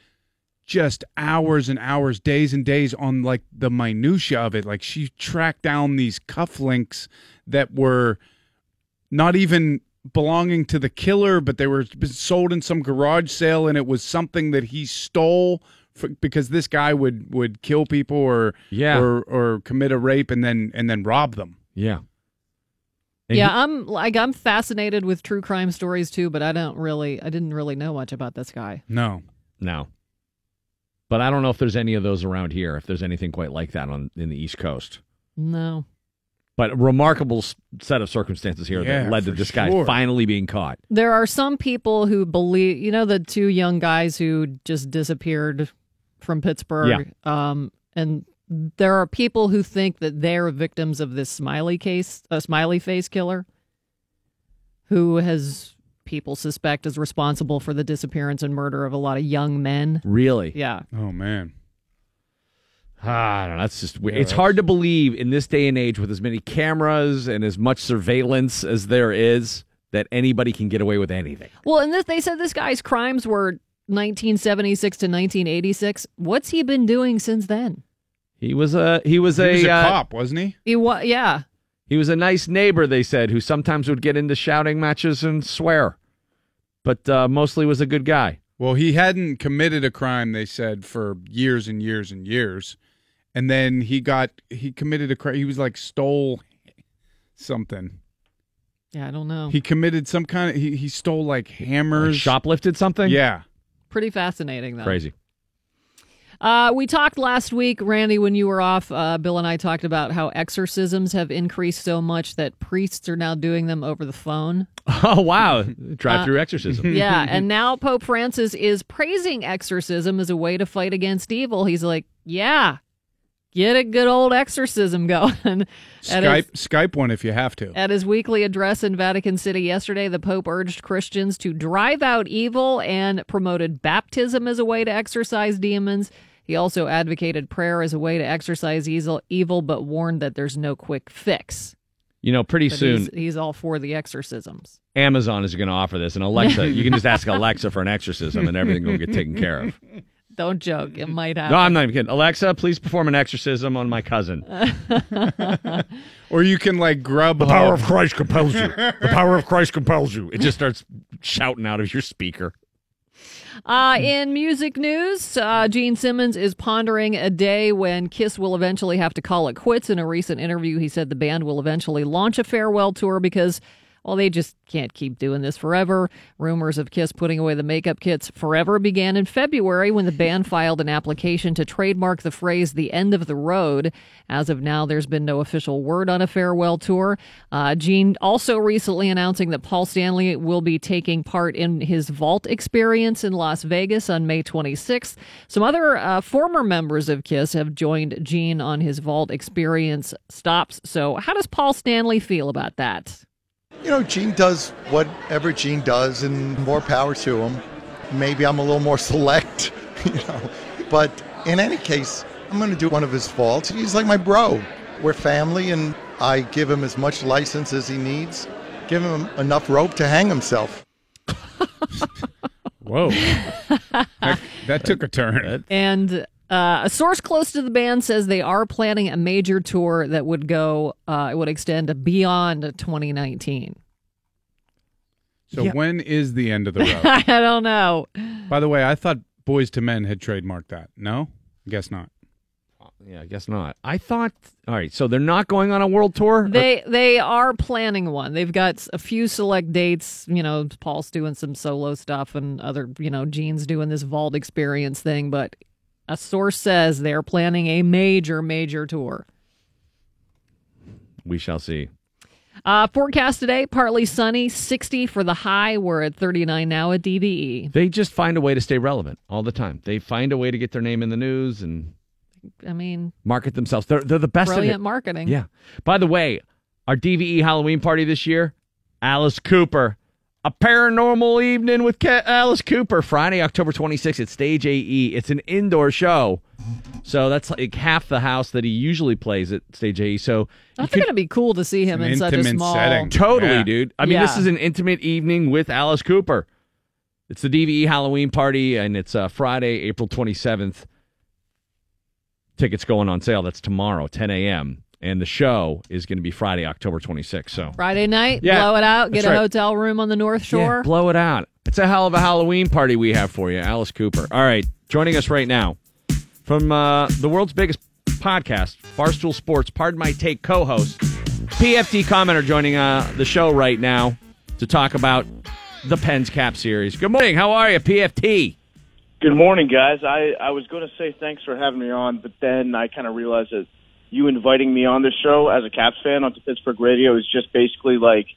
Speaker 2: just hours and hours, days and days on like the minutia of it. Like she tracked down these cufflinks that were not even belonging to the killer, but they were sold in some garage sale, and it was something that he stole. For, because this guy would would kill people or
Speaker 3: Yeah.
Speaker 2: or or commit a rape and then and then rob them.
Speaker 3: Yeah.
Speaker 1: yeah, I'm like I'm fascinated with true crime stories too, but I don't really, I didn't really know much about this guy.
Speaker 2: No.
Speaker 3: No. But I don't know if there's any of those around here, if there's anything quite like that on in the East Coast.
Speaker 1: No.
Speaker 3: But a remarkable set of circumstances here
Speaker 2: Yeah,
Speaker 3: that led to
Speaker 2: for
Speaker 3: this guy finally being caught.
Speaker 1: There are some people who believe, you know, the two young guys who just disappeared from Pittsburgh. Um, and there are people who think that they're victims of this smiley case, a smiley face killer, who has people suspect is responsible for the disappearance and murder of a lot of young men.
Speaker 3: Really?
Speaker 1: Yeah.
Speaker 2: Oh man.
Speaker 3: Ah, I don't know. That's just weird.
Speaker 2: Yeah,
Speaker 3: it's hard to believe in this day and age with as many cameras and as much surveillance as there is that anybody can get away with anything.
Speaker 1: Well, and this, they said this guy's crimes were 1976 to 1986. What's he been doing since then?
Speaker 3: He was a he was
Speaker 2: He
Speaker 3: a,
Speaker 2: was a
Speaker 3: uh,
Speaker 2: cop, wasn't he?
Speaker 1: He wa- yeah.
Speaker 3: He was a nice neighbor, they said, who sometimes would get into shouting matches and swear, but uh, mostly was a good guy.
Speaker 2: Well, he hadn't committed a crime, they said, for years and years and years. And then he got he committed a crime. He was like stole something.
Speaker 1: Yeah, I don't know.
Speaker 2: He committed some kind of he, he stole like hammers.
Speaker 3: shoplifted something?
Speaker 2: Yeah.
Speaker 1: Pretty fascinating, though.
Speaker 3: Crazy.
Speaker 1: Uh, we talked last week, Randy, when you were off. Uh, Bill and I talked about how exorcisms have increased so much that priests are now doing them over the phone. [laughs]
Speaker 3: Oh wow! Drive-through
Speaker 1: Uh,
Speaker 3: exorcism. [laughs]
Speaker 1: yeah, [laughs] and now Pope Francis is praising exorcism as a way to fight against evil. He's like, yeah, get a good old exorcism going. [laughs] At his-
Speaker 2: Skype Skype one if you have to.
Speaker 1: At his weekly address in Vatican City yesterday, the Pope urged Christians to drive out evil and promoted baptism as a way to exorcise demons. He also advocated prayer as a way to exorcise evil, evil but warned that there's no quick fix.
Speaker 3: You know, pretty
Speaker 1: But
Speaker 3: soon
Speaker 1: he's, he's all for the exorcisms.
Speaker 3: Amazon is going to offer this, and Alexa, you can just ask [laughs] Alexa for an exorcism, and everything will get taken care of. [laughs]
Speaker 1: Don't joke; it might happen.
Speaker 3: No, I'm not even kidding. Alexa, please perform an exorcism on my cousin. [laughs]
Speaker 2: Or you can like grub
Speaker 3: The power of Christ compels you. The power of Christ compels you. It just starts shouting out of your speaker.
Speaker 1: Uh, in music news, uh, Gene Simmons is pondering a day when Kiss will eventually have to call it quits. In a recent interview, he said the band will eventually launch a farewell tour because Well, they just can't keep doing this forever. Rumors of Kiss putting away the makeup kits forever began in February when the band [laughs] filed an application to trademark the phrase the end of the road. As of now, there's been no official word on a farewell tour. Uh, Gene also recently announcing that Paul Stanley will be taking part in his Vault experience in Las Vegas on May 26th. Some other uh, former members of Kiss have joined Gene on his Vault experience stops. So, how does Paul Stanley feel about that?
Speaker 16: You know, Gene does whatever Gene does, and more power to him. Maybe I'm a little more [laughs] select, you know. But in any case, I'm going to do one of his Vaults. He's like my bro. We're family, and I give him as much license as he needs. Give him enough rope to hang himself. [laughs]
Speaker 2: Whoa. that, that took a turn.
Speaker 1: And uh, a source close to the band says they are planning a major tour that would go, uh, it would extend beyond 2019.
Speaker 2: So
Speaker 1: Yeah.
Speaker 2: when is the end of the [laughs] road?
Speaker 1: I don't know.
Speaker 2: By the way, I thought Boyz II Men had trademarked that. No? I guess not.
Speaker 3: Yeah, I guess not. I thought. All right, so they're not going on a world tour.
Speaker 1: They they are planning one. They've got a few select dates. You know, Paul's doing some solo stuff, and other you know, Gene's doing this Vault experience thing. But a source says they're planning a major, major tour.
Speaker 3: we shall see.
Speaker 1: Uh, forecast today: partly sunny, sixty for the high. We're at thirty nine now at. DVE.
Speaker 3: They just find a way to stay relevant all the time. They find a way to get their name in the news and
Speaker 1: I mean,
Speaker 3: market themselves. They're they're the best. at
Speaker 1: brilliant marketing.
Speaker 3: Yeah. By the way, our DVE Halloween party this year, Alice Cooper. A paranormal evening with Ke- Alice Cooper, Friday, October 26th at Stage AE. It's an indoor show. So that's like half the house that he usually plays at Stage AE. So i
Speaker 1: That's going to be cool to see him in such a small
Speaker 2: setting.
Speaker 3: Totally,
Speaker 2: Yeah.
Speaker 3: dude. I mean, this is an intimate evening with Alice Cooper. It's the DVE Halloween party, and it's uh, Friday, April 27th. Tickets going on sale. That's tomorrow, 10 a.m. And the show is going to be Friday, October 26th. So
Speaker 1: Friday night.
Speaker 3: Yeah,
Speaker 1: blow it out. Get a
Speaker 3: right.
Speaker 1: hotel room on the North Shore.
Speaker 3: Yeah, blow it out. It's a hell of a Halloween party we have for you, Alice Cooper. All right, joining us right now from uh, the world's biggest podcast, Barstool Sports. Pardon my take, co-host PFT commenter joining uh, the show right now to talk about the Pens Cap series. Good morning. How are you, PFT?
Speaker 17: Good morning, guys. I, I was going to say thanks for having me on, but then I kind of realized that you inviting me on this show as a Caps fan onto Pittsburgh radio is just basically like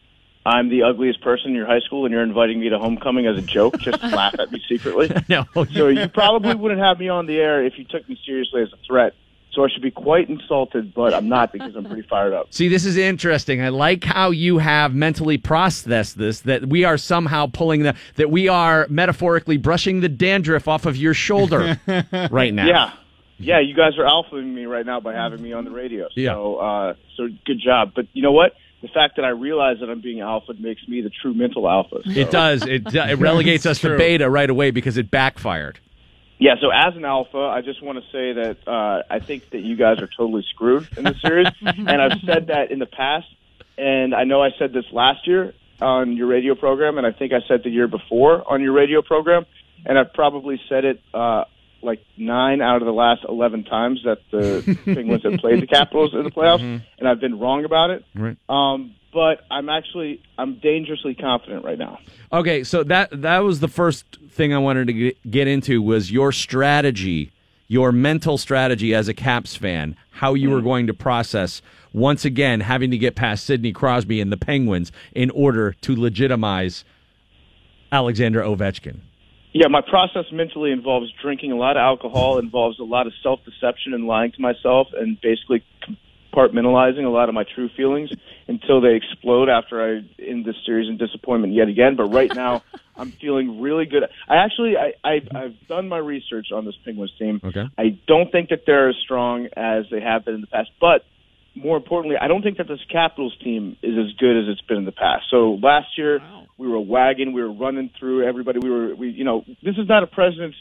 Speaker 17: I'm the ugliest person in your high school and you're inviting me to homecoming as a joke, just to laugh at me secretly. [laughs]
Speaker 3: no.
Speaker 17: So you probably wouldn't have me on the air if you took me seriously as a threat. So I should be quite insulted, but I'm not because I'm pretty fired up.
Speaker 3: See, this is interesting. I like how you have mentally processed this that we are somehow pulling the that we are metaphorically brushing the dandruff off of your shoulder [laughs] right now.
Speaker 17: Yeah. Yeah, you guys are alphaing me right now by having me on the radio. So,
Speaker 3: Yeah.
Speaker 17: uh, so good job. But you know what? The fact that I realize that I'm being alphaed makes me the true mental alpha. So-
Speaker 3: It does. It, it [laughs] relegates us to beta right away because it backfired.
Speaker 17: Yeah, so as an alpha, I just want to say that uh, I think that you guys are totally screwed in this series, [laughs] and I've said that in the past, and I know I said this last year on your radio program, and I think I said the year before on your radio program, and I've probably said it uh, like nine out of the last eleven times that the [laughs] Penguins have played the Capitals in the playoffs,
Speaker 3: Mhm.
Speaker 17: and I've been wrong about it.
Speaker 3: Right.
Speaker 17: Um, but I'm actually I'm dangerously confident right now.
Speaker 3: Okay, so that that was the first thing I wanted to get, get into was your strategy, your mental strategy as a Caps fan, how you were going to process once again having to get past Sidney Crosby and the Penguins in order to legitimize Alexander Ovechkin.
Speaker 17: Yeah, my process mentally involves drinking a lot of alcohol, involves a lot of self deception and lying to myself, and basically compartmentalizing a lot of my true feelings until they explode after I end this series in disappointment yet again. But right now, [laughs] I'm feeling really good. I actually, I, I, I've done my research on this Penguins team.
Speaker 3: Okay.
Speaker 17: I don't think that they're as strong as they have been in the past, but more importantly, I don't think that this Capitals team is as good as it's been in the past. So last year, we were a wagon, we were running through everybody. We were, we, you know, this is not a President's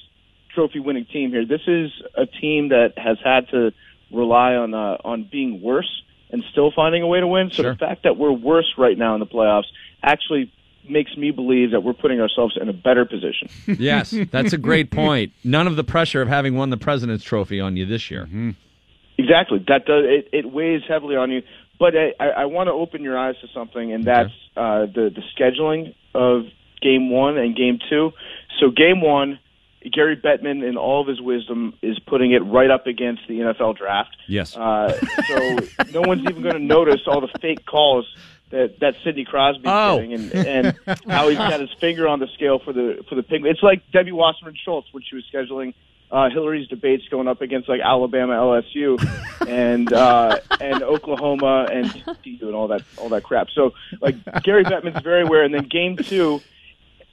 Speaker 17: Trophy winning team here. This is a team that has had to rely on uh, on being worse and still finding a way to win. So the fact that we're worse right now in the playoffs actually makes me believe that we're putting ourselves in a better position.
Speaker 3: Yes, that's a great [laughs] point. None of the pressure of having won the President's Trophy on you this year.
Speaker 17: Exactly. That does it, it weighs heavily on you. But I, I, want to open your eyes to something, and that's uh, the the scheduling of Game One and Game Two. So Game One, Gary Bettman, in all of his wisdom, is putting it right up against the NFL draft.
Speaker 3: Yes.
Speaker 17: Uh, so [laughs] no one's even going to notice all the fake calls that that Sidney Crosby's
Speaker 3: Oh.
Speaker 17: getting, and, and how he's got his finger on the scale for the for the Penguins. It's like Debbie Wasserman Schultz when she was scheduling uh, Hillary's debates going up against like Alabama, LSU, [laughs] and uh, and Oklahoma and TCU and all that all that crap. So like Gary Bettman's very aware, and then Game Two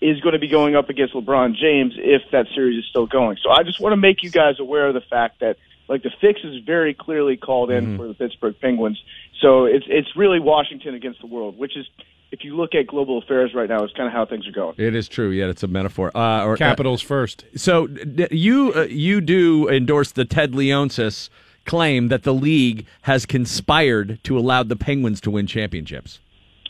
Speaker 17: is going to be going up against LeBron James if that series is still going. So I just want to make you guys aware of the fact that like the fix is very clearly called in for the Pittsburgh Penguins. So it's it's really Washington against the world, which is if you look at global affairs right now, it's kind of how things are going.
Speaker 3: It is true. Yeah, it's a metaphor. Uh, or
Speaker 2: Capitals first.
Speaker 3: So d- you uh, you do endorse the Ted Leonsis claim that the league has conspired to allow the Penguins to win championships.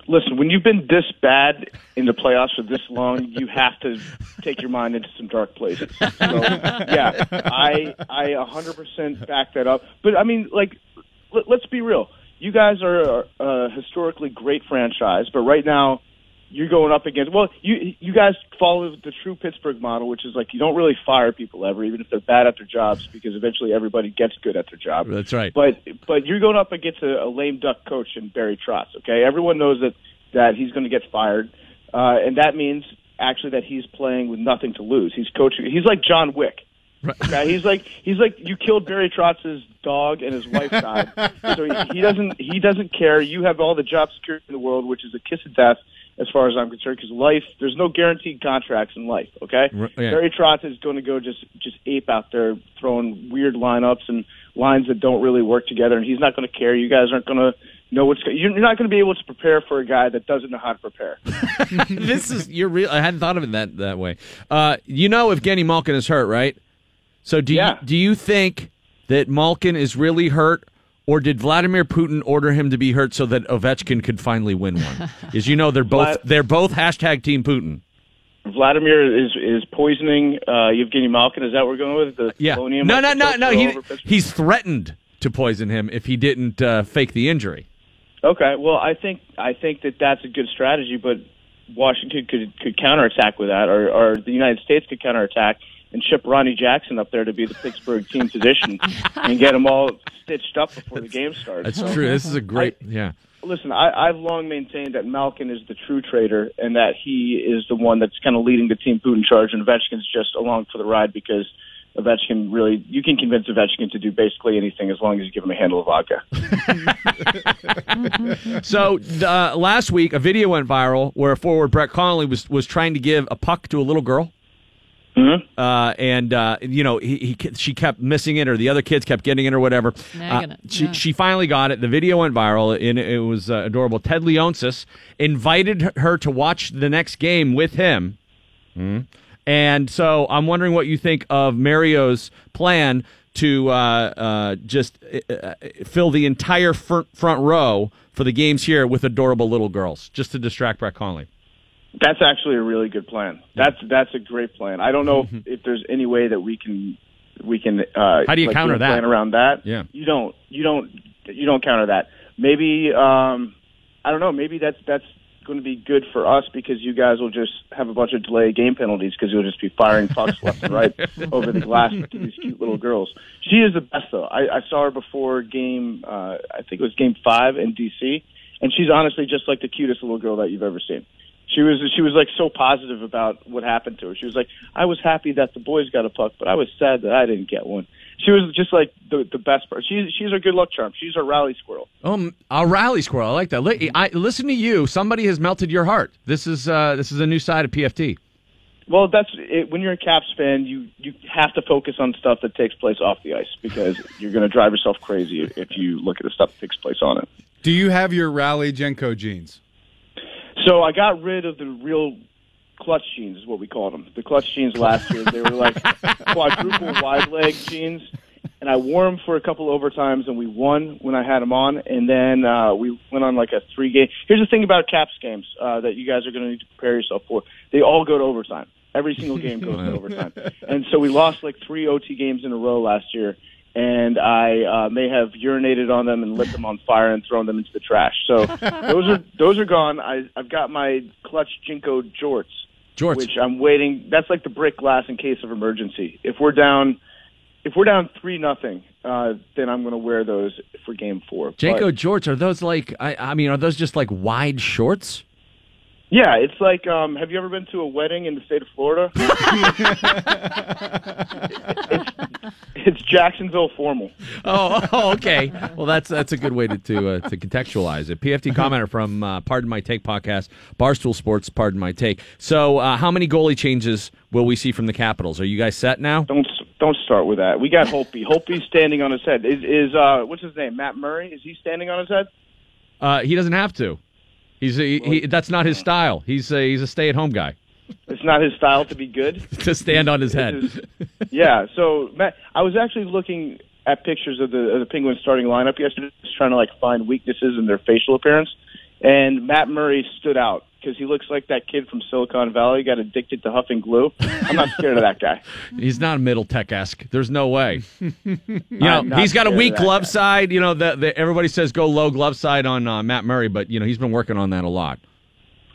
Speaker 17: Listen, when you've been this bad in the playoffs for this long, you have to take your mind into some dark places. So, yeah, I I 100% back that up. But I mean, like, let, let's be real. You guys are a historically great franchise, but right now you're going up against. Well, you you guys follow the true Pittsburgh model, which is like you don't really fire people ever, even if they're bad at their jobs, because eventually everybody gets good at their job.
Speaker 3: That's right.
Speaker 17: But but you're going up against a, a lame duck coach in Barry Trotz. Okay, everyone knows that that he's going to get fired, uh, and that means actually that he's playing with nothing to lose. He's coaching. He's like John Wick. Okay, he's like he's like you killed Barry Trotz's dog and his wife died, so he, he doesn't he doesn't care. You have all the job security in the world, which is a kiss of death as far as I'm concerned. Because life, there's no guaranteed contracts in life. Okay,
Speaker 3: R- yeah.
Speaker 17: Barry Trotz is going to go just just ape out there throwing weird lineups and lines that don't really work together, and he's not going to care. You guys aren't going to know what's you're you're not going to be able to prepare for a guy that doesn't know how to prepare. [laughs] [laughs]
Speaker 3: this is you're real. I hadn't thought of it that that way. Uh, you know, if Evgeny Malkin is hurt, right? So do you do you think that Malkin is really hurt, or did Vladimir Putin order him to be hurt so that Ovechkin could finally win one? [laughs] As you know, they're both they're both hashtag Team Putin.
Speaker 17: Vladimir is is poisoning uh, Evgeny Malkin. Is that what we're going with? The
Speaker 3: Yeah.
Speaker 17: polonium
Speaker 3: No, no, no, no. He, he's threatened to poison him if he didn't uh, fake the injury.
Speaker 17: Okay, well, I think I think that that's a good strategy, but Washington could could counterattack with that, or, or the United States could counterattack and ship Ronny Jackson up there to be the Pittsburgh team physician and get them all stitched up before the game starts.
Speaker 3: That's
Speaker 17: So-
Speaker 3: true. This is a great. yeah.
Speaker 17: Listen, I, I've long maintained that Malkin is the true traitor, and that he is the one that's kind of leading the team Putin charge, and Ovechkin's just along for the ride because Ovechkin really you can convince Ovechkin to do basically anything as long as you give him a handle of vodka. [laughs]
Speaker 3: So uh, last week, a video went viral where forward Brett Connolly was was trying to give a puck to a little girl. Uh, and uh, you know he, he she kept missing it, or the other kids kept getting it, or whatever. Uh, She
Speaker 1: yeah.
Speaker 3: she finally got it. The video went viral, and it was uh, adorable. Ted Leonsis invited her to watch the next game with him. Mhm. And so I'm wondering what you think of Mario's plan to uh, uh, just fill the entire front, front row for the games here with adorable little girls, just to distract Brett Connolly.
Speaker 17: That's actually a really good plan. That's that's a great plan. I don't know if, if there's any way that we can we can. Uh,
Speaker 3: Mm-hmm. How do you
Speaker 17: like,
Speaker 3: counter that?
Speaker 17: Plan around that?
Speaker 3: Yeah.
Speaker 17: You don't. You don't. You don't counter that. Maybe. Um, I don't know. Maybe that's that's going to be good for us because you guys will just have a bunch of delay game penalties because you'll just be firing pucks [laughs] left and right over the glass to these cute little girls. She is the best though. I, I saw her before game. Uh, I think it was game five in DC, and she's honestly just like the cutest little girl that you've ever seen. She was she was like so positive about what happened to her. She was like, I was happy that the boys got a puck, but I was sad that I didn't get one. She was just like the the best part. She's she's our good luck charm. She's our rally squirrel.
Speaker 3: Um, a rally squirrel. I like that. Li- I listen to you. Somebody has melted your heart. This is uh, this is a new side of PFT.
Speaker 17: Well, that's it. when you're a Caps fan, you you have to focus on stuff that takes place off the ice because [laughs] you're going to drive yourself crazy if you look at the stuff that takes place on it.
Speaker 2: Do you have your Rally JNCO jeans?
Speaker 17: So I got rid of the real clutch jeans, is what we called them. The clutch jeans last year, they were like [laughs] quadruple wide leg jeans. And I wore them for a couple overtimes, and we won when I had them on. And then uh, we went on like a three game. Here's the thing about Caps games uh, that you guys are going to need to prepare yourself for. They all go to overtime. Every single game goes to [laughs] overtime. And so we lost like three OT games in a row last year. And I uh, may have urinated on them and lit them on fire and thrown them into the trash. So [laughs] those are those are gone. I, I've got my clutch JNCO jorts,
Speaker 3: Jorts.
Speaker 17: which I'm waiting. That's like the brick glass in case of emergency. If we're down, if we're down three nothing, uh, then I'm going to wear those for game four.
Speaker 3: JNCO
Speaker 17: But-
Speaker 3: jorts are those like I, I mean are those just like wide shorts?
Speaker 17: Yeah, it's like, um, have you ever been to a wedding in the state of Florida? [laughs] it's, it's Jacksonville formal.
Speaker 3: Oh, oh, okay. Well, that's that's a good way to to, uh, to contextualize it. PFT commenter from uh, Pardon My Take podcast, Barstool Sports. Pardon My Take. So, uh, how many goalie changes will we see from the Capitals? Are you guys set now?
Speaker 17: Don't don't start with that. We got Holtby. Holtby's standing on his head. Is is uh what's his name? Matt Murray? Is he standing on his head?
Speaker 3: Uh, he doesn't have to. He's a, he, that's not his style. He's a, he's a stay at home guy
Speaker 17: It's not his style to be good. [laughs]
Speaker 3: to stand on his head.
Speaker 17: yeah. So Matt, I was actually looking at pictures of the of the Penguins starting lineup yesterday, just trying to like find weaknesses in their facial appearance. And Matt Murray stood out because he looks like that kid from Silicon Valley got addicted to huffing glue. I'm not scared of that guy. [laughs]
Speaker 3: He's not a middle tech esque. There's no way. [laughs] You know, he's got a weak
Speaker 17: that
Speaker 3: glove
Speaker 17: guy.
Speaker 3: side. You know, the, the, everybody says go low glove side on uh, Matt Murray, but you know he's been working on that a lot.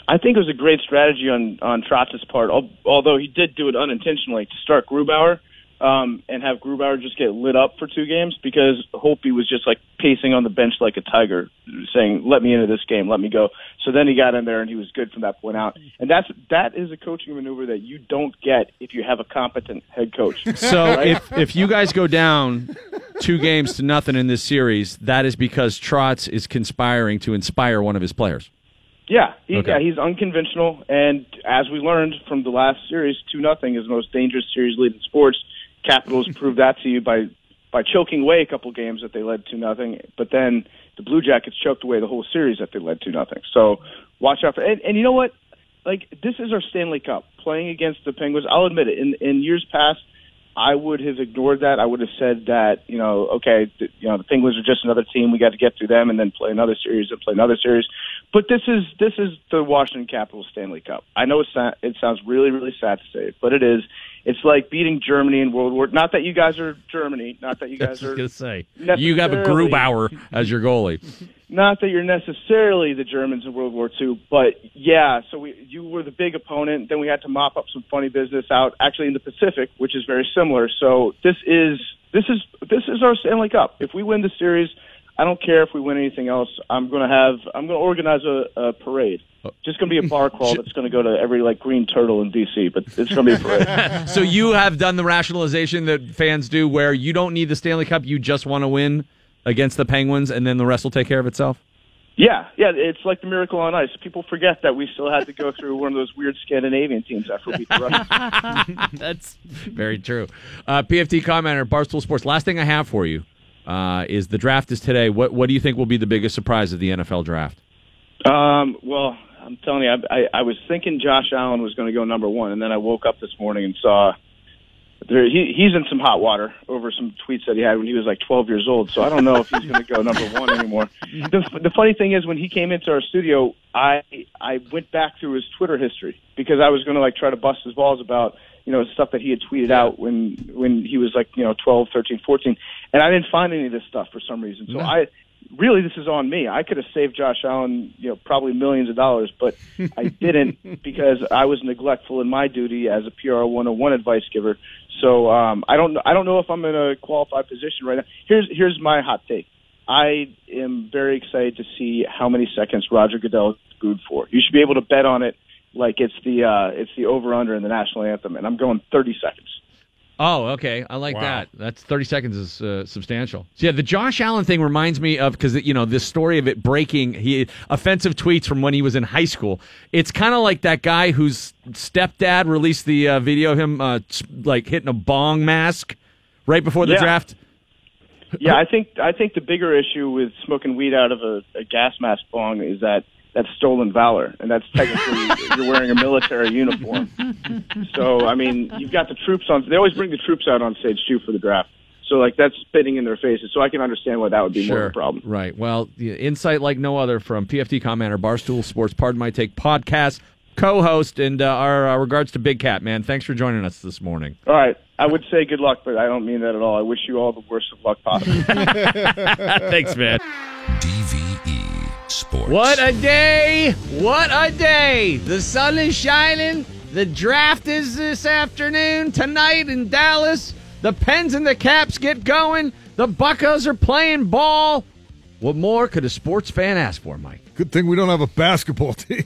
Speaker 17: I think it was a great strategy on on Trotz's part, although he did do it unintentionally to start Grubauer um, and have Grubauer just get lit up for two games because Holtby was just like pacing on the bench like a tiger, saying, "Let me into this game, let me go." So then he got in there and he was good from that point out. And that's that is a coaching maneuver that you don't get if you have a competent head coach. [laughs]
Speaker 3: So
Speaker 17: Right?
Speaker 3: if if you guys go down two games to nothing in this series, that is because Trotz is conspiring to inspire one of his players.
Speaker 17: Yeah, he,
Speaker 3: Okay.
Speaker 17: yeah, he's unconventional, and as we learned from the last series, two nothing is the most dangerous series lead in sports. Capitals proved that to you by by choking away a couple games that they led two nothing, but then the Blue Jackets choked away the whole series that they led two nothing. So watch out for and, and you know what? Like this is our Stanley Cup playing against the Penguins. I'll admit it. In in years past, I would have ignored that. I would have said that, you know, okay, th- you know, the Penguins are just another team. We got to get through them and then play another series and play another series. But this is this is the Washington Capitals Stanley Cup. I know it's sa- it sounds really really sad to say, it, but it is. It's like beating Germany in World War. Not that you guys are Germany. Not that you
Speaker 3: I
Speaker 17: guys
Speaker 3: was
Speaker 17: are.
Speaker 3: gonna say you have a Grubauer as your goalie.
Speaker 17: Not that you're necessarily the Germans in World War II, but yeah. So we, you were the big opponent. Then we had to mop up some funny business out, actually in the Pacific, which is very similar. So this is this is this is our Stanley Cup. If we win the series, I don't care if we win anything else. I'm to have I'm to organize a, a parade. Just to be a bar crawl that's to go to every like green turtle in DC, but it's to be a parade. [laughs]
Speaker 3: so you have done the rationalization that fans do, where you don't need the Stanley Cup, you just want to win against the Penguins, and then the rest will take care of itself.
Speaker 17: Yeah, yeah, it's like the miracle on ice. People forget that we still had to go through one of those weird Scandinavian teams after we beat the Russians. [laughs]
Speaker 3: That's very true. Uh, PFT commenter, Barstool Sports. Last thing I have for you uh, is the draft is today. What what do you think will be the biggest surprise of the NFL draft?
Speaker 17: Um, well, I'm telling you, I, I, I was thinking Josh Allen was going to go number one, and then I woke up this morning and saw there, he, he's in some hot water over some tweets that he had when he was like 12 years old. So I don't know if he's going to go number one anymore. The, the funny thing is, when he came into our studio, I I went back through his Twitter history because I was going to like try to bust his balls about you know stuff that he had tweeted out when when he was like you know 12, 13, 14, and I didn't find any of this stuff for some reason. So
Speaker 18: No.
Speaker 17: I really this is on me. I could have saved Josh Allen, you know, probably millions of dollars, but [laughs] I didn't because I was neglectful in my duty as a PR 101 advice giver. So um, I don't I don't know if I'm in a qualified position right now. Here's here's my hot take. I am very excited to see how many seconds Roger Goodell is booed for. You should be able to bet on it like it's the uh, it's the over under in the national anthem, and I'm going 30 seconds.
Speaker 3: Oh, okay. I like that. That's 30 seconds is uh, substantial. So, yeah, the Josh Allen thing reminds me of because you know this story of it breaking he offensive tweets from when he was in high school. It's kind of like that guy whose stepdad released the uh, video of him uh, like hitting a bong mask right before the
Speaker 17: Yeah.
Speaker 3: draft.
Speaker 17: Yeah, I think I think the bigger issue with smoking weed out of a, a gas mask bong is that that's stolen valor, and that's technically [laughs] you're wearing a military uniform. So I mean, you've got the troops on. They always bring the troops out on stage too for the draft. So like that's spitting in their faces. So I can understand why that would be more of a problem.
Speaker 3: Right. Well, the insight like no other from PFT commenter, Barstool Sports, Pardon My Take podcast, co host, and uh, our uh, regards to Big Cat, man. Thanks for joining us this morning.
Speaker 17: All right, I would say good luck, but I don't mean that at all. I wish you all the worst of luck possible. [laughs]
Speaker 3: Thanks, man.
Speaker 5: DVE Sports.
Speaker 3: What a day! What a day! The sun is shining. The draft is this afternoon, tonight in Dallas. The Pens and the Caps get going. The Buckos are playing ball. What more could a sports fan ask for, Mike?
Speaker 6: Good thing we don't have a basketball team.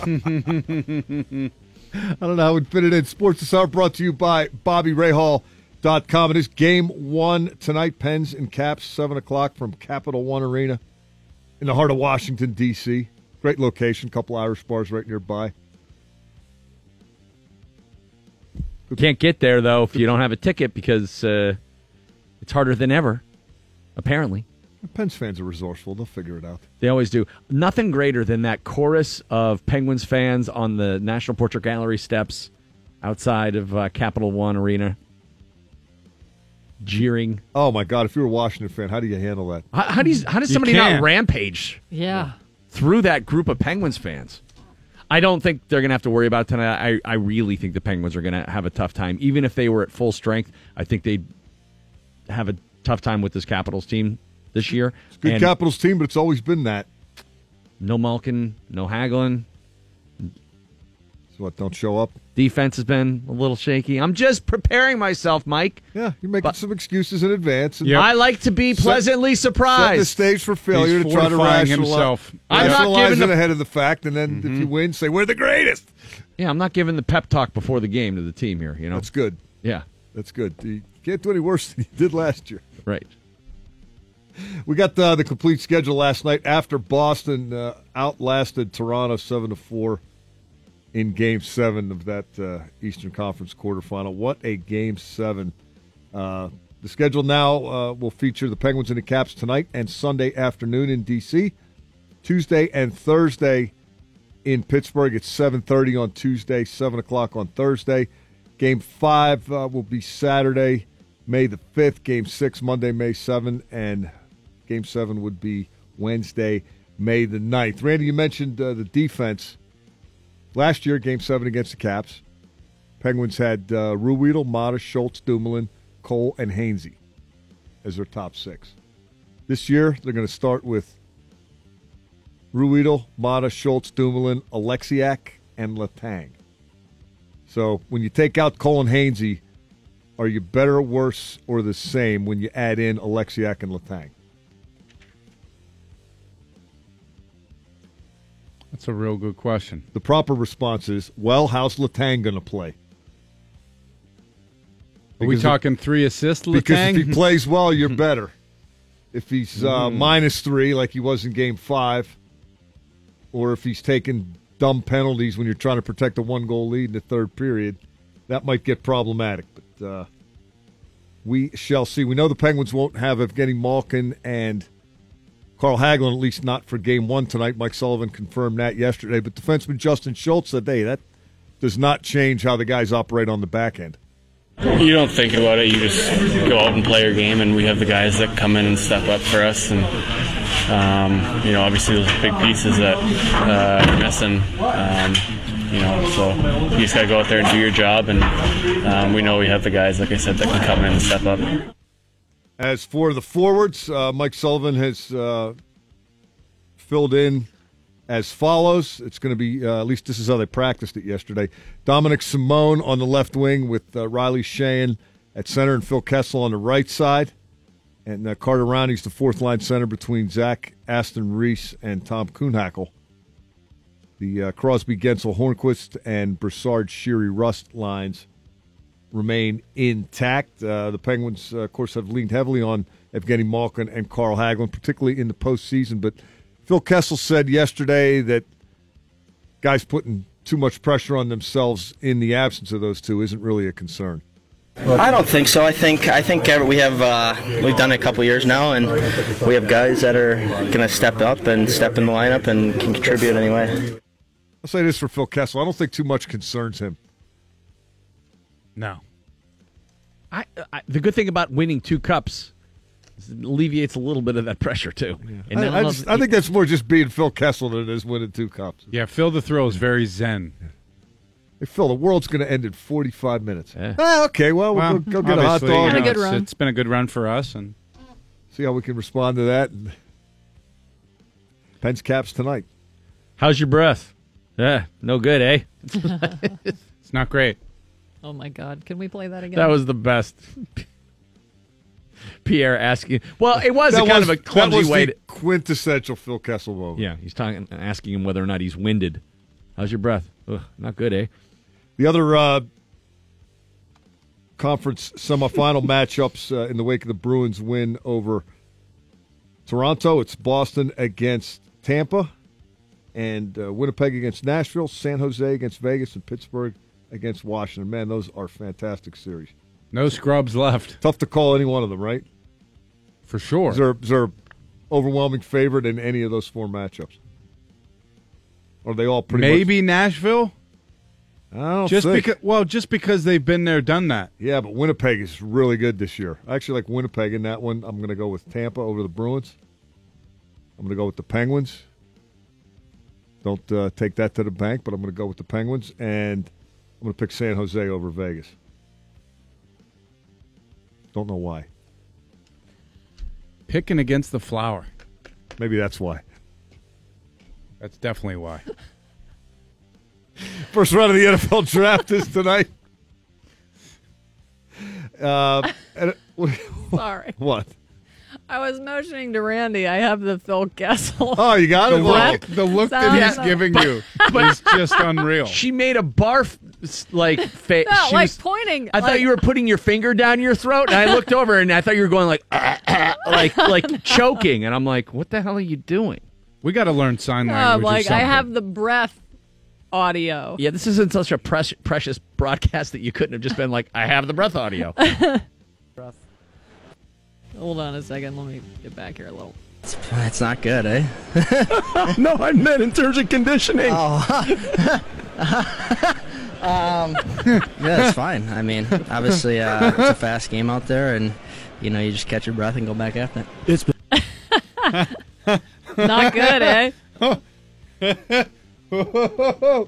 Speaker 6: [laughs] I don't know how we'd fit it in. Sports this hour brought to you by BobbyRayhall.com. It is game one tonight. Pens and Caps, 7 o'clock from Capital One Arena in the heart of Washington, D.C. Great location. couple Irish bars right nearby.
Speaker 3: Can't get there, though, if you don't have a ticket because uh, it's harder than ever, apparently.
Speaker 6: Pens fans are resourceful. They'll figure it out.
Speaker 3: They always do. Nothing greater than that chorus of Penguins fans on the National Portrait Gallery steps outside of uh, Capital One Arena, jeering.
Speaker 6: Oh my God! If you're a Washington fan, how do you handle that?
Speaker 3: How, how, do you, how does somebody not
Speaker 6: can't.
Speaker 3: rampage
Speaker 1: Yeah.
Speaker 3: through that group of Penguins fans? I don't think they're going to have to worry about it tonight. I, I really think the Penguins are going to have a tough time. Even if they were at full strength, I think they'd have a tough time with this Capitals team this year.
Speaker 6: It's a good
Speaker 3: And
Speaker 6: Capitals team, but it's always been that.
Speaker 3: No Malkin, no Hagelin.
Speaker 6: So what? Don't show up.
Speaker 3: Defense has been a little shaky. I'm just preparing myself, Mike.
Speaker 6: Yeah, you're making some excuses in advance. And
Speaker 3: I like to be pleasantly
Speaker 6: Set-
Speaker 3: pleasantly
Speaker 6: Set the stage for failure
Speaker 2: He's
Speaker 6: to try to
Speaker 2: fortifying
Speaker 6: rationalize,
Speaker 2: himself.
Speaker 3: I'm not
Speaker 6: rationalize
Speaker 3: giving
Speaker 6: it
Speaker 3: the-
Speaker 6: ahead of the fact, and then if you win, say we're the greatest.
Speaker 3: Yeah, I'm not giving the pep talk before the game to the team here. You know,
Speaker 6: That's good.
Speaker 3: Yeah,
Speaker 6: That's good. You can't do any worse than you did last year.
Speaker 3: right.
Speaker 6: We got uh, the complete schedule last night after Boston uh, outlasted Toronto seven to four in Game Seven of that uh, Eastern Conference quarterfinal. What a Game Seven! Uh, the schedule now uh, will feature the Penguins and the Caps tonight and Sunday afternoon in DC. Tuesday and Thursday in Pittsburgh. It's seven thirty on Tuesday, seven o'clock on Thursday. Game five uh, will be Saturday, May the fifth. Game six Monday, May seventh, and Game seven would be Wednesday, May the 9th. Randy, you mentioned uh, the defense. Last year, Game seven against the Caps, Penguins had uh, Ruhwedel, Maatta, Schultz, Dumoulin, Cole, and Hainsey as their top six. This year, they're going to start with Ruhwedel, Maatta, Schultz, Dumoulin, Oleksiak, and Letang. So when you take out Cole and Hainsey, are you better, worse, or the same when you add in Oleksiak and Letang?
Speaker 2: That's a real good question.
Speaker 6: The proper response is, well, how's Letang going to play?
Speaker 2: Are we
Speaker 6: Because
Speaker 2: talking three assists, Letang?
Speaker 6: Because if he [laughs] plays well, you're better. [laughs] If he's uh,
Speaker 2: Mm.
Speaker 6: minus three, like he was in Game Five, or if he's taking dumb penalties when you're trying to protect a one-goal lead in the third period, that might get problematic. But uh, we shall see. We know the Penguins won't have Evgeny Malkin and Carl Hagelin, at least not for Game One tonight. Mike Sullivan confirmed that yesterday. But defenseman Justin Schultz said, "Hey, that does not change how the guys operate on the back end."
Speaker 18: You don't think about it. You just go out and play your game, and we have the guys that come in and step up for us. And um, you know, obviously those big pieces that uh, are missing. Um, you know, so you just got to go out there and do your job. And um, we know we have the guys, like I said, that can come in and step up.
Speaker 6: As for the forwards, uh, Mike Sullivan has uh, filled in as follows. It's going to be, uh, at least this is how they practiced it yesterday. Dominik Simon on the left wing with uh, Riley Sheahan at center and Phil Kessel on the right side. And uh, Carter Rowney's the fourth line center between Zach Aston Reese and Tom Kuhnhackl. The uh, Crosby, Guentzel, Hornqvist, and Brassard, Sheary, Rust lines remain intact. Uh, the Penguins, uh, of course, have leaned heavily on Evgeny Malkin and Carl Hagelin, particularly in the postseason. But Phil Kessel said yesterday that guys putting too much pressure on themselves in the absence of those two isn't really a concern.
Speaker 19: I don't think so. I think I think we have uh, we've done it a couple years now, and we have guys that are going to step up and step in the lineup and can contribute anyway.
Speaker 6: I'll say this for Phil Kessel: I don't think too much concerns him.
Speaker 2: No.
Speaker 3: I, I, the good thing about winning two cups is it alleviates a little bit of that pressure too. And
Speaker 6: I,
Speaker 3: then
Speaker 6: I just- I think that's more just being Phil Kessel than it is winning two cups.
Speaker 2: Yeah, Phil the Thrill is very zen.
Speaker 6: Hey, Phil, the world's going to end in 45 minutes. Ah, okay, well, we'll
Speaker 2: Well,
Speaker 6: go, go get a hot dog.
Speaker 2: you know,
Speaker 1: Had a good
Speaker 2: it's-
Speaker 1: run.
Speaker 2: It's been a good run for us, and
Speaker 6: See how we can respond to that. And Pens caps tonight.
Speaker 3: How's your breath? Yeah, no good, eh? [laughs] [laughs]
Speaker 2: it's not great.
Speaker 1: Oh my God! Can we play that again?
Speaker 3: That was the best. [laughs] Pierre asking. Well, it was
Speaker 6: That
Speaker 3: a kind
Speaker 6: was-
Speaker 3: of a clumsy
Speaker 6: that was
Speaker 3: way.
Speaker 6: the
Speaker 3: to,
Speaker 6: quintessential Phil Kessel moment.
Speaker 3: yeah, he's talking, asking him whether or not he's winded. How's your breath? Ugh, not good, eh?
Speaker 6: The other uh, conference semifinal [laughs] matchups uh, in the wake of the Bruins win over Toronto. It's Boston against Tampa, and uh, Winnipeg against Nashville, San Jose against Vegas, and Pittsburgh against Washington. Man, those are fantastic series.
Speaker 2: No scrubs left.
Speaker 6: Tough to call any one of them, right?
Speaker 2: For sure.
Speaker 6: Is there, is there overwhelming favorite in any of those four matchups? Or are they all pretty
Speaker 2: Maybe Nashville.
Speaker 6: I don't
Speaker 2: just
Speaker 6: think.
Speaker 2: because. Well, just because they've been there, done that.
Speaker 6: Yeah, but Winnipeg is really good this year. I actually like Winnipeg in that one. I'm going to go with Tampa over the Bruins. I'm going to go with the Penguins. Don't uh, take that to the bank, but I'm going to go with the Penguins, and I'm going to pick San Jose over Vegas. Don't know why.
Speaker 2: Picking against the flower.
Speaker 6: Maybe that's why.
Speaker 2: That's definitely why. [laughs]
Speaker 6: First round of the NFL draft is tonight. [laughs] Uh, and, [laughs]
Speaker 1: Sorry.
Speaker 6: What?
Speaker 1: I was motioning to Randy. I have the Phil Kessel.
Speaker 6: Oh, you got
Speaker 2: The
Speaker 6: it.
Speaker 2: look, the look that he's
Speaker 1: Sounds-
Speaker 2: giving you [laughs] is just unreal.
Speaker 3: She made a barf like face.
Speaker 1: No, like pointing.
Speaker 3: I thought
Speaker 1: like-
Speaker 3: you were putting your finger down your throat, and I looked over and I thought you were going like, [laughs] like, like choking, and I'm like, what the hell are you doing?
Speaker 2: We got to learn sign
Speaker 1: Oh,
Speaker 2: language. or
Speaker 1: like I
Speaker 2: something.
Speaker 1: have the breath audio.
Speaker 3: Yeah, this isn't such a pres- precious broadcast that you couldn't have just been like, I have the breath audio. [laughs]
Speaker 1: Hold on a second. Let me get back here a little.
Speaker 19: It's not good, eh? [laughs]
Speaker 3: no, I meant in terms of conditioning.
Speaker 19: Oh. [laughs] um, yeah, it's fine. I mean, obviously, uh, it's a fast game out there, and you know, you just catch your breath and go back after it.
Speaker 3: It's
Speaker 1: Not good, eh? [laughs]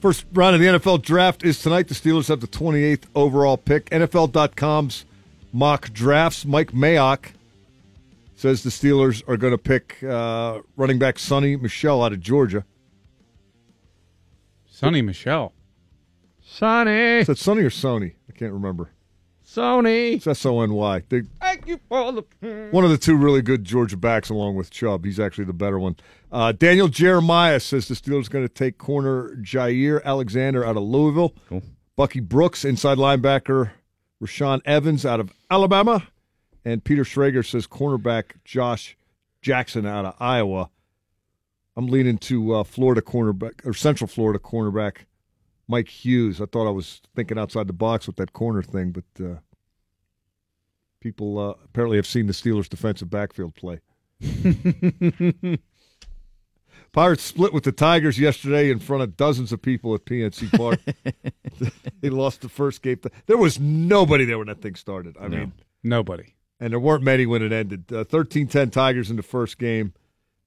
Speaker 6: First round of the NFL draft is tonight. The Steelers have the 28th overall pick. NFL.com's mock drafts. Mike Mayock says the Steelers are going to pick uh, running back Sonny Michel out of Georgia.
Speaker 2: Sonny Michel.
Speaker 3: Sonny.
Speaker 6: Is that Sonny or Sony? I can't remember.
Speaker 3: Sony.
Speaker 6: It's S O N Y. They-
Speaker 3: Thank you for the.
Speaker 6: One of the two really good Georgia backs, along with Chubb. He's actually the better one. Uh, Daniel Jeremiah says the Steelers are going to take corner Jaire Alexander out of Louisville. Bucky Brooks, inside linebacker Rashaan Evans out of Alabama. And Peter Schrager says cornerback Josh Jackson out of Iowa. I'm leaning to uh, Florida cornerback, or Central Florida cornerback Mike Hughes. I thought I was thinking outside the box with that corner thing, but uh, people uh, apparently have seen the Steelers' defensive backfield play. [laughs] Pirates split with the Tigers yesterday in front of dozens of people at PNC Park. [laughs] they lost the first game. There was nobody there when that thing started. I
Speaker 2: No.
Speaker 6: mean,
Speaker 2: Nobody.
Speaker 6: and there weren't many when it ended. Uh, 13-10 Tigers in the first game.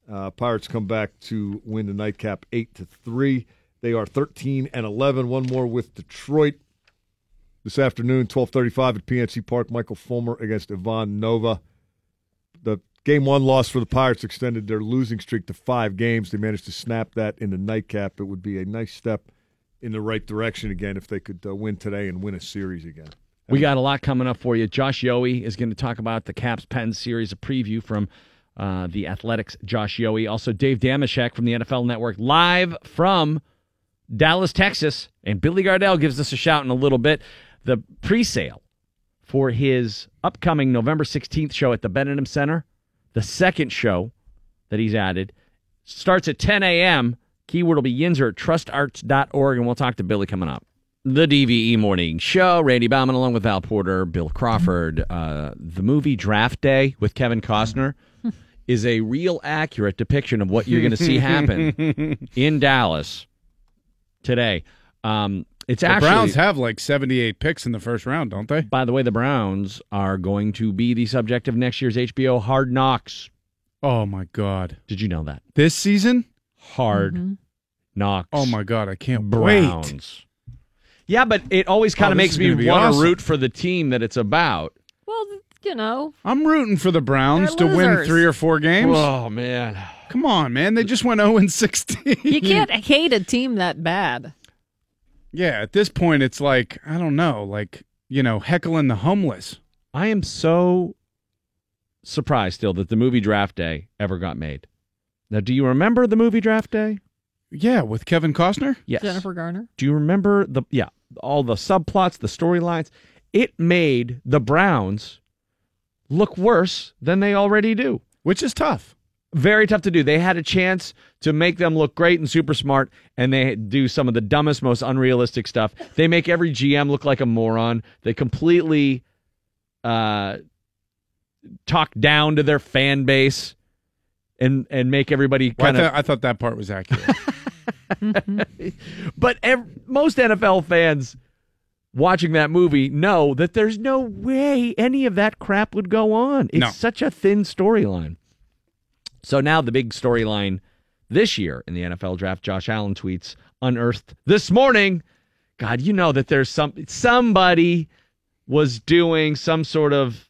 Speaker 6: Uh, Pirates come back to win the nightcap 8 to 3. They are 13 and 11, one more with Detroit. This afternoon 12:35 at PNC Park, Michael Fulmer against Ivan Nova. The game 1 loss for the Pirates extended their losing streak to 5 games. They managed to snap that in the nightcap. It would be a nice step in the right direction again if they could uh, win today and win a series again.
Speaker 3: We got a lot coming up for you. Josh Yohe is going to talk about the Caps Pen series, a preview from uh, the Athletics. Josh Yohe, also Dave Dameshek from the NFL Network, live from Dallas, Texas, and Billy Gardell gives us a shout in a little bit. The pre-sale for his upcoming November 16th show at the Benedum Center, the second show that he's added, starts at 10 a.m. Keyword will be Yinzer at trustarts.org, and we'll talk to Billy coming up. The DVE Morning Show. Randy Bauman along with Val Porter, Bill Crawford. Uh, the movie Draft Day with Kevin Costner [laughs] is a real accurate depiction of what you're going to see happen [laughs] in Dallas today. Um, it's
Speaker 2: the
Speaker 3: actually
Speaker 2: Browns have like 78 picks in the first round, don't they?
Speaker 3: By the way, the Browns are going to be the subject of next year's HBO Hard Knocks.
Speaker 2: Oh my God!
Speaker 3: Did you know that?
Speaker 2: This season,
Speaker 3: Hard
Speaker 1: Mm-hmm.
Speaker 3: Knocks.
Speaker 2: Oh my god, I can't wait.
Speaker 3: Browns. Yeah, but it always kind
Speaker 2: Oh,
Speaker 3: of
Speaker 2: this
Speaker 3: makes me want to
Speaker 2: awesome.
Speaker 3: root for the team that it's about.
Speaker 1: Well, you know,
Speaker 2: I'm rooting for the Browns to win three or four games.
Speaker 3: Oh man.
Speaker 2: Come on, man. They just went 0 and 16.
Speaker 1: you can't hate a team that bad.
Speaker 2: Yeah, at this point it's like, I don't know, like, you know, heckling the homeless.
Speaker 3: I am so surprised still that the movie Draft Day ever got made. Now, do you remember the movie Draft Day?
Speaker 2: Yeah, with Kevin Costner?
Speaker 3: Yes.
Speaker 1: Jennifer Garner.
Speaker 3: Do you remember the yeah, all the subplots, the storylines? It made the Browns look worse than they already do.
Speaker 2: Which is tough.
Speaker 3: Very tough to do. They had a chance to make them look great and super smart, and they do some of the dumbest, most unrealistic stuff. They make every GM look like a moron. They completely uh, talk down to their fan base and and make everybody
Speaker 2: Well, I,
Speaker 3: kind of
Speaker 2: thought- I thought that part was accurate. [laughs] [laughs]
Speaker 3: but ev- most NFL fans watching that movie know that there's no way any of that crap would go on. It's
Speaker 2: No.
Speaker 3: such a thin storyline. So now the big storyline this year in the NFL draft, Josh Allen tweets unearthed this morning. God, you know that there's some somebody was doing some sort of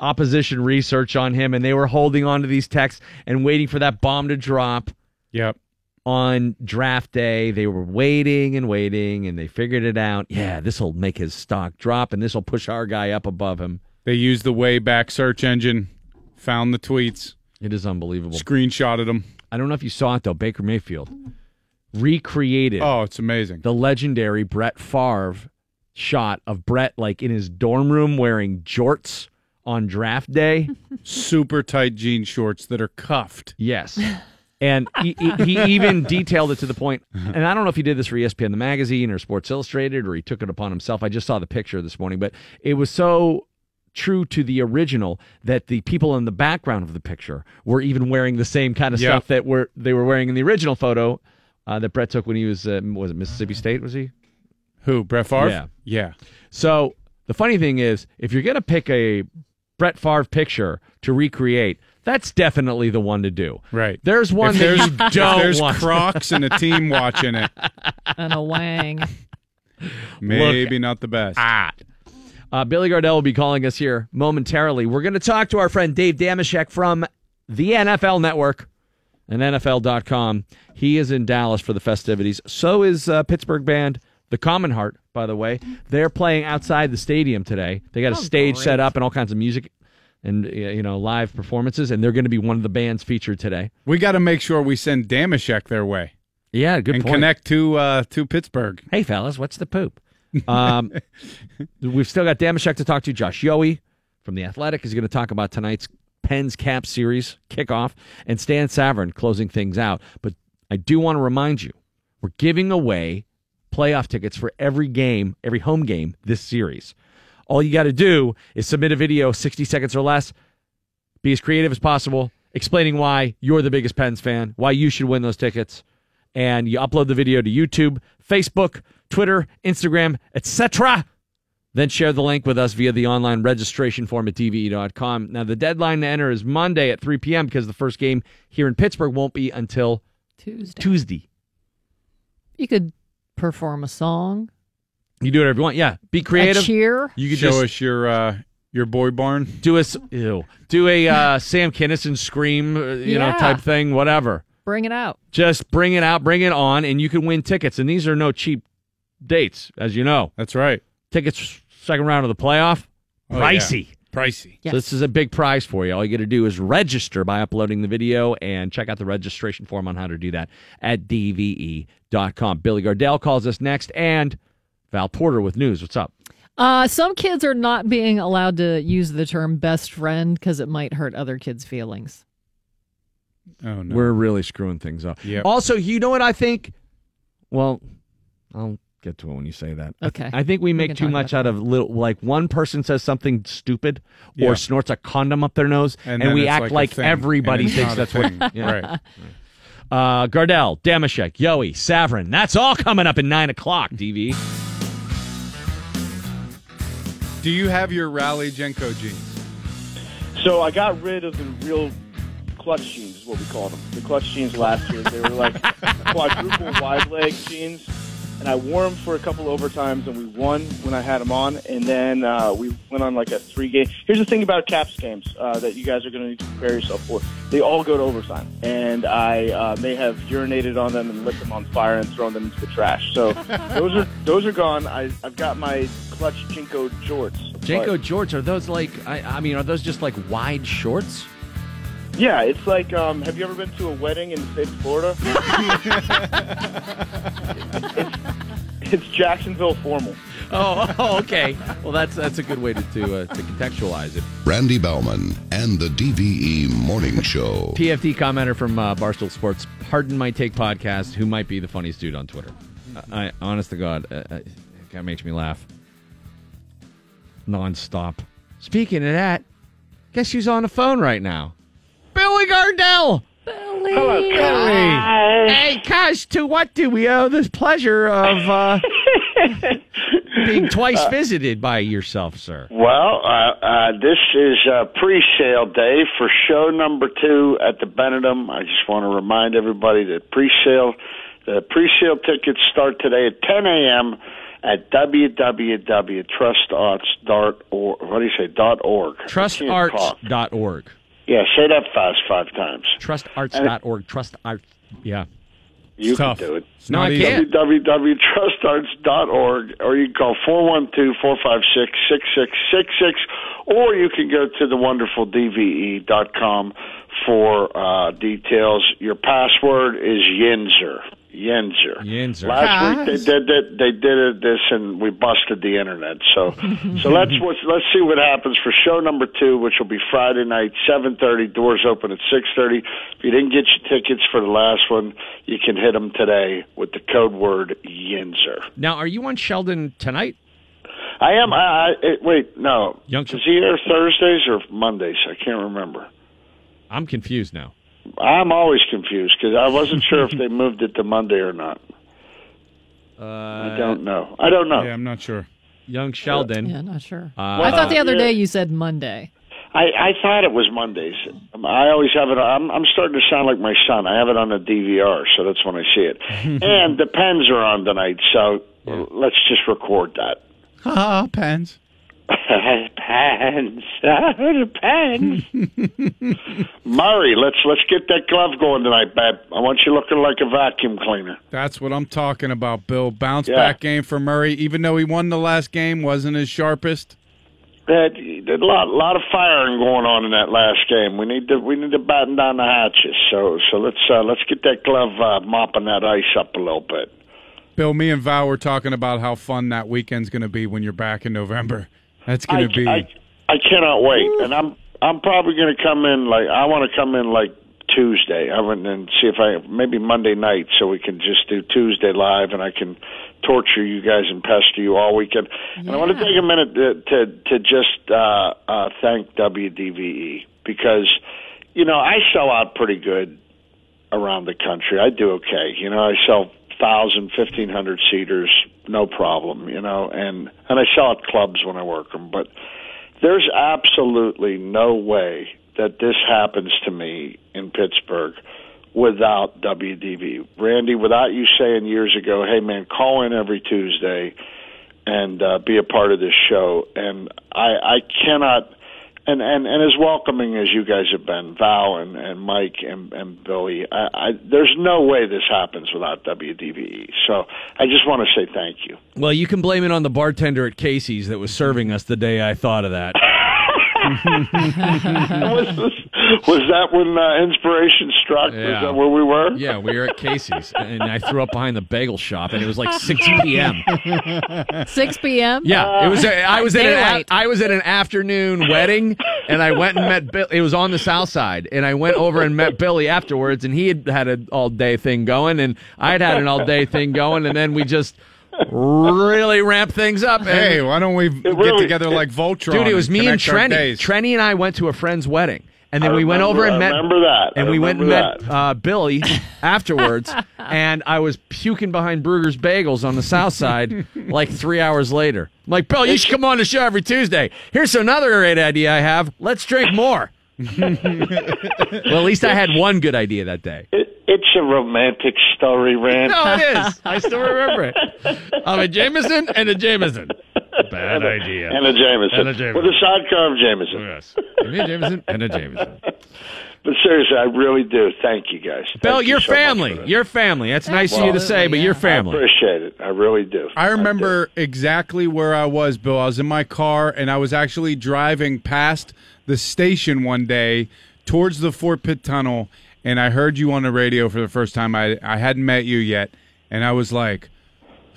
Speaker 3: opposition research on him and they were holding on to these texts and waiting for that bomb to drop
Speaker 2: yep.
Speaker 3: on draft day. They were waiting and waiting and they figured it out. Yeah, this will make his stock drop and this will push our guy up above him.
Speaker 2: They used the Wayback search engine, found the tweets,
Speaker 3: It is unbelievable.
Speaker 2: screenshotted them.
Speaker 3: I don't know if you saw it though. Baker Mayfield recreated
Speaker 2: Oh, it's amazing.
Speaker 3: the legendary Brett Favre shot of Brett like in his dorm room wearing jorts on draft day. [laughs]
Speaker 2: Super tight jean shorts that are cuffed.
Speaker 3: Yes. And he, he, he even detailed it to the point. and I don't know if he did this for ESPN, the magazine, or Sports Illustrated, or he took it upon himself. I just saw the picture this morning, but it was so true to the original that the people in the background of the picture were even wearing the same kind of
Speaker 2: Yep.
Speaker 3: stuff that were they were wearing in the original photo uh, that Brett took when he was uh, was it Mississippi State? Was he?
Speaker 2: Who? Brett Favre?
Speaker 3: Yeah.
Speaker 2: Yeah.
Speaker 3: So the funny thing is, if you're going to pick a Brett Favre picture to recreate, that's definitely the one to do.
Speaker 2: Right.
Speaker 3: There's one
Speaker 2: If
Speaker 3: that
Speaker 2: there's,
Speaker 3: you [laughs] don't
Speaker 2: there's
Speaker 3: want.
Speaker 2: Crocs and a team watching it, [laughs]
Speaker 1: And a wang.
Speaker 2: maybe not the best.
Speaker 3: at. Uh, Billy Gardell will be calling us here momentarily. We're going to talk to our friend Dave Dameshek from the NFL Network and NFL.com. He is in Dallas for the festivities. So is uh, Pittsburgh band The Commonheart, by the way. They're playing outside the stadium today. They got a
Speaker 1: Oh,
Speaker 3: stage
Speaker 1: great.
Speaker 3: set up and all kinds of music and uh, you know live performances, and they're going to be one of the bands featured today.
Speaker 2: We got to make sure we send Dameshek their way
Speaker 3: Yeah, good
Speaker 2: and
Speaker 3: point.
Speaker 2: connect to uh, to Pittsburgh.
Speaker 3: Hey, fellas, what's the poop? Um, [laughs] we've still got Dameshek to talk to. Josh Yohe from The Athletic is going to talk about tonight's Pens Cap Series kickoff, and Stan Savran closing things out. But I do want to remind you, we're giving away playoff tickets for every game, every home game this series. All you got to do is submit a video, 60 seconds or less, be as creative as possible, explaining why you're the biggest Pens fan, why you should win those tickets, and you upload the video to YouTube, Facebook, Twitter, Instagram, etc. Then share the link with us via the online registration form at dve.com. Now, the deadline to enter is Monday at 3 p.m. because the first game here in Pittsburgh won't be until
Speaker 1: Tuesday.
Speaker 3: Tuesday.
Speaker 1: You could perform a song,
Speaker 3: You do whatever you want. Yeah, be creative.
Speaker 1: a cheer.
Speaker 3: You could
Speaker 2: Show
Speaker 3: just
Speaker 2: us your uh, your boy barn.
Speaker 3: do a s- ew, do a uh, [laughs] Sam Kinison scream, uh, you know, type thing. Whatever.
Speaker 1: Bring it out.
Speaker 3: Just bring it out, bring it on, and you can win tickets. And these are no cheap dates, as you know.
Speaker 2: That's right.
Speaker 3: Tickets second round of the playoff,
Speaker 2: Oh, yeah.
Speaker 3: pricey.
Speaker 2: Pricey.
Speaker 1: Yes.
Speaker 3: So this is a big prize for you. All you got to do is register by uploading the video and check out the registration form on how to do that at dve.com. Billy Gardell calls us next, and Val Porter with news. What's up?
Speaker 1: Uh, some kids are not being allowed to use the term best friend because it might hurt other kids' feelings.
Speaker 2: Oh no.
Speaker 3: We're really screwing things up.
Speaker 2: Yep.
Speaker 3: Also, you know what I think? Well, I'll get to it when you say that. I th-
Speaker 1: Okay.
Speaker 3: I, think we
Speaker 1: We
Speaker 3: make
Speaker 1: can
Speaker 3: too much
Speaker 1: about
Speaker 3: out of little, like one person says something stupid
Speaker 2: Yeah.
Speaker 3: or snorts a condom up their nose,
Speaker 2: And
Speaker 3: and, we act
Speaker 2: like
Speaker 3: like, everybody thinks that's what. [laughs] Yeah.
Speaker 2: Right.
Speaker 3: Uh, Gardell, Dameshek, Yohe, Savran. That's all coming up at 9 o'clock, DV.
Speaker 2: Do you have your Rally JNCO jeans?
Speaker 17: So I got rid of the real clutch jeans is what we called them. The clutch jeans last year. They were like [laughs] quadruple wide leg jeans. And I wore them for a couple overtimes, and we won when I had them on. And then uh, we went on like a three game. Here's the thing about Caps games uh, that you guys are going to need to prepare yourself for. They all go to overtime, and I uh, may have urinated on them and lit them on fire and thrown them into the trash. So [laughs] those are those are gone. I, I've got my clutch JNCO jorts.
Speaker 3: JNCO jorts, are those like? I, I mean, are those just like wide shorts?
Speaker 17: Yeah, it's like, um, have you ever been to a wedding in the state of Florida? [laughs] it's, it's Jacksonville formal.
Speaker 3: Oh, [laughs] oh, okay. Well, that's that's a good way to to, uh, to contextualize it.
Speaker 5: Randy Bauman and the DVE Morning Show. [laughs]
Speaker 3: PFT commenter from uh, Barstool Sports, Pardon My Take podcast, who might be the funniest dude on Twitter. I, I honest to God, uh, uh, that makes me laugh nonstop. Speaking of that, guess who's on the phone right now? Billy Gardell. Billy.
Speaker 20: Hello, guys.
Speaker 3: Hey, Cash, to what do we owe this pleasure of uh, [laughs] being twice visited by yourself, sir?
Speaker 20: Well, uh, uh, this is uh, pre-sale day for show number two at the Benedum. I just want to remind everybody that pre-sale, the pre-sale tickets start today at 10 a.m. at www.trustarts.org. What do you say? Dot .org. I can't talk.
Speaker 3: Trustarts.org.
Speaker 20: Yeah, say that fast five times.
Speaker 3: Trustarts.org. Trust Arts. Yeah.
Speaker 20: You
Speaker 3: tough.
Speaker 20: can do it.
Speaker 3: It's not No, I easy. can't.
Speaker 20: www.trustarts.org, or you can call 412-456-6666, or you can go to the wonderful DVE.com for uh, details. Your password is Yinzer. Yinzer.
Speaker 3: Yinzer.
Speaker 20: Last ah. week they did it. They did it this, and we busted the internet. So, [laughs] so let's let's let's see what happens for show number two, which will be Friday night, seven thirty. Doors open at six thirty. If you didn't get your tickets for the last one, you can hit them today with the code word Yinzer.
Speaker 3: Now, are you on Sheldon tonight?
Speaker 20: I am. I, I it, wait. No, is he there Thursdays or Mondays? I can't remember.
Speaker 3: I'm confused now.
Speaker 20: I'm always confused because I wasn't sure if they [laughs] moved it to Monday or not.
Speaker 3: Uh,
Speaker 20: I don't know. I don't know.
Speaker 2: Yeah, I'm not sure.
Speaker 3: Young Sheldon.
Speaker 1: Yeah, not sure.
Speaker 3: Uh,
Speaker 1: I thought the other
Speaker 20: yeah.
Speaker 1: day you said Monday.
Speaker 20: I, I thought it was Mondays. I always have it. I'm, I'm starting to sound like my son. I have it on the DVR, so that's when I see it. [laughs] and the pens are on tonight, so let's just record that.
Speaker 2: Ah, pens.
Speaker 20: Pens, pens. [laughs] Murray, let's let's get that glove going tonight, Bab. I want you looking like a vacuum cleaner.
Speaker 2: That's what I'm talking about, Bill. Bounce
Speaker 20: Yeah.
Speaker 2: back game for Murray, even though he won the last game, wasn't his sharpest.
Speaker 20: That a lot, lot of firing going on in that last game. We need to we need to batten down the hatches. So so let's uh, let's get that glove uh, mopping that ice up a little bit.
Speaker 2: Bill, me and Val were talking about how fun that weekend's going to be when you're back in November. That's going
Speaker 20: I,
Speaker 2: to be.
Speaker 20: I, I cannot wait, and I'm I'm probably going to come in like I want to come in like Tuesday. I want and see if I maybe Monday night so we can just do Tuesday live, and I can torture you guys and pester you all weekend. And I want to take a minute to to, to just uh, uh, thank WDVE because you know I sell out pretty good around the country. I do okay. You know, I sell thousand, fifteen hundred seaters, no problem. You know, and and I sell at clubs when I work them. But there's absolutely no way that this happens to me in Pittsburgh without WDV. Randy, without you saying years ago, "Hey man, call in every Tuesday and uh, be a part of this show." And I, I cannot and and and as welcoming as you guys have been, Val and and Mike and and Billy, I, I, there's no way this happens without WDVE. So I just want to say thank you.
Speaker 3: Well, you can blame it on the bartender at Casey's that was serving us the day I thought of that. [laughs]
Speaker 20: was, this, was that when uh, inspiration struck? Was
Speaker 3: Yeah.
Speaker 20: that where we were?
Speaker 3: Yeah, we were at Casey's, and I threw up behind the bagel shop, and it was like 6 [laughs] p.m.
Speaker 1: 6 p.m.
Speaker 3: Yeah, it was. A, I was at an
Speaker 1: Daylight.
Speaker 3: a, I was at an afternoon wedding, and I went and met Bill. It was on the south side, and I went over and met Billy afterwards, and he had had an all day thing going, and I had had an all day thing going, and then we just really ramp things up.
Speaker 2: Hey, why don't we get together like Voltron?
Speaker 3: Dude, it was me and
Speaker 2: connect our
Speaker 3: Trenny. Trenny and I went to a friend's wedding. And then
Speaker 20: I
Speaker 3: we went over and
Speaker 20: I
Speaker 3: met.
Speaker 20: remember that. I
Speaker 3: And we went and
Speaker 20: remember
Speaker 3: met uh, Billy [laughs] afterwards. and I was puking behind Bruegger's Bagels on the south side like three hours later. I'm like, Bill, you should come on the show every Tuesday. Here's another great idea I have. Let's drink more. [laughs] well, at least I had one good idea that day.
Speaker 20: It, it's a romantic story, Rand.
Speaker 3: No, it is. [laughs] I still remember it. I'm a Jameson and a Jameson. Bad
Speaker 20: and a,
Speaker 3: idea.
Speaker 20: And a Jameson.
Speaker 3: And a Jameson.
Speaker 20: With a sidecar of Jameson.
Speaker 3: Oh, yes. Give me a Jameson and a Jameson.
Speaker 20: But seriously, I really do. Thank you guys. Thank
Speaker 3: Bill,
Speaker 20: you
Speaker 3: your
Speaker 20: so
Speaker 3: family. Your family. That's nice of you to say, but your family.
Speaker 20: I appreciate it. I really do.
Speaker 2: I remember exactly where I was, Bill. I was in my car and I was actually driving past the station one day towards the Fort Pitt Tunnel, and I heard you on the radio for the first time. I I hadn't met you yet, and I was like,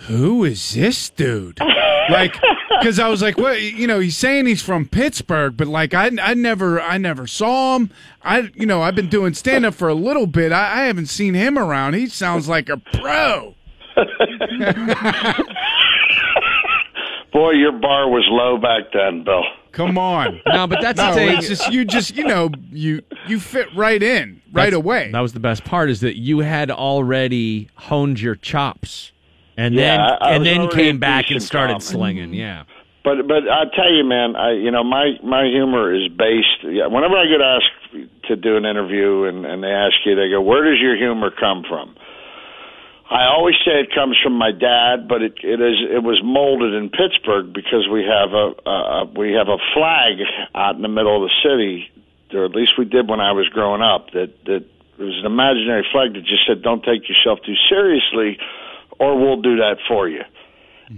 Speaker 2: "Who is this dude?" [laughs] like, because I was like, "What?" You know, he's saying he's from Pittsburgh, but like, I I never I never saw him. I you know I've been doing stand up for a little bit. I, I haven't seen him around. He sounds like a pro. [laughs]
Speaker 20: Boy, your bar was low back then, Bill.
Speaker 2: Come on. [laughs]
Speaker 3: No, but that's
Speaker 2: no,
Speaker 3: the thing.
Speaker 2: it's just you just you know you you fit right in right
Speaker 3: That's-
Speaker 2: away.
Speaker 3: That was the best part is that you had already honed your chops, and
Speaker 20: Yeah,
Speaker 3: then
Speaker 20: I- I
Speaker 3: and then came back and started
Speaker 20: comic.
Speaker 3: slinging. Yeah.
Speaker 20: But but I tell you, man, I you know my my humor is based. Yeah, whenever I get asked to do an interview and and they ask you, they go, "Where does your humor come from?" I always say it comes from my dad, but it it is it was molded in Pittsburgh because we have a, a we have a flag out in the middle of the city, or at least we did when I was growing up. That that it was an imaginary flag that just said, "Don't take yourself too seriously, or we'll do that for you."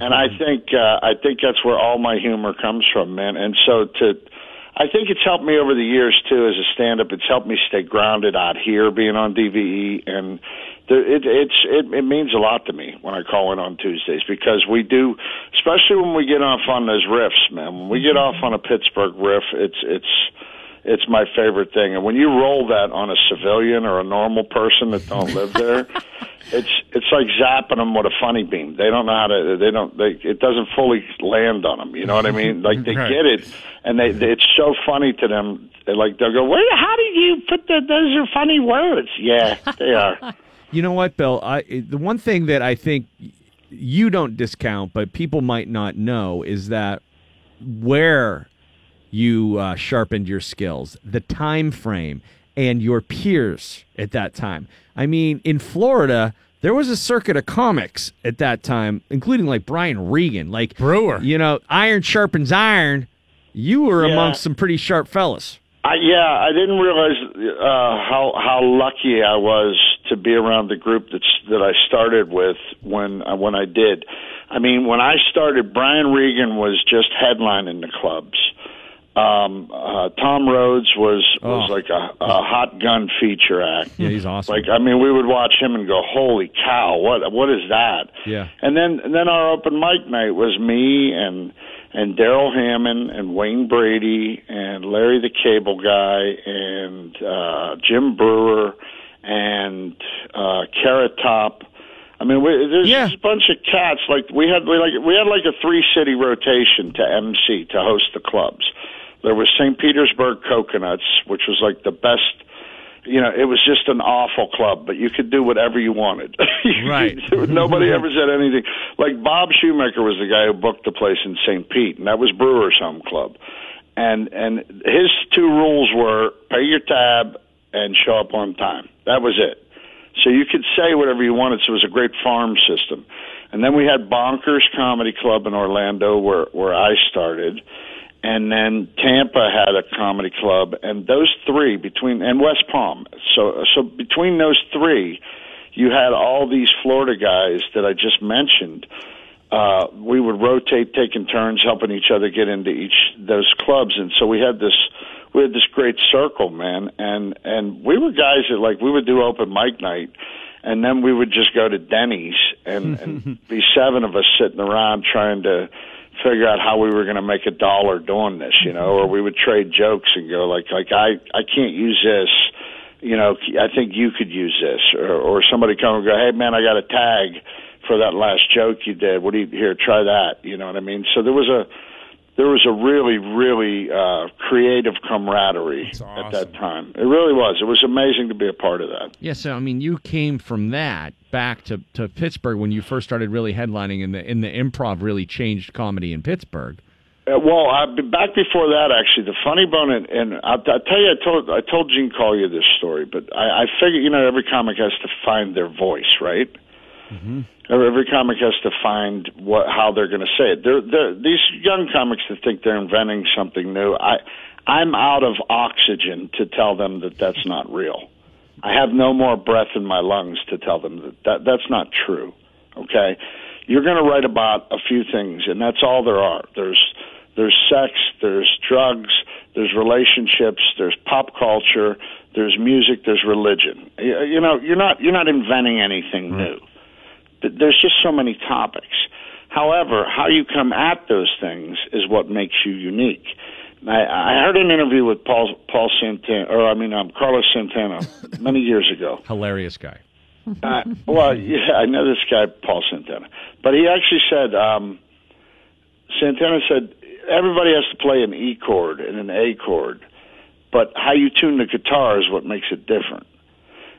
Speaker 20: And I think uh, I think that's where all my humor comes from, man. And so to, I think it's helped me over the years too as a stand-up. It's helped me stay grounded out here, being on DVE, and there, it, it's it, it means a lot to me when I call in on Tuesdays because we do, especially when we get off on those riffs, man. When we get mm-hmm. off on a Pittsburgh riff, it's it's it's my favorite thing. And when you roll that on a civilian or a normal person that don't live there, [laughs] it's it's like zapping them with a funny beam. They don't know how to. They don't. They it doesn't fully land on them. You know what I mean? Like they
Speaker 2: Right.
Speaker 20: get it, and they, they it's so funny to them. They're like they'll go, "Where? How did you put that? Those are funny words." Yeah, they are. [laughs]
Speaker 3: You know what, Bill? I the one thing that I think you don't discount, but people might not know, is that where you uh, sharpened your skills, the time frame, and your peers at that time. I mean, in Florida, there was a circuit of comics at that time, including like Brian Regan, like
Speaker 2: Breuer.
Speaker 3: You know, iron sharpens iron. You were
Speaker 20: Yeah.
Speaker 3: amongst some pretty sharp fellas.
Speaker 20: I, yeah, I didn't realize uh, how how lucky I was to be around the group that's that I started with when uh, when I did. I mean, when I started, Brian Regan was just headlining the clubs. Um, uh, Tom Rhodes was was
Speaker 3: Oh.
Speaker 20: like a, a hot gun feature act.
Speaker 3: Yeah, he's awesome.
Speaker 20: Like, I mean, we would watch him and go, "Holy cow! What what is that?"
Speaker 3: Yeah.
Speaker 20: And then and then our open mic night was me and and Darrell Hammond and Wayne Brady and Larry the Cable Guy and uh, Jim Breuer and uh, Carrot Top. I mean, we, there's just a bunch of cats. Like we had, we like we had like a three city rotation to MC to host the clubs. There was St. Petersburg Coconuts, which was like the best. You know, it was just an awful club, but you could do whatever you wanted. [laughs]
Speaker 3: Right. [laughs]
Speaker 20: Nobody ever said anything. Like Bob Shoemaker was the guy who booked the place in St. Pete, and that was Breuer's Home Club. And and his two rules were pay your tab and show up on time. That was it. So you could say whatever you wanted. So it was a great farm system. And then we had Bonkers Comedy Club in Orlando, where where I started. And then Tampa had a comedy club, and those three between and West Palm. So so between those three, you had all these Florida guys that I just mentioned. Uh, we would rotate, taking turns, helping each other get into each those clubs, and so we had this we had this great circle, man, and and we were guys that like we would do open mic night, and then we would just go to Denny's and, [laughs] and be seven of us sitting around trying to figure out how we were going to make a dollar doing this, you know, or we would trade jokes and go like like I I can't use this you know, I think you could use this, or, or somebody come and go, hey man, I got a tag for that last joke you did. What do you here? Try that. You know what I mean? So there was a there was a really really uh, creative camaraderie at that time. It really was. It was amazing to be a part of that.
Speaker 3: Yeah, so I mean, you came from that back to, to Pittsburgh when you first started really headlining, and the in the improv really changed comedy in Pittsburgh.
Speaker 20: Uh, well, I've been back before that. Actually, the funny bone, and, and I'll, I'll tell you, I told I told Gene Collier this story, but I, I figure you know every comic has to find their voice, right?
Speaker 3: Mm-hmm.
Speaker 20: Every comic has to find what how they're going to say it. They're, they're, these young comics that think they're inventing something new. I I'm out of oxygen to tell them that that's not real. I have no more breath in my lungs to tell them that, that that's not true. Okay, you're going to write about a few things, and that's all there are. There's there's sex, there's drugs, there's relationships, there's pop culture, there's music, there's religion. You, you know, you're not you're not inventing anything new. Th- There's just so many topics. However, how you come at those things is what makes you unique. I, I heard an interview with Paul Paul Santana, or I mean um, Carlos Santana, [laughs] many years ago.
Speaker 3: Hilarious guy.
Speaker 20: Uh, well, yeah, I know this guy, Paul Santana, but he actually said, um, Santana said, everybody has to play an E chord and an A chord, but how you tune the guitar is what makes it different.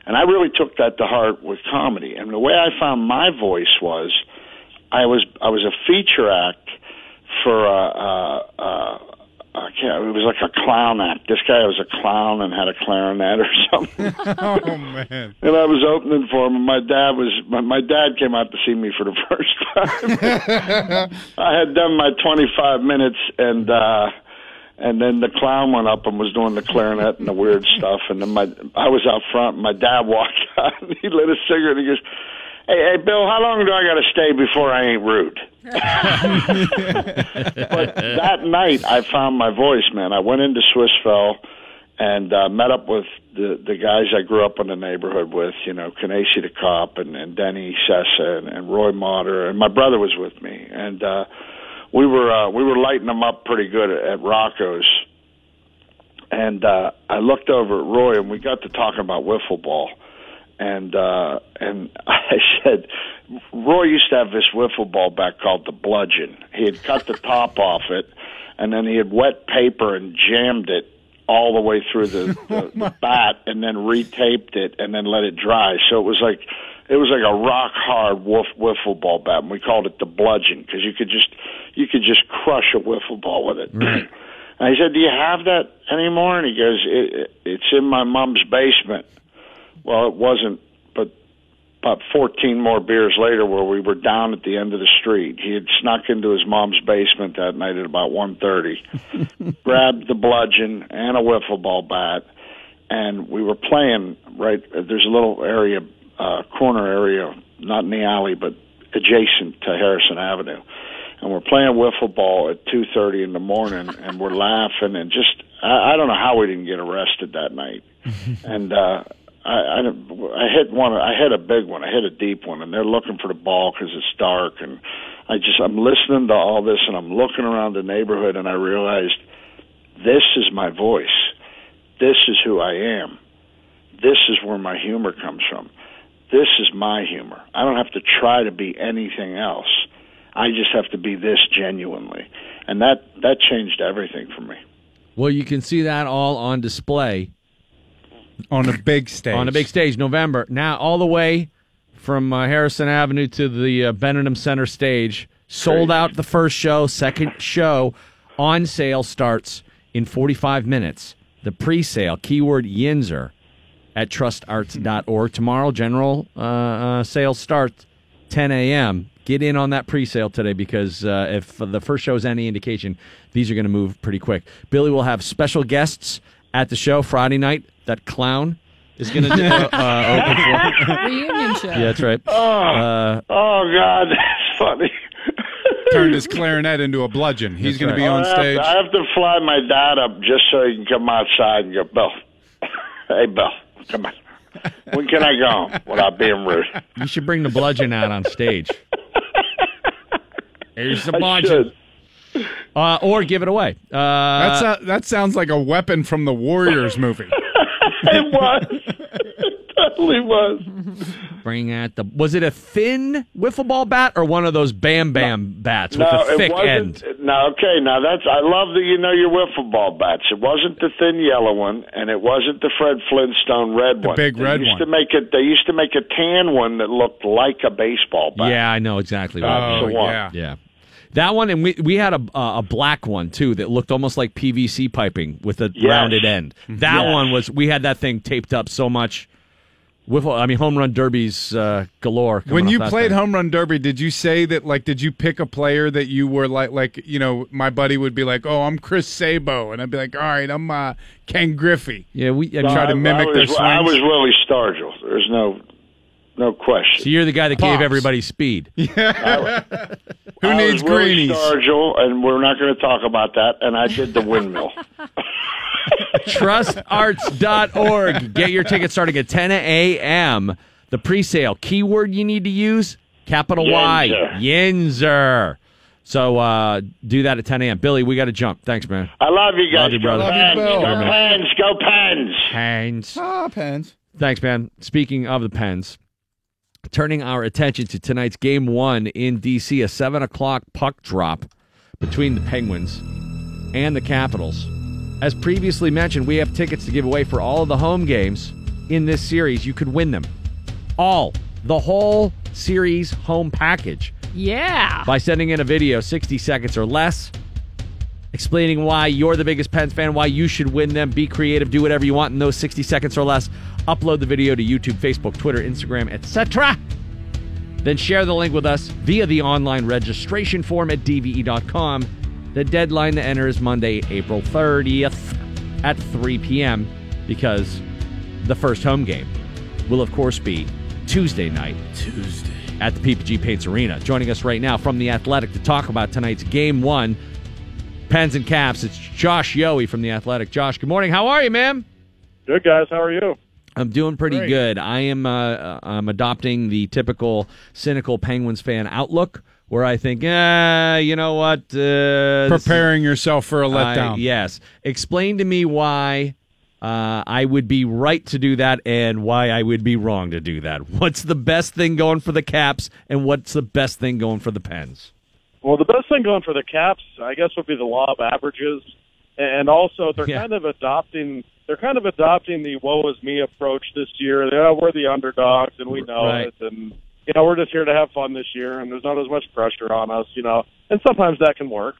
Speaker 20: And I really took that to heart with comedy. And the way I found my voice was, I was I was a feature act for uh, uh, uh, I can't, it was like a clown act. This guy was a clown and had a clarinet or [laughs] something.
Speaker 2: oh man.
Speaker 20: And I was opening for him, and my dad was my, my dad came out to see me for the [laughs] first time. [laughs] I had done my 25 minutes, and uh, and then the clown went up and was doing the clarinet and the weird stuff, and then my I was out front. And my dad walked [laughs] out, and he lit a cigarette, and he goes. Hey, hey, Bill, how long do I got to stay before I ain't rude? [laughs] but that night, I found my voice, man. I went into Swissvale and uh, met up with the the guys I grew up in the neighborhood with, you know, Canacey the cop and, and Denny Sessa and, and Roy Motter, and my brother was with me, and uh, we were uh, we were lighting them up pretty good at, at Rocco's. And uh, I looked over at Roy, and we got to talking about wiffle ball and uh and [laughs] I said Roy used to have this wiffle ball bat called the bludgeon. He had cut the top off it and then he had wet paper and jammed it all the way through the, the, [laughs] the bat and then retaped it and then let it dry. So it was like it was like a rock hard woof, wiffle ball bat and we called it the bludgeon because you could just you could just crush a wiffle ball with it. [clears throat] And I said, "Do you have that anymore?" And he goes, it, it, "It's in my mom's basement." Well, it wasn't, but about 14 more beers later, where we were down at the end of the street, he had snuck into his mom's basement that night at about 1:30, [laughs] grabbed the bludgeon and a wiffle ball bat, and we were playing right. There's a little area, uh, corner area, not in the alley, but adjacent to Harrison Avenue, and we're playing wiffle ball at 2:30 in the morning, and we're laughing and just I, I don't know how we didn't get arrested that night, [laughs] and. uh I, I I hit one. I hit a big one. I hit a deep one, and they're looking for the ball because it's dark. And I just I'm listening to all this, and I'm looking around the neighborhood, and I realized this is my voice. This is who I am. This is where my humor comes from. This is my humor. I don't have to try to be anything else. I just have to be this genuinely, and that that changed everything for me.
Speaker 3: Well, you can see that all on display
Speaker 2: on a big stage.
Speaker 3: On a big stage, November. Now, all the way from uh, Harrison Avenue to the uh, Benedum Center stage. Sold out the first show. Second show on sale starts in 45 minutes. The pre sale, keyword Yinzer at trustarts.org. Tomorrow, general uh, uh, sales start 10 a.m. Get in on that pre sale today because uh, if the first show is any indication, these are going to move pretty quick. Billy will have special guests at the show Friday night. That clown is going to [laughs] uh, uh, open for.
Speaker 1: Reunion show.
Speaker 3: Yeah, that's right.
Speaker 20: Oh,
Speaker 3: Uh,
Speaker 20: oh God, that's funny.
Speaker 2: Turned his clarinet into a bludgeon. He's going to be
Speaker 20: Oh,
Speaker 2: on
Speaker 20: I have
Speaker 2: stage.
Speaker 20: to- I have to fly my dad up just so he can come outside and go, Bill, [laughs] hey, Bill, come on. When can I go without being rude?
Speaker 3: you should bring the bludgeon out on stage. Here's the bludgeon. Uh, or give it away. Uh,
Speaker 2: That's a, that sounds like a weapon from the Warriors movie. [laughs]
Speaker 20: it was. It totally was.
Speaker 3: Bring out the. Was it a thin wiffle ball bat or one of those Bam Bam bats with
Speaker 20: no,
Speaker 3: a thick
Speaker 20: it wasn't.
Speaker 3: end?
Speaker 20: No, okay. Now that's. I love that you know your wiffle ball bats. It wasn't the thin yellow one, and it wasn't the Fred Flintstone red
Speaker 2: The
Speaker 20: one.
Speaker 2: big
Speaker 20: they
Speaker 2: red
Speaker 20: used
Speaker 2: one.
Speaker 20: To make it, they used to make a tan one that looked like a baseball bat.
Speaker 3: Yeah, I know exactly. What
Speaker 2: Oh, yeah.
Speaker 3: yeah. That one, and we we had a a black one too that looked almost like PVC piping with a
Speaker 20: Yes.
Speaker 3: rounded end. That
Speaker 20: Yes.
Speaker 3: one was we had that thing taped up so much. With I mean, home run derbies uh, galore.
Speaker 2: When you played
Speaker 3: thing.
Speaker 2: home run derby, did you say that like did you pick a player that you were like like you know my buddy would be like oh I'm Chris Sabo and I'd be like all right I'm uh, Ken Griffey
Speaker 3: yeah we
Speaker 2: and try to
Speaker 20: I-
Speaker 2: mimic
Speaker 20: I
Speaker 2: their
Speaker 20: was,
Speaker 2: swings.
Speaker 20: I was Willie Stargell. There's no no question.
Speaker 3: So you're the guy that gave everybody speed. [laughs] Yeah.
Speaker 2: Who
Speaker 20: I
Speaker 2: needs
Speaker 20: was Willie
Speaker 2: greenies?
Speaker 20: Stargell, and we're not going to talk about that. And I did the windmill. [laughs]
Speaker 3: Trustarts.org. Get your tickets starting at 10 a.m. The pre-sale keyword you need to use capital Y
Speaker 20: Yinzer.
Speaker 3: Yinzer. So uh, do that at 10 a.m. Billy, we got to jump. Thanks, man.
Speaker 20: I love you guys.
Speaker 3: Love you, brother.
Speaker 20: Pens,
Speaker 3: Love you,
Speaker 20: go Pens, go Pens.
Speaker 3: Pens.
Speaker 2: Ah, pens.
Speaker 3: Thanks, man. Speaking of the Pens, turning our attention to tonight's game one in D.C., a 7 o'clock puck drop between the Penguins and the Capitals. As previously mentioned, we have tickets to give away for all of the home games in this series. You could win them. All. The whole series home package
Speaker 1: Yeah.
Speaker 3: by sending in a video 60 seconds or less explaining why you're the biggest Pens fan, why you should win them. Be creative, do whatever you want in those 60 seconds or less. Upload the video to YouTube, Facebook, Twitter, Instagram, etc. Then share the link with us via the online registration form at dve.com. The deadline to enter is Monday, April 30th at 3 p.m. because the first home game will, of course, be Tuesday night. Tuesday. At the PPG Paints Arena. Joining us right now from The Athletic to talk about tonight's game one, Pens and Caps, it's Josh Yohe from The Athletic. Josh, good morning. How are you, man?
Speaker 21: Good guys, how are you?
Speaker 3: I'm doing pretty
Speaker 21: Great.
Speaker 3: good. I am uh, I'm adopting the typical cynical Penguins fan outlook where I think, eh, you know what? Uh, this is-
Speaker 2: Preparing yourself for a letdown.
Speaker 3: yes. Explain to me why uh, I would be right to do that and why I would be wrong to do that. What's the best thing going for the Caps and what's the best thing going for the Pens?
Speaker 21: Well, the best thing going for the Caps, I guess, would be the law of averages, and also they're kind of adopting they're kind of adopting the "woe is me" approach this year. Yeah, we're the underdogs, and we know
Speaker 3: Right.
Speaker 21: it, and you know we're just here to have fun this year, and there's not as much pressure on us, you know. And sometimes that can work.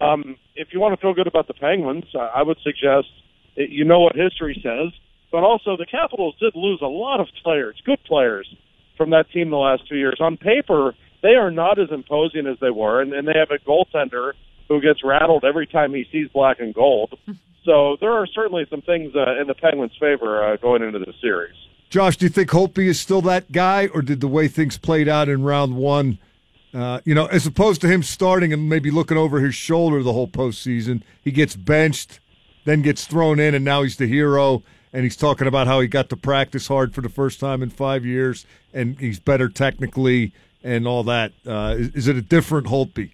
Speaker 21: Um, if you want to feel good about the Penguins, I would suggest you know what history says, but also the Capitals did lose a lot of players, good players, from that team the last two years. On paper, they are not as imposing as they were, and, and they have a goaltender who gets rattled every time he sees black and gold. [laughs] So there are certainly some things uh, in the Penguins' favor uh, going into the series.
Speaker 6: Josh, do you think Holtby is still that guy, or did the way things played out in round one, uh, you know, as opposed to him starting and maybe looking over his shoulder the whole postseason, he gets benched, then gets thrown in, and now he's the hero, and he's talking about how he got to practice hard for the first time in five years, and he's better technically and all that. Uh, is, is it a different Holtby?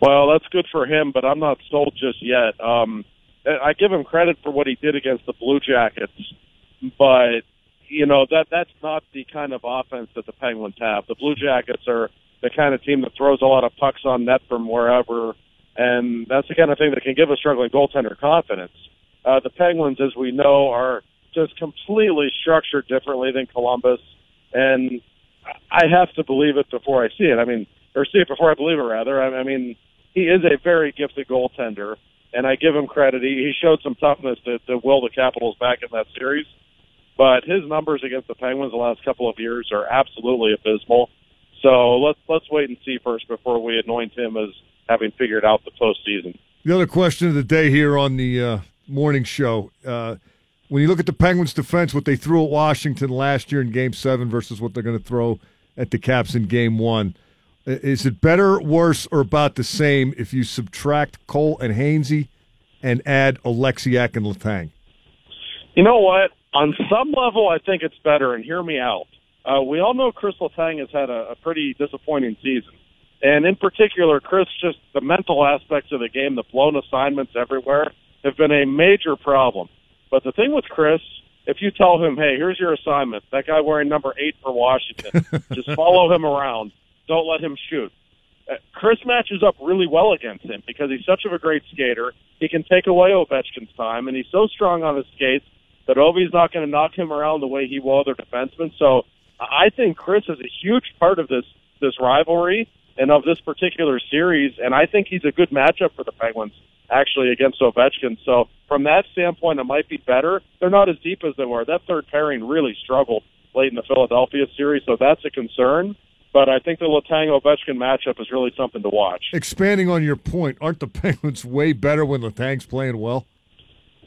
Speaker 21: Well, that's good for him, but I'm not sold just yet. Um, I give him credit for what he did against the Blue Jackets, but you know that that's not the kind of offense that the Penguins have. The Blue Jackets are the kind of team that throws a lot of pucks on net from wherever, and that's the kind of thing that can give a struggling goaltender confidence. Uh, the Penguins, as we know, are just completely structured differently than Columbus, and I have to believe it before I see it. I mean, or see it before I believe it. Rather, I, I mean, he is a very gifted goaltender, and I give him credit. He, he showed some toughness to, to will the Capitals back in that series, but his numbers against the Penguins the last couple of years are absolutely abysmal. So let's let's wait and see first before we anoint him as having figured out the postseason.
Speaker 6: The other question of the day here on the uh, morning show. Uh, when you look at the Penguins' defense, what they threw at Washington last year in Game Seven versus what they're going to throw at the Caps in Game One, is it better, worse, or about the same if you subtract Cole and Hainsey and add Oleksiak and Letang?
Speaker 21: You know what? On some level, I think it's better. And hear me out. Uh, we all know Chris Letang has had a, a pretty disappointing season, and in particular, Chris just the mental aspects of the game, the blown assignments everywhere, have been a major problem. But the thing with Chris, if you tell him, "Hey, here's your assignment," that guy wearing number eight for Washington, [laughs] just follow him around. Don't let him shoot. Uh, Chris matches up really well against him because he's such of a great skater. He can take away Ovechkin's time, and he's so strong on his skates that Ovi's not going to knock him around the way he will other defensemen. So I think Chris is a huge part of this this rivalry, and of this particular series. And I think he's a good matchup for the Penguins actually against Ovechkin. So from that standpoint, it might be better. They're not as deep as they were. That third pairing really struggled late in the Philadelphia series, so that's a concern. But I think the Letang Ovechkin matchup is really something to watch.
Speaker 6: Expanding on your point, aren't the [laughs] Penguins way better when Letang's playing well?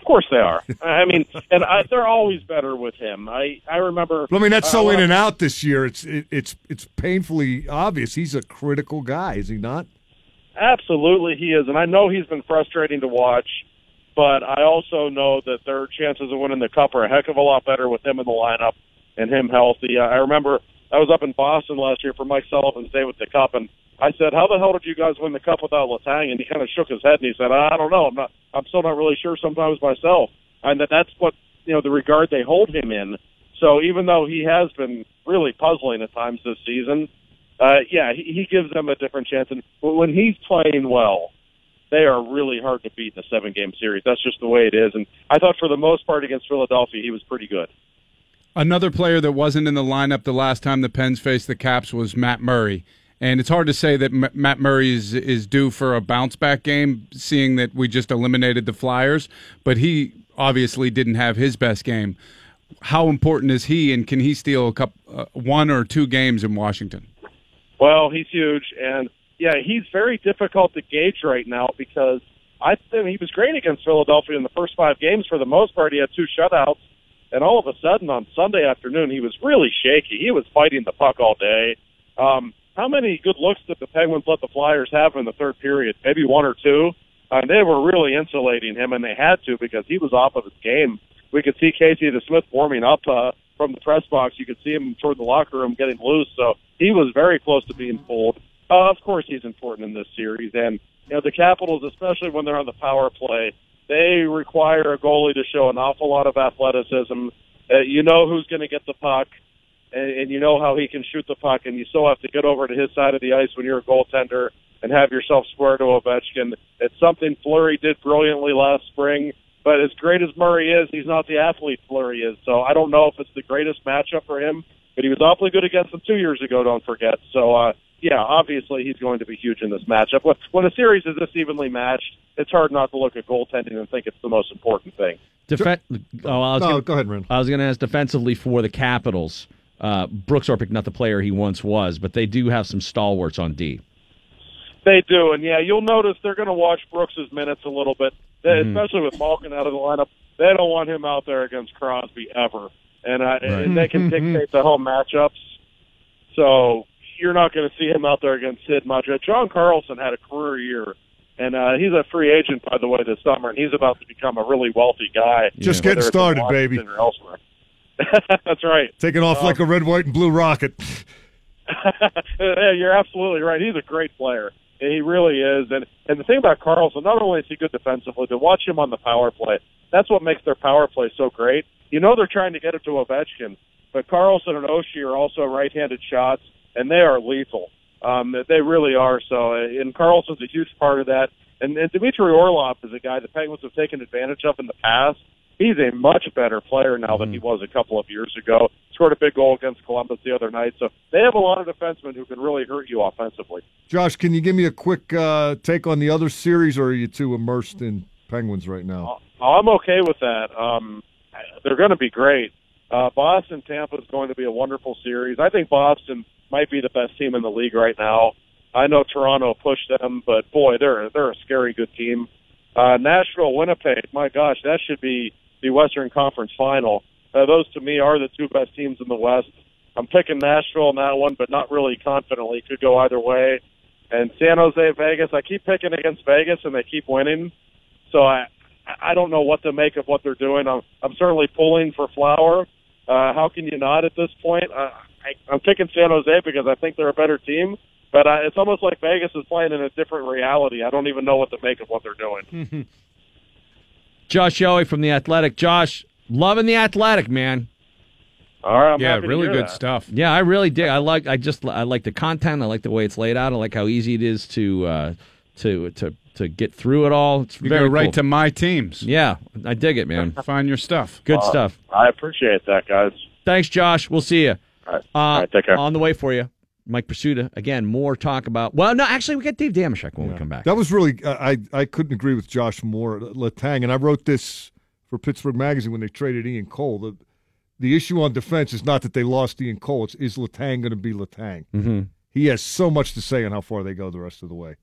Speaker 21: Of course they are. I mean, and I, they're always better with him. I I remember.
Speaker 6: I mean, that's
Speaker 21: uh,
Speaker 6: so in and out this year. It's it, it's it's painfully obvious. He's a critical guy, is he not?
Speaker 21: Absolutely, he is, and I know he's been frustrating to watch. But I also know that their chances of winning the cup are a heck of a lot better with him in the lineup and him healthy. Uh, I remember I was up in Boston last year for Mike Sullivan's Day with the Cup, and I said, "How the hell did you guys win the Cup without Letang?" And he kind of shook his head and he said, "I don't know. I'm not. I'm still not really sure sometimes myself." And that that's what you know the regard they hold him in. So even though he has been really puzzling at times this season, uh, yeah, he, he gives them a different chance. And when he's playing well, they are really hard to beat in a seven game series. That's just the way it is. And I thought for the most part against Philadelphia, he was pretty good.
Speaker 2: Another player that wasn't in the lineup the last time the Pens faced the Caps was Matt Murray. And it's hard to say that M- Matt Murray is, is due for a bounce back game, seeing that we just eliminated the Flyers. But he obviously didn't have his best game. How important is he, and can he steal a cup, uh, one or two games in Washington?
Speaker 21: Well, he's huge, and yeah, he's very difficult to gauge right now because I think he was great against Philadelphia in the first five games. For the most part, he had two shutouts, and all of a sudden on Sunday afternoon, he was really shaky. He was fighting the puck all day. Um, how many good looks did the Penguins let the Flyers have in the third period? Maybe one or two. Uh, they were really insulating him, and they had to because he was off of his game. We could see Casey DeSmith warming up uh, from the press box. You could see him toward the locker room getting loose. So he was very close to being pulled. Uh, of course, he's important in this series, and you know the Capitals, especially when they're on the power play, they require a goalie to show an awful lot of athleticism. Uh, you know who's going to get the puck, and, and you know how he can shoot the puck, and you still have to get over to his side of the ice when you're a goaltender and have yourself square to Ovechkin. It's something Fleury did brilliantly last spring. But as great as Murray is, he's not the athlete Fleury is. So I don't know if it's the greatest matchup for him. But he was awfully good against them two years ago. Don't forget. So uh, yeah, obviously he's going to be huge in this matchup. When- When a series is this evenly matched, it's hard not to look at goaltending and think it's the most important thing.
Speaker 3: Defen- oh, I was
Speaker 6: No,
Speaker 3: gonna,
Speaker 6: go ahead, Ren.
Speaker 3: I was going to ask defensively for the Capitals. Uh, Brooks Orpik, not the player he once was, but they do have some stalwarts on D.
Speaker 21: They do, and yeah, you'll notice they're going to watch Brooks's minutes a little bit, They-
Speaker 3: Mhm.
Speaker 21: especially with Malkin out of the lineup. They don't want him out there against Crosby ever, and, uh, and they can dictate the whole matchups. So you're not going to see him out there against Sid much. John Carlson had a career year, and uh, he's a free agent by the way this summer, and he's about to become a really wealthy guy.
Speaker 6: Just
Speaker 21: whether
Speaker 6: getting started, baby.
Speaker 21: Or elsewhere. [laughs] That's right.
Speaker 6: Taking off like a red, white, and blue rocket. [laughs]
Speaker 21: yeah, you're absolutely right. He's a great player. He really is. And and the thing about Carlson, not only is he good defensively, but watch him on the power play. That's what makes their power play so great. You know they're trying to get it to Ovechkin, but Carlson and Oshie are also right-handed shots, and they are lethal. Um, they really are. So, uh, and Carlson's a huge part of that. And, and Dmitry Orlov is a guy the Penguins have taken advantage of in the past. He's a much better player now than he was a couple of years ago. Scored a big goal against Columbus the other night. So they have a lot of defensemen who can really hurt you offensively.
Speaker 6: Josh, can you give me a quick uh, take on the other series, or are you too immersed in Penguins right now?
Speaker 21: Oh, I'm okay with that. Um, they're going to be great. Uh, Boston Tampa is going to be a wonderful series. I think Boston might be the best team in the league right now. I know Toronto pushed them, but boy, they're they're a scary good team. Uh, Nashville, Winnipeg, my gosh, that should be the Western Conference Final. Uh, those to me are the two best teams in the West. I'm picking Nashville in that one, but not really confidently. Could go either way. And San Jose, Vegas, I keep picking against Vegas, and they keep winning. So I I don't know what to make of what they're doing. I'm I'm certainly pulling for Flower. Uh, how can you not at this point? Uh, I, I'm picking San Jose because I think they're a better team. But uh, it's almost like Vegas is playing in a different reality. I don't even know what to make of what they're doing. [laughs]
Speaker 3: Josh Yohe from The Athletic. Josh, loving The Athletic, man.
Speaker 21: All right, I'm
Speaker 2: yeah,
Speaker 21: happy to
Speaker 2: really
Speaker 21: hear
Speaker 2: good
Speaker 21: that.
Speaker 2: stuff.
Speaker 3: Yeah, I really dig. I like. I just. I like the content. I like the way it's laid out. I like how easy it is to uh, to to to get through it all. It's
Speaker 2: You
Speaker 3: very
Speaker 2: go right
Speaker 3: cool.
Speaker 2: to my teams.
Speaker 3: Yeah, I dig it, man. [laughs]
Speaker 2: Find your stuff.
Speaker 3: Good
Speaker 21: Uh,
Speaker 3: stuff.
Speaker 21: I appreciate that, guys.
Speaker 3: Thanks, Josh. We'll see you.
Speaker 21: All right,
Speaker 3: Uh,
Speaker 21: All right take care.
Speaker 3: On the way for you. Mike Prisuta. Again, more talk about. Well, no, actually, we got Dave Dameshek when we come back.
Speaker 6: That was really I I couldn't agree with Josh Moore Letang, and I wrote this for Pittsburgh Magazine when they traded Ian Cole. The the issue on defense is not that they lost Ian Cole; it's is Letang going to be Letang?
Speaker 3: Mm-hmm.
Speaker 6: He has so much to say on how far they go the rest of the way,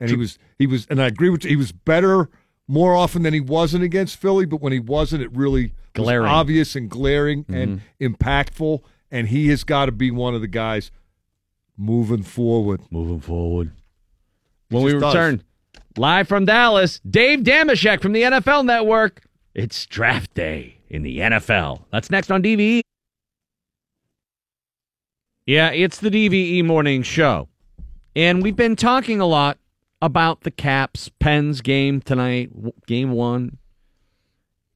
Speaker 6: and he was he was, and I agree with you, he was better more often than he wasn't against Philly, but when he wasn't, it really
Speaker 3: Glaring.
Speaker 6: was obvious and glaring and
Speaker 3: Mm-hmm.
Speaker 6: impactful, and he has got to be one of the guys moving forward.
Speaker 3: Moving forward.
Speaker 6: He
Speaker 3: When we
Speaker 6: just does.
Speaker 3: return live from Dallas, Dave Dameshek from the NFL Network. It's draft day in the NFL. That's next on DVE. Yeah, it's the DVE morning show. And we've been talking a lot about the Caps Pens game tonight, game one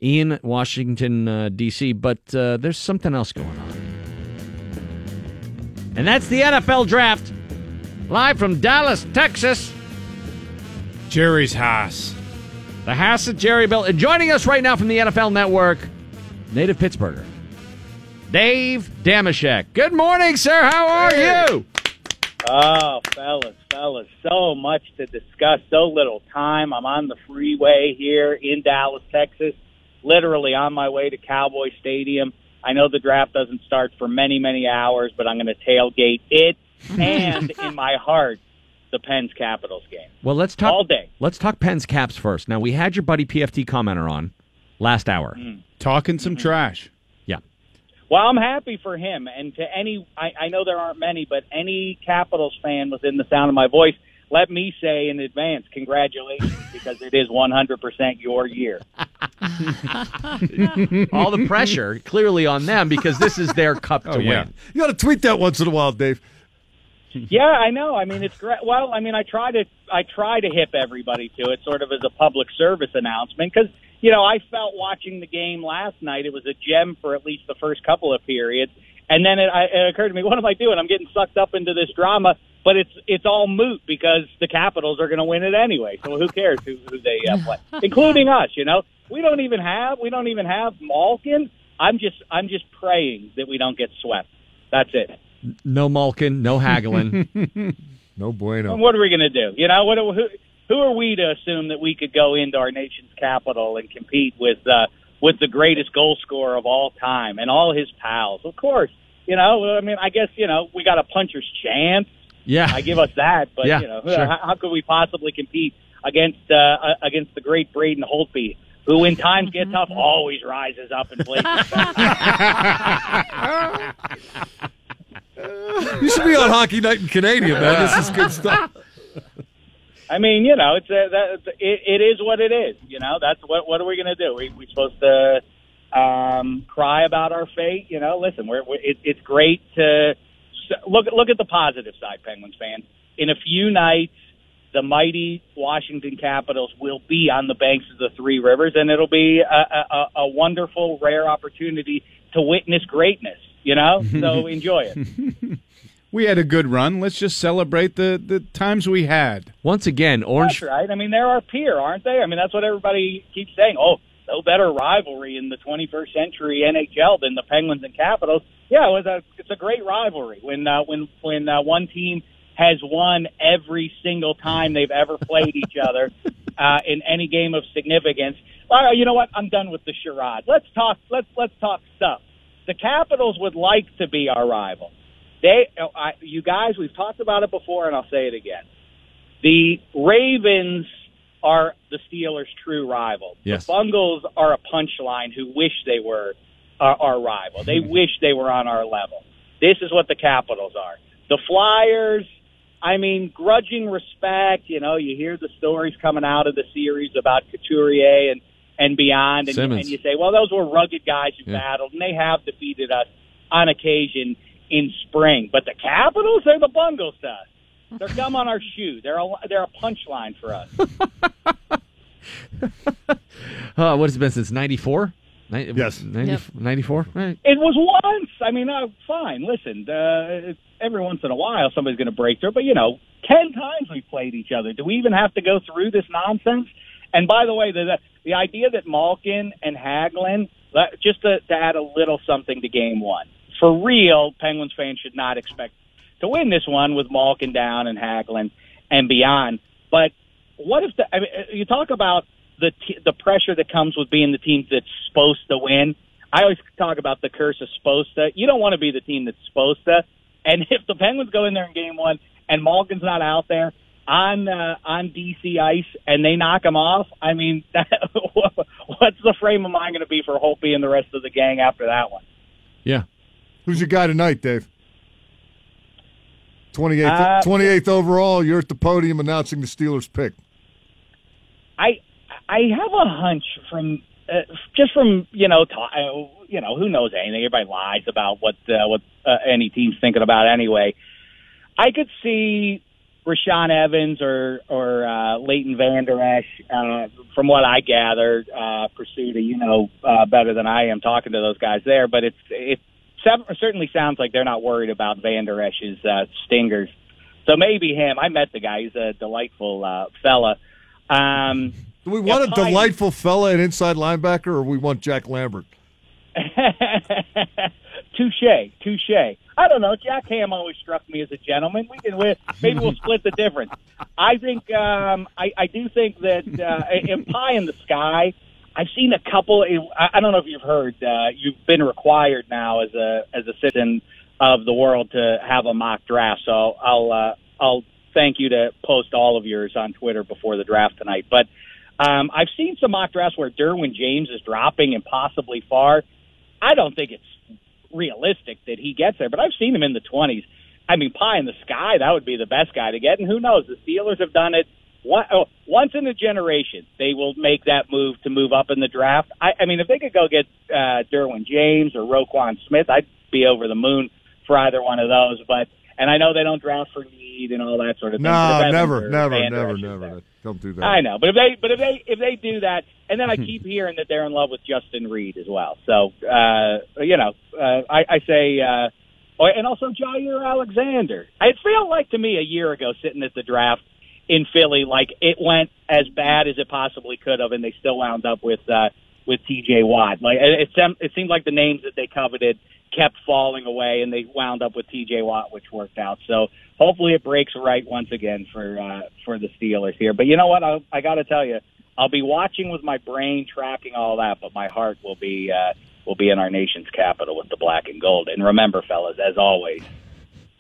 Speaker 3: in Washington, uh, D.C., but uh, there's something else going on. And that's the NFL draft. Live from Dallas, Texas.
Speaker 2: Jerry's house.
Speaker 3: The house of Jerry Bill. And joining us right now from the NFL Network, native Pittsburgher, Dave Dameshek. Good morning, sir. How are you?
Speaker 22: Oh, fellas, fellas, so much to discuss, so little time. I'm on the freeway here in Dallas, Texas, literally on my way to Cowboy Stadium. I know the draft doesn't start for many, many hours, but I'm going to tailgate it and in my heart, the Pens Capitals game.
Speaker 3: Well, let's talk
Speaker 22: All day.
Speaker 3: Let's talk Pens Caps first. Now we had your buddy PFT commenter on last hour. Mm-hmm.
Speaker 2: Talking some mm-hmm. trash.
Speaker 3: Yeah.
Speaker 22: Well, I'm happy for him, and to any, I, I know there aren't many, but any Capitals fan within the sound of my voice, let me say in advance, congratulations, because it is 100% your year. [laughs]
Speaker 3: All the pressure clearly on them because this is their cup oh, to
Speaker 6: Oh, yeah.
Speaker 3: win.
Speaker 6: You got to tweet that once in a while, Dave.
Speaker 22: Yeah, I know. I mean, it's great. Well, I mean, I try to I try to hip everybody to it, sort of as a public service announcement, because you know I felt watching the game last night. It was a gem for at least the first couple of periods, and then it, I, it occurred to me, what am I doing? I'm getting sucked up into this drama, but it's it's all moot because the Capitals are going to win it anyway. So who cares who, who they uh, play, [laughs] including us? You know, we don't even have we don't even have Malkin. I'm just I'm just praying that we don't get swept. That's it.
Speaker 3: No Malkin, no Hagelin. [laughs]
Speaker 6: no bueno.
Speaker 22: And what are we going to do? You know, what? Who, who are we to assume that we could go into our nation's capital and compete with uh, with the greatest goal scorer of all time and all his pals? Of course, you know. I mean, I guess you know we got a puncher's chance.
Speaker 3: Yeah,
Speaker 22: I give us that, but
Speaker 3: Yeah,
Speaker 22: you know, [laughs]
Speaker 3: sure.
Speaker 22: how, how could we possibly compete against uh, against the great Braden Holtby? Who, when times get tough, always rises up and plays. [laughs]
Speaker 6: You should be on Hockey Night in Canadian, man. This is good stuff. [laughs]
Speaker 22: I mean, you know, it's a, that, it, it is what it is. You know, that's what what are we going to do? We we supposed to um, cry about our fate? You know, listen, we're, we're it, it's great to look look at the positive side, Penguins fans. In a few nights, the mighty Washington Capitals will be on the banks of the Three Rivers, and it'll be a, a, a wonderful, rare opportunity to witness greatness. You know, [laughs] so enjoy it. [laughs]
Speaker 2: We had a good run. Let's just celebrate the, the times we had.
Speaker 3: Once again, Orange.
Speaker 22: That's right. I mean, they're our peer, aren't they? I mean, that's what everybody keeps saying. Oh, no better rivalry in the 21st century NHL than the Penguins and Capitals. Yeah, it was a it's a great rivalry when uh, when when uh, one team has won every single time they've ever played each other [laughs] uh, in any game of significance. Uh, you know what? I'm done with the charade. Let's talk. Let's let's talk stuff. The Capitals would like to be our rival. They, I, you guys, we've talked about it before, and I'll say it again. The Ravens are the Steelers' true rival.
Speaker 3: Yes.
Speaker 22: The Bungles are a punchline who wish they were our, our rival. They [laughs] wish they were on our level. This is what the Capitals are. The Flyers, I mean, grudging respect. You know, you hear the stories coming out of the series about Couturier and and beyond, and,
Speaker 3: Simmonds.
Speaker 22: and you say, well, those were rugged guys who
Speaker 3: Yeah.
Speaker 22: battled, and they have defeated us on occasion in spring. But the Capitals, they're the Bungles to us. They're gum on our shoe. They're a they're a punchline for us. [laughs]
Speaker 3: uh, what has it been since 94?
Speaker 6: Yes.
Speaker 3: 90,
Speaker 22: Yep.
Speaker 3: 94? Right.
Speaker 22: It was once. I mean, uh, fine. Listen, uh, every once in a while somebody's going to break through, but you know, ten times we played each other. Do we even have to go through this nonsense? And by the way, the the, the idea that Malkin and Hagelin, let- just to, to add a little something to Game One, for real, Penguins fans should not expect to win this one with Malkin down and Hagelin and beyond. But what if the, I mean, you talk about the t- the pressure that comes with being the team that's supposed to win? I always talk about the curse of supposed to. You don't want to be the team that's supposed to. And [laughs] if the Penguins go in there in game one and Malkin's not out there on uh, on DC ice and they knock him off, I mean, [laughs] that, what's the frame of mind going to be for Holtby and the rest of the gang after that one?
Speaker 3: Yeah.
Speaker 6: Who's your guy tonight, Dave? 28th,
Speaker 22: Uh,
Speaker 6: 28th overall. You're at the podium announcing the Steelers pick.
Speaker 22: I I have a hunch from uh, just from you know ta- uh, you know who knows anything. Everybody lies about what uh, what uh, any team's thinking about anyway. I could see Rashaan Evans or or uh, Leighton Vander Esch, uh, from what I gather, uh, Prisuta, you know uh, better than I am talking to those guys there. But it's it sev- certainly sounds like they're not worried about Vander Esch's uh, stingers. So maybe him. I met the guy. He's a delightful uh, fella. Um,
Speaker 6: Do we want a delightful fella at inside linebacker, or we want Jack Lambert? [laughs]
Speaker 22: touche, touche. I don't know. Jack Ham always struck me as a gentleman. We can we, maybe we'll split the difference. I think um, I, I do think that uh, [laughs] in Pie in the Sky, I've seen a couple. I, I don't know if you've heard. Uh, you've been required now as a as a citizen of the world to have a mock draft. So I'll uh, I'll thank you to post all of yours on Twitter before the draft tonight. But um, I've seen some mock drafts where Derwin James is dropping impossibly far. I don't think it's realistic that he gets there, but I've seen him in the 20s. I mean, pie in the sky, that would be the best guy to get. And who knows? The Steelers have done it one, oh, once in a generation. They will make that move to move up in the draft. I, I mean, if they could go get uh, Derwin James or Roquan Smith, I'd be over the moon for either one of those. But and I know they don't draft for need and all that sort of thing.
Speaker 6: No, never, never, never, never. Don't do that.
Speaker 22: I know, but if they but if they if they do that, and then I [laughs] keep hearing that they're in love with Justin Reid as well. So uh, you know, uh, I, I say, uh, oh, and also Jaire Alexander. It felt like to me a year ago sitting at the draft in Philly, like it went as bad as it possibly could have, and they still wound up with uh, with T.J. Watt. Like it, it, it seemed like the names that they coveted kept falling away, and they wound up with T.J. Watt, which worked out. So hopefully it breaks right once again for uh, for the Steelers here. But you know what? I, I got to tell you, I'll be watching with my brain, tracking all that, but my heart will be uh, will be in our nation's capital with the black and gold. And remember, fellas, as always,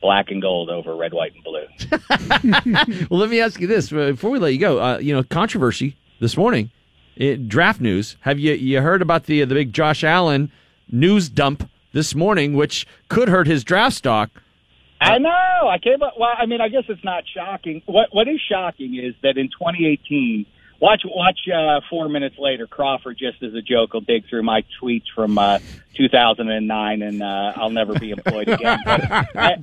Speaker 22: black and gold over red, white, and blue. [laughs]
Speaker 3: well, let me ask you this uh, before we let you go. Uh, you know, controversy this morning, it, draft news. Have you you heard about the the big Josh Allen news dump this morning, which could hurt his draft stock?
Speaker 22: I know. I came up. Well, I mean, I guess it's not shocking. What What is shocking is that in 2018, watch watch uh, four minutes later, Crawford just as a joke will dig through my tweets from uh, 2009, and uh, I'll never be employed again. I,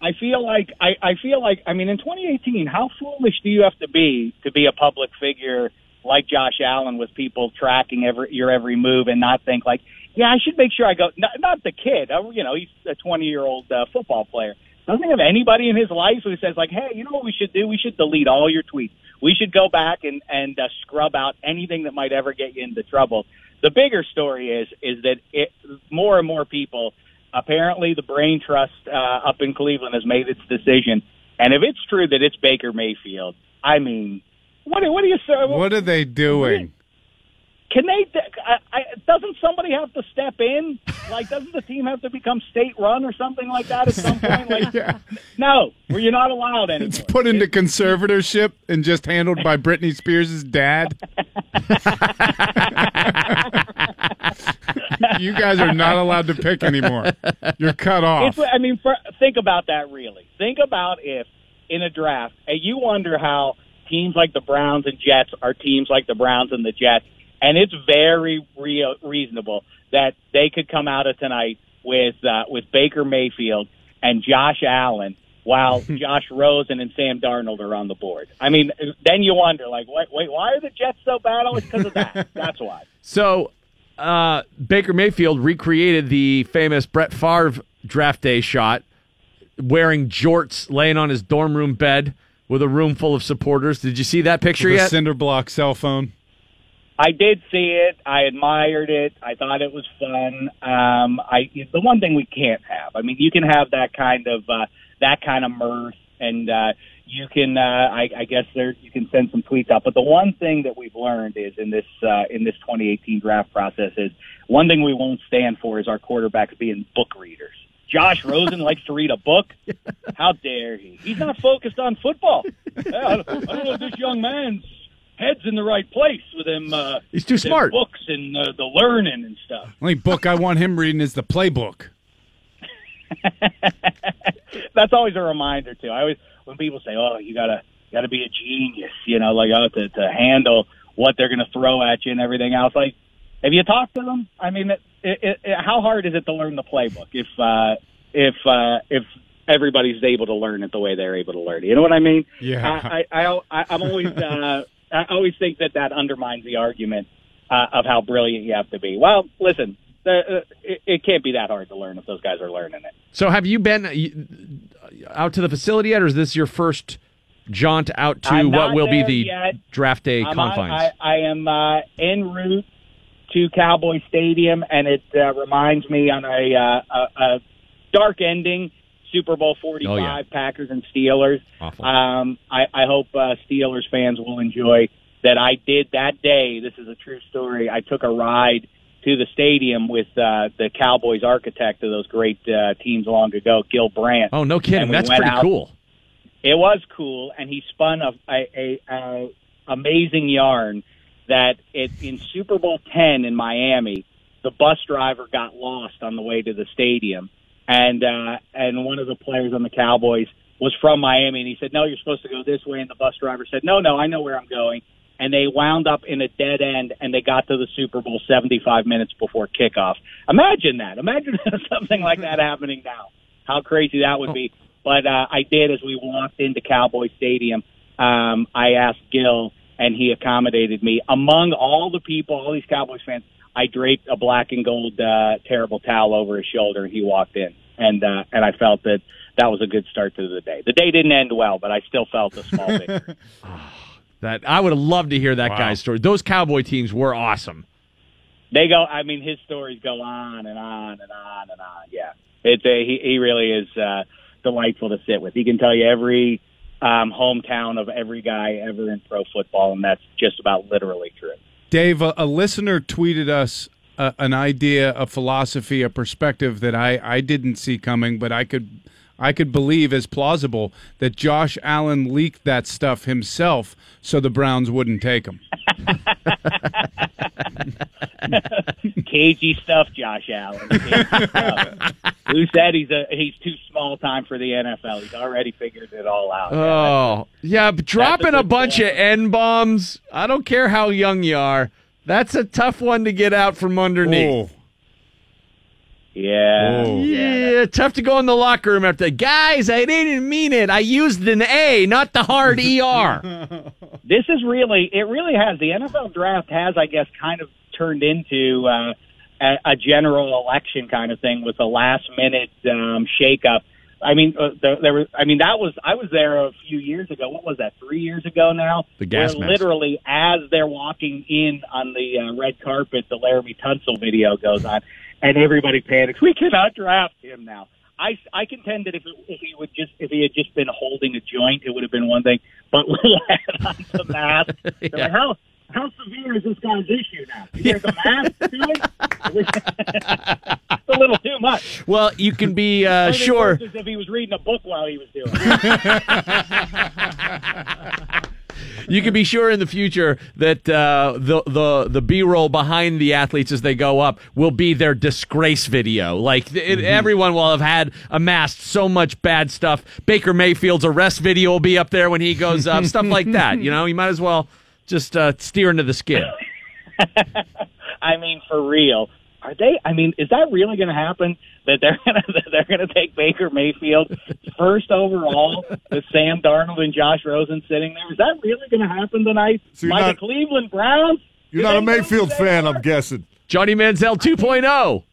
Speaker 22: I feel like I, I feel like I mean, in 2018, how foolish do you have to be to be a public figure like Josh Allen with people tracking every your every move and not think like, yeah, I should make sure I go. Not, not the kid, uh, you know, he's a 20 year old uh, football player. Doesn't have anybody in his life who says like, hey, you know what we should do? We should delete all your tweets. We should go back and and uh, scrub out anything that might ever get you into trouble. The bigger story is is that it, more and more people, apparently, the brain trust uh, up in Cleveland has made its decision, and if it's true that it's Baker Mayfield, I mean, what what do you say?
Speaker 2: What are they doing?
Speaker 22: Can they? I, I, doesn't somebody have to step in? Like, doesn't the team have to become state run or something like that at some point? Like, [laughs] no, where you're not allowed anymore.
Speaker 2: It's put into conservatorship and just handled by Britney Spears' dad. [laughs] you guys are not allowed to pick anymore. You're cut off.
Speaker 22: It's, I mean, for, think about that. Really, think about if in a draft, and you wonder how teams like the Browns and Jets are teams like the Browns and the Jets, and it's very real, reasonable that they could come out of tonight with uh, with Baker Mayfield and Josh Allen. While [laughs] Josh Rosen and Sam Darnold are on the board, I mean, then you wonder, like, wait, wait, why are the Jets so bad? Oh, it's because of that. [laughs] That's why.
Speaker 3: So, uh, Baker Mayfield recreated the famous Brett Favre draft day shot, wearing jorts, laying on his dorm room bed with a room full of supporters. Did you see that picture
Speaker 2: With
Speaker 3: yet?
Speaker 2: cinder block cell phone.
Speaker 22: I did see it. I admired it. I thought it was fun. Um, I the one thing we can't have. I mean, you can have that kind of uh, that kind of mirth, and uh, you can, uh, I, I guess, there you can send some tweets out. But the one thing that we've learned is in this uh, in this 2018 draft process is one thing we won't stand for is our quarterbacks being book readers. Josh [laughs] Rosen likes to read a book. How dare he? He's not focused on football. [laughs] I don't know if this young man's head's in the right place with him. Uh,
Speaker 2: He's too smart.
Speaker 22: Books and uh, the learning and stuff.
Speaker 2: Only book I want him reading is the playbook. [laughs]
Speaker 22: That's always a reminder too. I always when people say, "Oh, you gotta gotta be a genius," you know, like oh, to to handle what they're going to throw at you and everything else. Like, have you talked to them? I mean, it, it, it, how hard is it to learn the playbook if uh, if uh, if everybody's able to learn it the way they're able to learn it? You know what I mean?
Speaker 2: Yeah.
Speaker 22: I, I, I, I I'm always [laughs] uh, I always think that that undermines the argument uh, of how brilliant you have to be. Well, listen. Uh, uh, it, it can't be that hard to learn if those guys are learning it.
Speaker 3: So have you been uh, out to the facility yet, or is this your first jaunt out to what will be the
Speaker 22: yet.
Speaker 3: draft day
Speaker 22: I'm on-
Speaker 3: confines?
Speaker 22: I, I am uh, en route to Cowboy Stadium, and it uh, reminds me on a, uh, a, a dark ending. Super Bowl 45,
Speaker 3: Oh, yeah.
Speaker 22: Packers and Steelers.
Speaker 3: Awful.
Speaker 22: Um, I, I hope uh, Steelers fans will enjoy that I did that day. This is a true story. I took a ride to the stadium with uh, the Cowboys architect of those great uh, teams long ago, Gil Brandt.
Speaker 3: oh, no kidding.
Speaker 22: We
Speaker 3: That's pretty
Speaker 22: out-
Speaker 3: cool.
Speaker 22: it was cool, and he spun a, a, a, a amazing yarn that it, in Super Bowl ten in Miami, the bus driver got lost on the way to the stadium, and uh, and one of the players on the Cowboys was from Miami, and he said, "No, you're supposed to go this way," and the bus driver said, "No, no, I know where I'm going." And they wound up in a dead end, and they got to the Super Bowl 75 minutes before kickoff. Imagine that. Imagine [laughs] something like that happening now. How crazy that would be. But uh, I did as we walked into Cowboy Stadium. Um, I asked Gil, and he accommodated me. Among all the people, all these Cowboys fans, I draped a black and gold uh, terrible towel over his shoulder, and he walked in. And uh, and I felt that that was a good start to the day. The day didn't end well, but I still felt a small [laughs] victory. [sighs]
Speaker 3: That I would have loved to hear that
Speaker 2: Wow.
Speaker 3: guy's story. Those Cowboy teams were awesome.
Speaker 22: they go. I mean, his stories go on and on and on and on. Yeah, it's a, he he really is uh, delightful to sit with. He can tell you every um, hometown of every guy ever in pro football, and that's just about literally true.
Speaker 2: Dave, a, a listener tweeted us uh, an idea, a philosophy, a perspective that I, I didn't see coming, but I could I could believe as plausible that Josh Allen leaked that stuff himself so the Browns wouldn't take him. [laughs]
Speaker 22: Cagey stuff, Josh Allen. Stuff. Who said he's a he's too small time for the NFL? He's already figured it all out.
Speaker 3: Oh, yeah, but dropping a bunch of N bombs, I don't care how young you are, that's a tough one to get out from underneath. Oh.
Speaker 22: Yeah.
Speaker 3: Yeah, tough to go in the locker room after, guys, I didn't mean it. I used an A, not the hard [laughs] ER. [laughs]
Speaker 22: this is really it really has the NFL draft has I guess kind of turned into uh, a, a general election kind of thing with a last minute um, shakeup. I mean, uh, there, there was. I mean, that was. I was there a few years ago. What was that? Three years ago now.
Speaker 3: The gas
Speaker 22: Where
Speaker 3: mask.
Speaker 22: literally, as they're walking in on the uh, red carpet, the Laremy Tunsil video goes on, and everybody panics. We cannot draft him now. I, I contend that if, it, if he would just if he had just been holding a joint, it would have been one thing. But he had [laughs] on the mask, they're like, how how severe is this guy's issue now? There's a mask to it. it's a little too much.
Speaker 3: Well, you can be uh, sure.
Speaker 22: is if he was reading a book while he was doing it. [laughs]
Speaker 3: You can be sure in the future that uh, the the the B roll behind the athletes as they go up will be their disgrace video. Like it, everyone will have had amassed so much bad stuff. Baker Mayfield's arrest video will be up there when he goes up. stuff like that. You know, you might as well just uh, steer into the skid. [laughs]
Speaker 22: I mean, for real. Are they? I mean, is that really going to happen? That they're gonna [laughs] that they're going to take Baker Mayfield first overall with Sam Darnold and Josh Rosen sitting there? Is that really going to happen tonight?
Speaker 6: So you're
Speaker 22: By
Speaker 6: not-
Speaker 22: the Cleveland Browns?
Speaker 6: You're not a Mayfield fan,
Speaker 22: are?
Speaker 6: I'm guessing.
Speaker 3: Johnny Manziel oh. 2.0.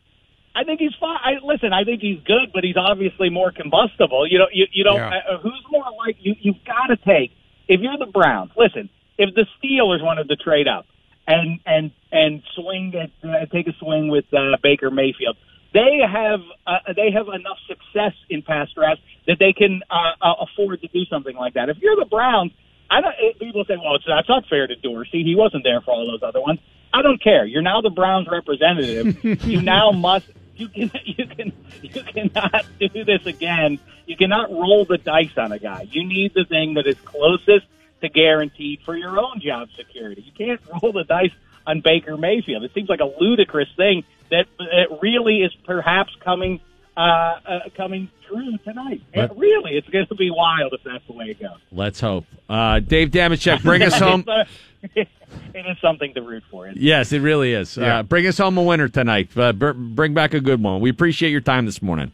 Speaker 22: I think he's fine. I, listen, I think he's good, but he's obviously more combustible. You know, you you don't.
Speaker 2: Yeah.
Speaker 22: Uh, who's more like you? You've got to take if you're the Browns. Listen, if the Steelers wanted to trade up and and and swing at uh, take a swing with uh, Baker Mayfield, they have uh, they have enough success in past drafts that they can uh, uh, afford to do something like that. If you're the Browns, I don't. People say, "Well, it's, that's not fair to Dorsey. He wasn't there for all those other ones." I don't care. You're now the Browns representative. [laughs] you now must. You can. [laughs] You can. You cannot do this again. You cannot roll the dice on a guy. You need the thing that is closest to guarantee for your own job security. You can't [laughs] roll the dice on Baker Mayfield. It seems like a ludicrous thing that it really is perhaps coming uh, uh, coming true tonight. Really, it's going to be wild if that's the way it goes.
Speaker 3: Let's hope. Uh, Dave Dameshek, bring us [laughs] home.
Speaker 22: Uh, [laughs] it is something to root for.
Speaker 3: Yes, it really is.
Speaker 22: Yeah.
Speaker 3: Uh, bring us home a winner tonight. Uh, br- bring back a good one. We appreciate your time this morning.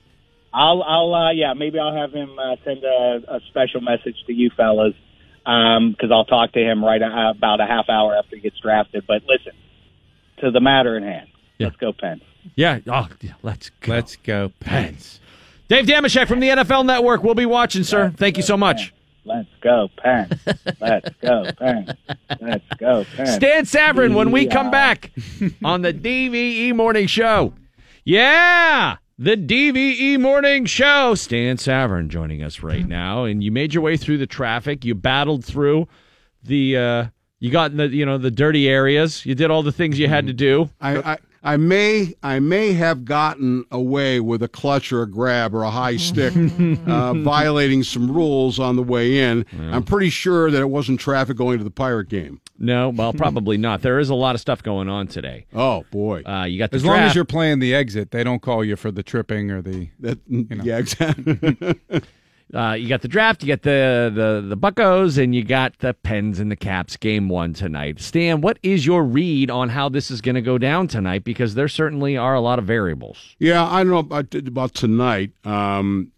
Speaker 22: I'll, I'll, uh, yeah, maybe I'll have him uh, send a, a special message to you fellas Um, because I'll talk to him right a, about a half hour after he gets drafted. But listen, to the matter in hand. Let's go Pens.
Speaker 3: Yeah. Oh, yeah, let's go. Let's go, Pens. Dave Dameshek from the NFL Network. We'll be watching, sir. Thank you so much.
Speaker 22: Let's go Pens. Let's go Pens. Let's go Pens.
Speaker 3: Stan Savran when we come back on the DVE Morning Show. Yeah, the DVE Morning Show. Stan Savran joining us right now, and you made your way through the traffic. You battled through the. Uh, you got in the you know the dirty areas. You did all the things you had to do.
Speaker 23: I, I I may I may have gotten away with a clutch or a grab or a high stick, uh, [laughs] violating some rules on the way in. I'm pretty sure that it wasn't traffic going to the pirate game.
Speaker 3: No, well, probably not. There is a lot of stuff going on today.
Speaker 23: Oh boy,
Speaker 3: uh, you got the
Speaker 2: As long as you're playing the exit, they don't call you for the tripping or the.
Speaker 23: That,
Speaker 2: you know.
Speaker 23: yeah, exactly. [laughs]
Speaker 3: Uh, you got the draft, you got the, the the Buckos, and you got the Pens and the Caps game one tonight. Stan, what is your read on how this is going to go down tonight? Because there certainly are a lot of variables.
Speaker 23: Yeah, I don't know about, about tonight. Um,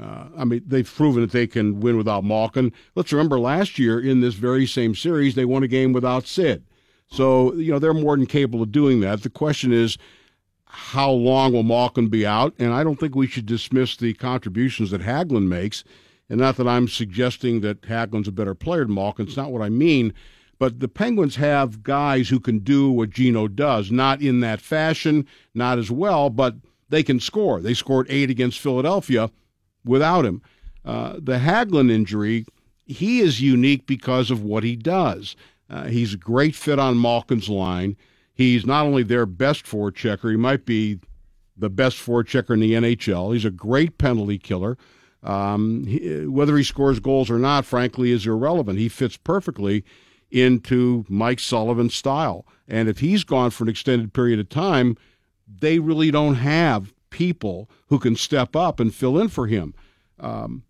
Speaker 23: uh, I mean, they've proven that they can win without Malkin. Let's remember last year in this very same series, they won a game without Sid. So, you know, they're more than capable of doing that. The question is, how long will Malkin be out? And I don't think we should dismiss the contributions that Hagelin makes. And not that I'm suggesting that Hagelin's a better player than Malkin. It's not what I mean. But the Penguins have guys who can do what Gino does, not in that fashion, not as well, but they can score. They scored eight against Philadelphia without him. Uh, the Hagelin injury, he is unique because of what he does. Uh, he's a great fit on Malkin's line. He's not only their best forechecker, he might be the best forechecker in the NHL. He's a great penalty killer. Um, he, whether he scores goals or not, frankly, is irrelevant. He fits perfectly into Mike Sullivan's style. And if he's gone for an extended period of time, they really don't have people who can step up and fill in for him. Um,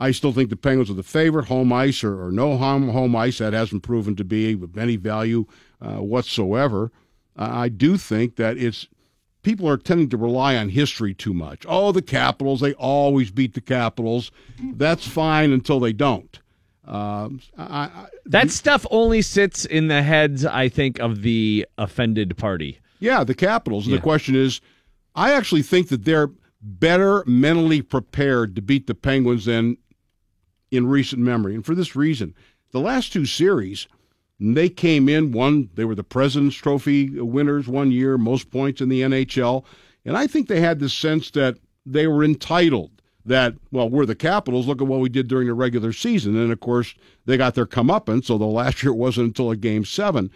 Speaker 23: I still think the Penguins are the favorite, home ice or, or no home, home ice. That hasn't proven to be of any value uh, whatsoever. Uh, I do think that it's people are tending to rely on history too much. Oh, the Capitals, they always beat the Capitals. That's fine until they don't. Um, I, I,
Speaker 3: That stuff only sits in the heads, I think, of the offended party.
Speaker 23: Yeah, the Capitals. And the question is, I actually think that they're better mentally prepared to beat the Penguins than in recent memory. And for this reason, the last two series, they came in, one, they were the President's Trophy winners one year, most points in the NHL. And I think they had the sense that they were entitled. That, well, we're the Capitals. Look at what we did during the regular season. And of course, they got their comeuppance, although last year it wasn't until a game seven.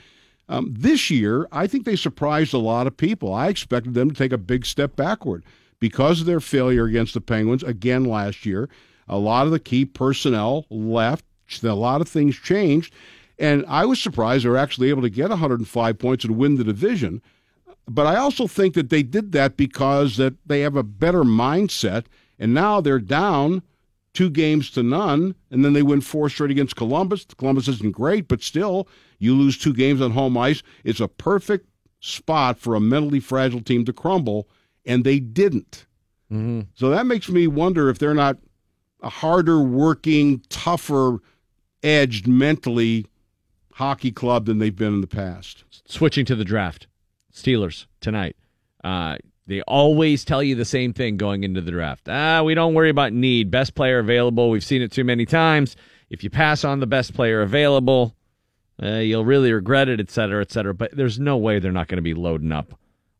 Speaker 23: Um, this year, I think they surprised a lot of people. I expected them to take a big step backward because of their failure against the Penguins again last year. A lot of the key personnel left. A lot of things changed. And I was surprised they were actually able to get 105 points and win the division. But I also think that they did that because that they have a better mindset. And now they're down two games to none, and then they win four straight against Columbus. Columbus isn't great, but still, you lose two games on home ice. It's a perfect spot for a mentally fragile team to crumble, and they didn't.
Speaker 3: Mm-hmm.
Speaker 23: So that makes me wonder if they're not a harder working, tougher edged mentally hockey club than they've been in the past.
Speaker 3: Switching to the draft, Steelers tonight. Uh, they always tell you the same thing going into the draft. Ah, we don't worry about need. Best player available. We've seen it too many times. If you pass on the best player available, uh, you'll really regret it, et cetera, et cetera. But there's no way they're not going to be loading up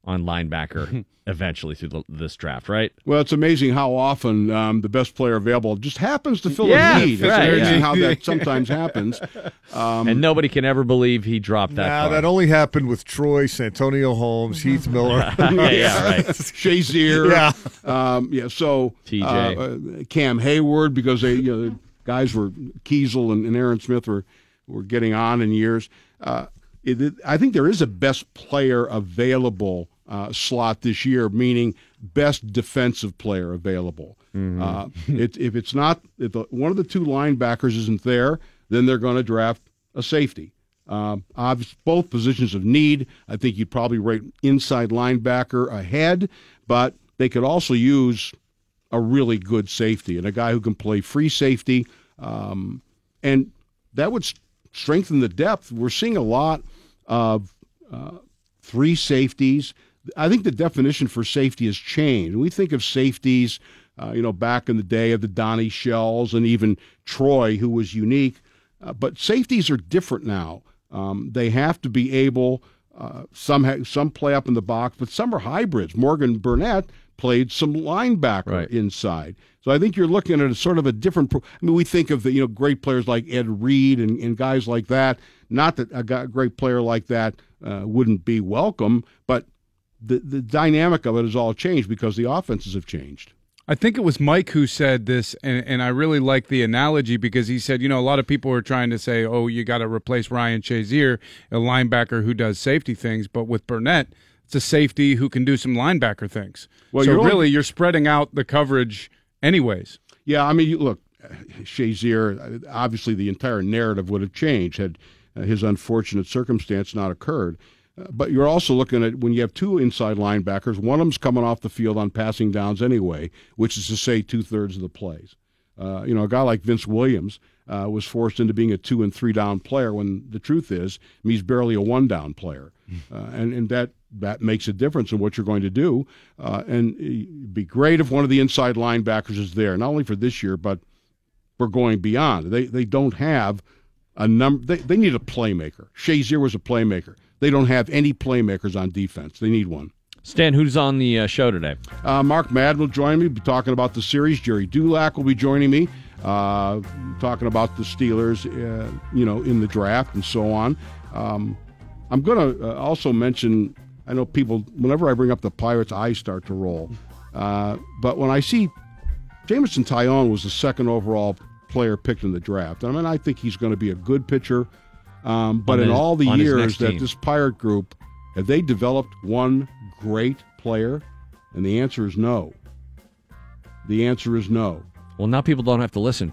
Speaker 3: on linebacker [laughs] eventually through the, this draft, right?
Speaker 23: Well, it's amazing how often um, the best player available just happens to fill
Speaker 3: Yeah,
Speaker 23: a need. It's
Speaker 3: right,
Speaker 23: amazing
Speaker 3: yeah.
Speaker 23: how that [laughs] sometimes happens. Um,
Speaker 3: and nobody can ever believe he dropped that.
Speaker 6: Now
Speaker 3: far.
Speaker 6: that only happened with Troy, Santonio Holmes, Heath [laughs] Miller.
Speaker 3: Yeah, yeah, right.
Speaker 23: Shazier.
Speaker 6: Yeah.
Speaker 23: Um, yeah. So
Speaker 3: TJ.
Speaker 23: uh, uh, Cam Hayward, because they, you know, the guys were Keisel and, and Aaron Smith were were getting on in years. Uh, it, it- I think there is a best player available uh, slot this year, meaning best defensive player available. Uh, it, if it's not, if the, one of the two linebackers isn't there, then they're going to draft a safety. Um, both positions of need. I think you'd probably rate inside linebacker ahead, but they could also use a really good safety and a guy who can play free safety. Um, and that would strengthen the depth. We're seeing a lot of uh, three safeties. I think the definition for safety has changed. We think of safeties, uh, you know, back in the day of the Donnie Shells and even Troy, who was unique. Uh, but safeties are different now. Um, they have to be able. Uh, some ha- some play up in the box, but some are hybrids. Morgan Burnett played some linebacker inside, so I think you're looking at a sort of a different. Pro- I mean, we think of the you know great players like Ed Reed and, and guys like that. Not that a great player like that uh, wouldn't be welcome, but the the dynamic of it has all changed because the offenses have changed.
Speaker 2: I think it was Mike who said this, and, and I really like the analogy because he said, you know, a lot of people are trying to say, oh, you got to replace Ryan Shazier, a linebacker who does safety things, but with Burnett, it's a safety who can do some linebacker things.
Speaker 23: Well,
Speaker 2: so
Speaker 23: you're only-
Speaker 2: really, you're spreading out the coverage, anyways.
Speaker 23: Yeah, I mean, look, Shazier, obviously the entire narrative would have changed had his unfortunate circumstance not occurred. But you're also looking at when you have two inside linebackers, one of them's coming off the field on passing downs anyway, which is to say two thirds of the plays. Uh, you know, a guy like Vince Williams uh, was forced into being a two and three down player when the truth is he's barely a one down player, uh, and and that that makes a difference in what you're going to do. Uh, and it'd be great if one of the inside linebackers is there, not only for this year, but we're going beyond. They they don't have a number. They they need a playmaker. Shazier was a playmaker. They don't have any playmakers on defense. They need one.
Speaker 3: Stan, who's on the uh, show today?
Speaker 23: Uh, Mark Madden will join me, be talking about the series. Gerry Dulac will be joining me, uh, talking about the Steelers, uh, you know, in the draft and so on. Um, I'm going to uh, also mention. I know people. Whenever I bring up the Pirates, eyes start to roll. Uh, but when I see Jameson Taillon was the second overall player picked in the draft. I mean, I think he's going to be a good pitcher. Um, but
Speaker 3: On
Speaker 23: in
Speaker 3: his-
Speaker 23: all the years that
Speaker 3: team.
Speaker 23: this Pirate group have they developed one great player? And the answer is no. The answer is no.
Speaker 3: Well, now people don't have to listen.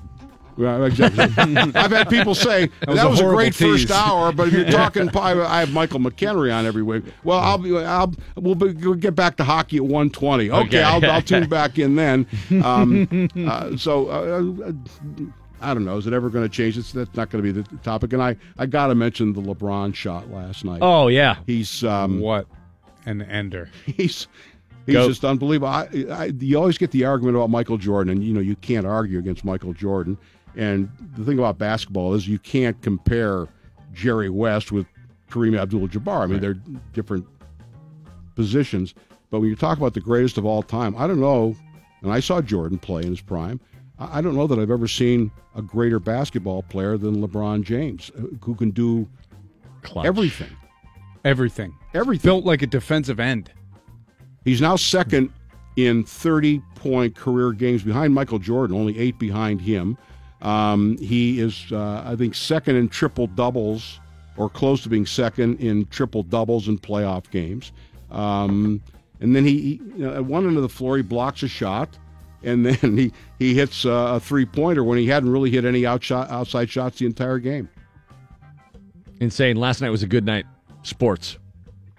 Speaker 23: Exactly. [laughs] I've had people say that
Speaker 3: was
Speaker 23: was,
Speaker 3: a
Speaker 23: a,
Speaker 3: horrible
Speaker 23: great first hour, but if you're [laughs] talking, I have Michael McKenry on every week. Well, I'll be, I'll, we'll, be, we'll get back to hockey at 120. Okay,
Speaker 3: Okay.
Speaker 23: I'll, I'll tune [laughs] back in then. Um, uh, so. Uh, uh, I don't know. Is it ever going to change? It's, that's not going to be the topic. And I, I got to mention the LeBron shot last night.
Speaker 3: Oh, yeah.
Speaker 23: he's um,
Speaker 2: what an ender.
Speaker 23: He's he's
Speaker 2: Go.
Speaker 23: just unbelievable. I, I, you always get the argument about Michael Jordan, and you know you can't argue against Michael Jordan. And the thing about basketball is you can't compare Jerry West with Kareem Abdul-Jabbar. I mean, they're different positions. But when you talk about the greatest of all time, I don't know. And I saw Jordan play in his prime. I I don't know that I've ever seen a greater basketball player than LeBron James, uh, who can do everything.
Speaker 2: Everything.
Speaker 23: Everything.
Speaker 2: Built like a defensive end.
Speaker 23: He's now second in 30 point career games behind Michael Jordan, only eight behind him. Um, he is, uh, I think, second in triple doubles or close to being second in triple doubles in playoff games. Um, and then he, he you know, at one end of the floor, he blocks a shot. And then he, he hits uh, a three pointer when he hadn't really hit any outshot, outside shots the entire game.
Speaker 3: Insane. Last night was a good night. Sports.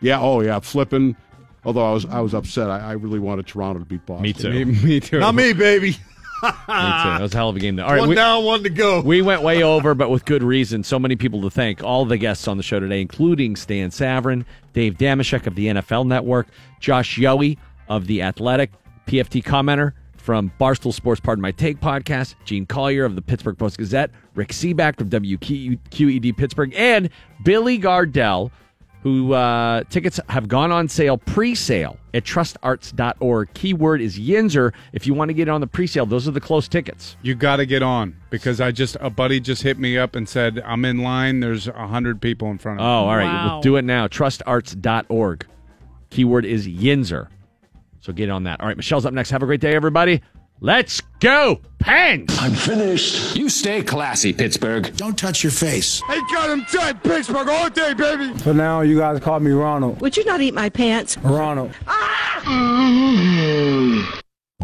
Speaker 23: Yeah. Oh, yeah. Flipping. Although I was I was upset. I, I really wanted Toronto to beat Boston.
Speaker 3: Me too.
Speaker 2: Me, [laughs] me too.
Speaker 6: Not me, baby. [laughs]
Speaker 3: Me too. That was a hell of a game. Though. All right,
Speaker 6: one
Speaker 3: we-
Speaker 6: down, one to go. [laughs]
Speaker 3: We went way over, but with good reason. So many people to thank. All the guests on the show today, including Stan Savran, Dave Dameshek of the NFL Network, Josh Yohe of The Athletic, PFT commenter from Barstool Sports Pardon My Take podcast, Gene Collier of the Pittsburgh Post Gazette, Rick Sebak from WQED Pittsburgh, and Billy Gardell who uh, tickets have gone on sale pre-sale at trustarts.org. Keyword is Yinzer. If you want to get on the pre-sale, those are the close tickets.
Speaker 2: You got to get on because I just a buddy just hit me up and said I'm in line. There's a hundred people in front
Speaker 3: Oh,
Speaker 2: of me.
Speaker 3: Oh, all right. We'll do it now. Trustarts.org. Keyword is Yinzer. So get on that. All right, Michelle's up next. Have a great day, everybody. Let's go, Pens!
Speaker 24: I'm finished. You stay classy, Pittsburgh. Don't touch your face.
Speaker 25: They got him tight, Pittsburgh all day, baby.
Speaker 26: For now, you guys call me Ronald.
Speaker 27: Would you not eat my pants?
Speaker 26: Ronald. Ah! Mm-hmm.